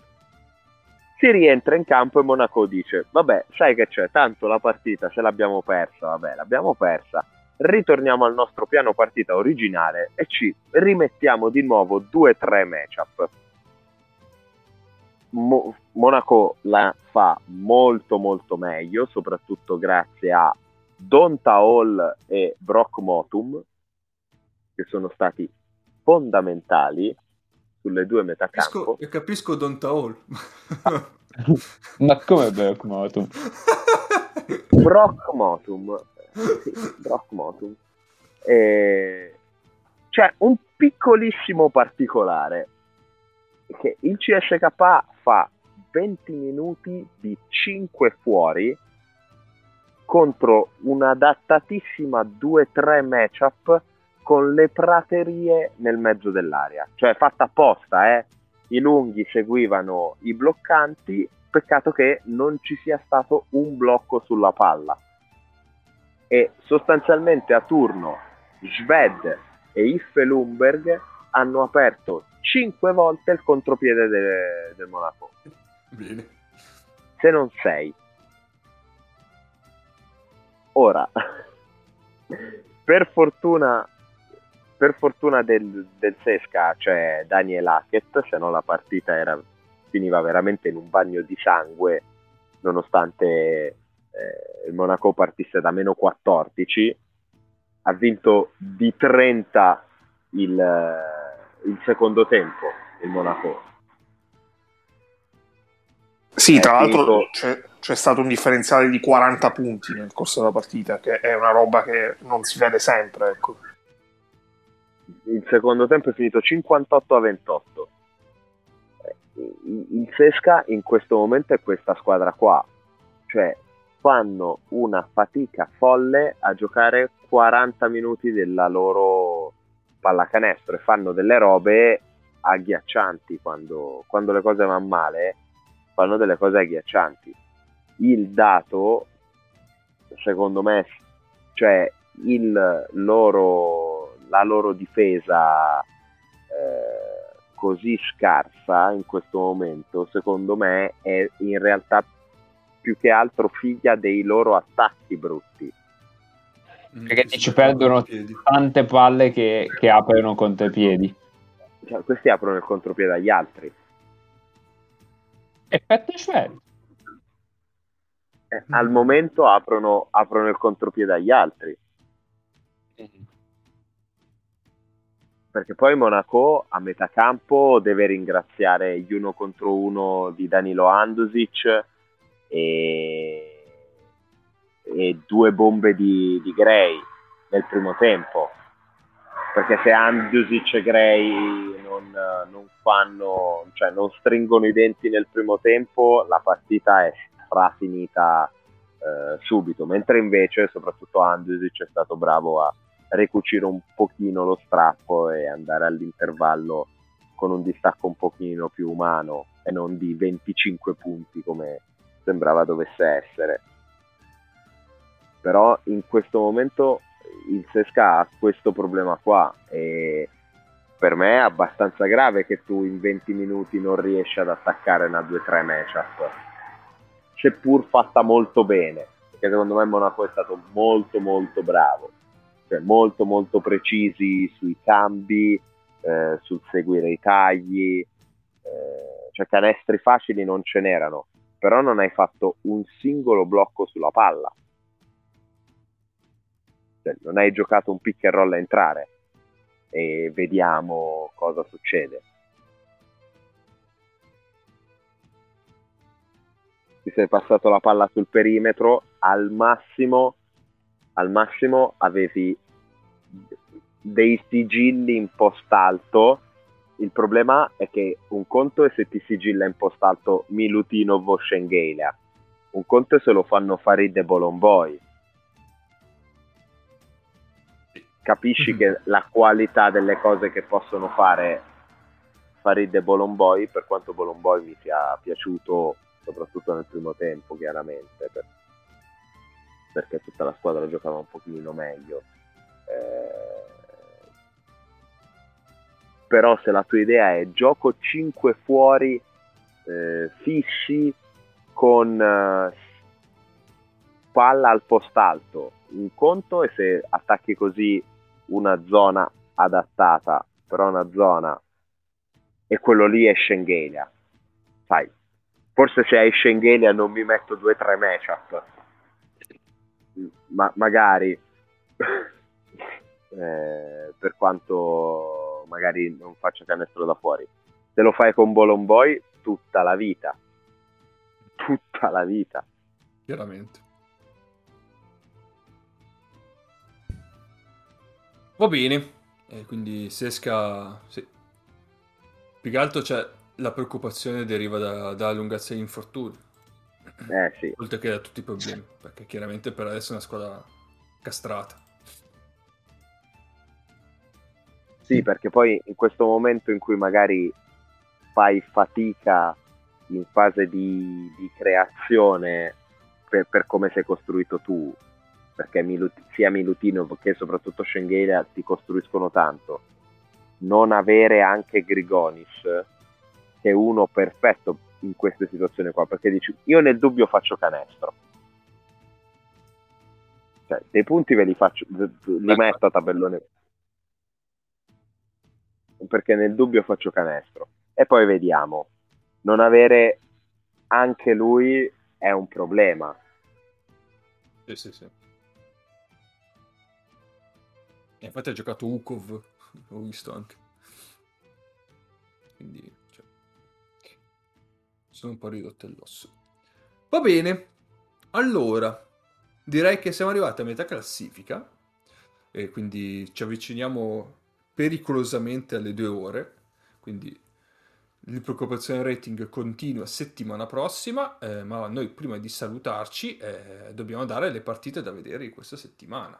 Si rientra in campo e Monaco dice vabbè sai che c'è tanto la partita se l'abbiamo persa vabbè l'abbiamo persa. Ritorniamo al nostro piano partita originale e ci rimettiamo di nuovo 2-3 matchup. Mo- Monaco la fa molto molto meglio, soprattutto grazie a Donta Hall e Brock Motum, che sono stati fondamentali sulle due metacampo. Capisco, capisco Donta Hall. Ma come Brock Motum? Brock Motum. Sì, Brock Motum. E... C'è un piccolissimo particolare che il CSK fa 20 minuti di 5 fuori contro un'adattatissima 2-3 matchup con le praterie nel mezzo dell'area, cioè fatta apposta, eh? i lunghi seguivano i bloccanti, peccato che non ci sia stato un blocco sulla palla. E sostanzialmente a turno Sved e Iffe Lumberg hanno aperto 5 volte il contropiede de- del Monaco. Bene. Se non 6. Ora, per fortuna, per fortuna del, del Sesca, cioè Daniel Hackett, se no la partita era, finiva veramente in un bagno di sangue, nonostante eh, il Monaco partisse da meno 14, ha vinto di 30 il, eh, il secondo tempo, il Monaco. Sì, tra Eh, l'altro c'è, c'è stato un differenziale di 40 punti nel corso della partita, che è una roba che non si vede sempre. Ecco. Il secondo tempo è finito 58 a 28. Eh, Il Sesca in questo momento è questa squadra qua, cioè fanno una fatica folle a giocare 40 minuti della loro pallacanestro e fanno delle robe agghiaccianti quando, quando le cose vanno male, fanno delle cose agghiaccianti. Il dato, secondo me, cioè il loro, la loro difesa eh, così scarsa in questo momento, secondo me, è in realtà più che altro figlia dei loro attacchi brutti. Mm, Perché ci perdono tante palle che, che aprono contro i piedi. Cioè, questi aprono il contropiede agli altri. Effetto Schwed. Eh, al momento aprono, aprono il contropiede agli altri. Perché poi Monaco a metà campo deve ringraziare gli uno contro uno di Danilo Andusic e, e due bombe di, di Gray nel primo tempo. Perché se Andusic e Gray non, non fanno, cioè non stringono i denti nel primo tempo, la partita è strafinita eh, subito. Mentre invece, soprattutto Andusic è stato bravo a ricucire un pochino lo strappo e andare all'intervallo con un distacco un pochino più umano e non di 25 punti come sembrava dovesse essere. Però in questo momento il Sesca ha questo problema qua e per me è abbastanza grave che tu in 20 minuti non riesci ad attaccare una 2-3 matchup seppur fatta molto bene perché secondo me Monaco è stato molto molto bravo cioè molto molto precisi sui cambi eh, sul seguire i tagli eh, cioè canestri facili non ce n'erano però non hai fatto un singolo blocco sulla palla. Cioè, non hai giocato un pick and roll a entrare e vediamo cosa succede. Ti sei passato la palla sul perimetro al massimo al massimo avevi dei sigilli in post alto il problema è che un conto è se ti sigilla in post alto Milutinov o Schengelia un conto è se lo fanno fare i The Bolon Boy capisci Mhm. che la qualità delle cose che possono fare fare i The Bolon Boy per quanto Bolon Boy mi sia piaciuto soprattutto nel primo tempo chiaramente per- perché tutta la squadra giocava un pochino meglio Eh, però se la tua idea è gioco 5 fuori eh, fissi con eh, palla al post alto un conto è se attacchi così una zona adattata però una zona e quello lì è Schengelia sai Forse se hai Schengelia non mi metto due o tre matchup. Ma magari. eh, per quanto magari non faccia canestro da fuori. Se lo fai con Bolomboy, tutta la vita. Tutta la vita. Chiaramente. Va bene. E quindi Sesca... Sì. Più che altro c'è la preoccupazione deriva da- dalla lunghezza degli infortuni. Eh sì. Oltre che da tutti i problemi. Perché chiaramente per adesso è una squadra castrata. Sì, perché poi in questo momento in cui magari fai fatica in fase di, di creazione per, per come sei costruito tu, perché Milut- sia Milutino che soprattutto Schengelia ti costruiscono tanto, non avere anche Grigonis, che è uno perfetto in queste situazioni qua, perché dici io nel dubbio faccio canestro. Cioè, dei punti ve li faccio, li metto a tabellone perché nel dubbio faccio canestro e poi vediamo. Non avere anche lui è un problema. Sì, sì, sì. E infatti ha giocato Ukov, ho visto anche. Quindi, sono un po' ridotto all'osso. Va bene, allora, direi che siamo arrivati a metà classifica, e quindi ci avviciniamo pericolosamente alle due ore, quindi il preoccupazione rating continua settimana prossima, eh, ma noi prima di salutarci eh, dobbiamo dare le partite da vedere di questa settimana.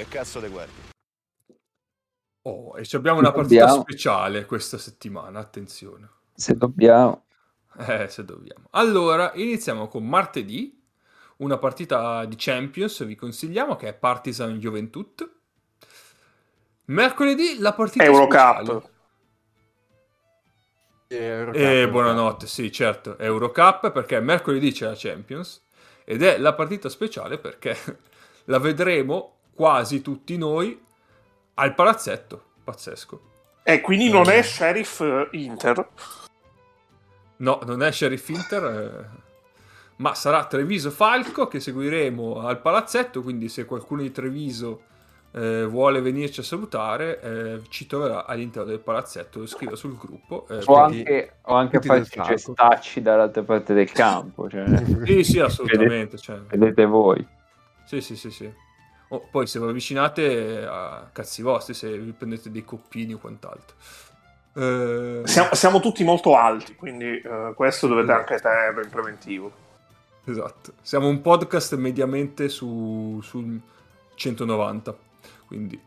Che cazzo te guardi? Oh, e ci abbiamo una partita Dobbiamo. speciale questa settimana, attenzione. Se dobbiamo. Eh, se dobbiamo. Allora, iniziamo con martedì, una partita di Champions, vi consigliamo, che è Partizan Juventut. Mercoledì la partita Eurocup. speciale. Eurocup, Eh, buonanotte, sì, certo, Eurocup perché mercoledì c'è la Champions ed è la partita speciale perché la vedremo quasi tutti noi al palazzetto, pazzesco. E quindi non è Sheriff eh, Inter. No, non è Sheriff Inter, eh, ma sarà Treviso Falco che seguiremo al palazzetto, quindi se qualcuno di Treviso eh, vuole venirci a salutare, eh, ci troverà all'interno del palazzetto, lo scrivo sul gruppo. eh, O anche, o anche farci gestacci dall'altra parte del campo. Cioè, Sì, sì, assolutamente. cioè. vedete voi. Sì, sì, sì, sì. Oh, poi se vi avvicinate a cazzi vostri, se vi prendete dei coppini o quant'altro. Eh, Siamo, siamo tutti molto alti, quindi eh, questo dovete anche tenere in preventivo. Esatto. Siamo un podcast mediamente su, sul 190, quindi...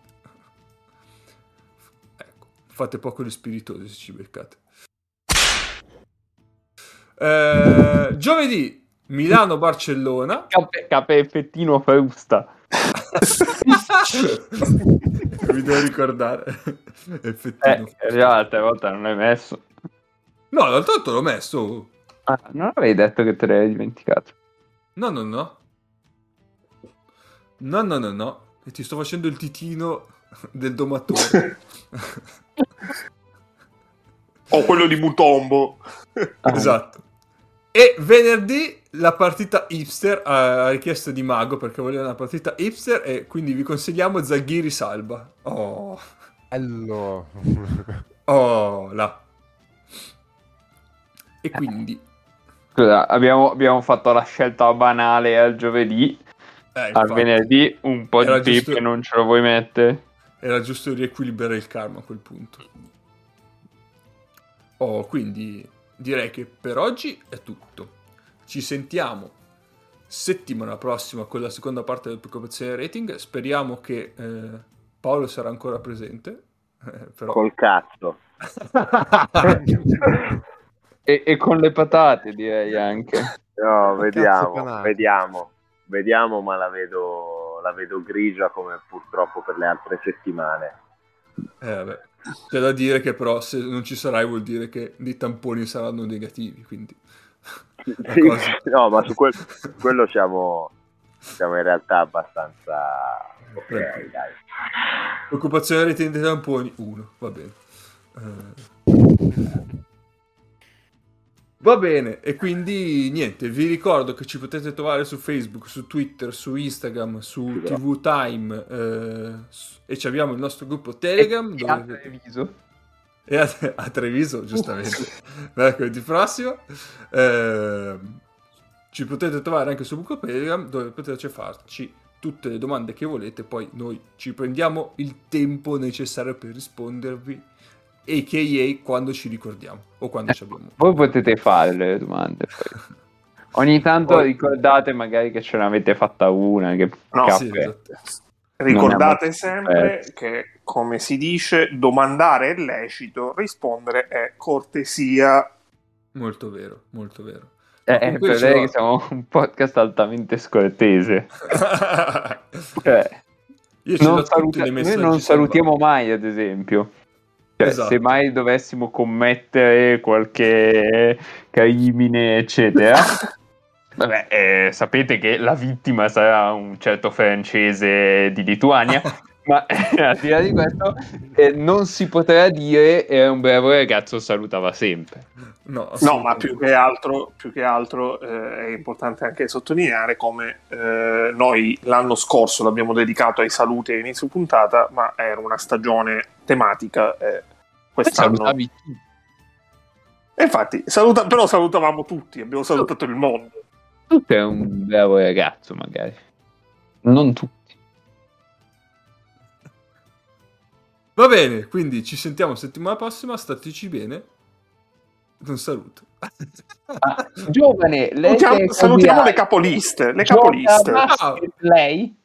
Ecco, fate poco gli spiritosi se ci beccate. Eh, giovedì, Milano-Barcellona. Cape, cape effettino Fausta. Mi devo ricordare. Eh, Effettino. in realtà volta non l'hai messo. No, d'altro canto l'ho messo. Ah, non avevi detto che te l'avevi dimenticato. No, no, no. No, no, no, no. E ti sto facendo il titino del domatore. O quello di Mutombo. Ah, esatto. E venerdì la partita hipster a richiesta di Mago perché voleva una partita hipster e quindi vi consigliamo Zaghiri Salba. Oh, Bello. oh, là. E quindi... Scusa, abbiamo, abbiamo fatto la scelta banale al giovedì. Eh, Al infatti, venerdì un po' Era di giusto- pepe non ce lo vuoi mettere. Era giusto riequilibrare il karma a quel punto. Oh, quindi direi che per oggi è tutto. Ci sentiamo settimana prossima con la seconda parte del preoccupazione rating. Speriamo che eh, Paolo sarà ancora presente. eh, però... Col cazzo. e, e con le patate direi anche. No, vediamo, vediamo, vediamo, ma la vedo, la vedo grigia come purtroppo per le altre settimane. Eh, vabbè. C'è da dire che però se non ci sarai vuol dire che i tamponi saranno negativi, quindi... Sì, no, ma su, quel- quello siamo, siamo in realtà abbastanza ok, Tranquillo. dai. Occupazione rete dei tamponi, uno, va bene. Eh, Va bene, e quindi niente, vi ricordo che ci potete trovare su Facebook, su Twitter, su Instagram, su TV Time eh, e ci abbiamo il nostro gruppo Telegram E a dove... Treviso. E a, a Treviso, giustamente, mercoledì prossimo. Ehm, ci potete trovare anche su Buco Telegram dove potete farci tutte le domande che volete, poi noi ci prendiamo il tempo necessario per rispondervi, a.k.a. quando ci ricordiamo o quando ci abbiamo. Voi potete fare le domande. poi. Ogni tanto Poi- ricordate magari che ce n'avete fatta una. Che No, caffè. Sì, esatto. Ricordate sempre Eh. che, come si dice, domandare è lecito, rispondere è cortesia. Molto vero, molto vero. Eh, eh, per ce l'ho. che siamo un podcast altamente scortese. Cioè, l'ho non saluta- non salutiamo mai, ad esempio. Cioè, Esatto. Se mai dovessimo commettere qualche crimine, eccetera, vabbè, eh, sapete che la vittima sarà un certo francese di Lituania. Ma al di là di questo, eh, non si potrà dire era un bravo ragazzo, salutava sempre. No, No, ma più che altro, più che altro eh, è importante anche sottolineare come eh, noi l'anno scorso l'abbiamo dedicato ai saluti a inizio puntata, ma era una stagione tematica. eh, quest'anno. Salutavi. E infatti, saluta- però salutavamo tutti, abbiamo salutato il mondo. Tu sei un bravo ragazzo, magari. Non tutti. Va bene, quindi ci sentiamo settimana prossima, stateci bene. Un saluto. Ah, giovane, lei Salutiamo, le capoliste. Le Gioca capoliste. basket, lei?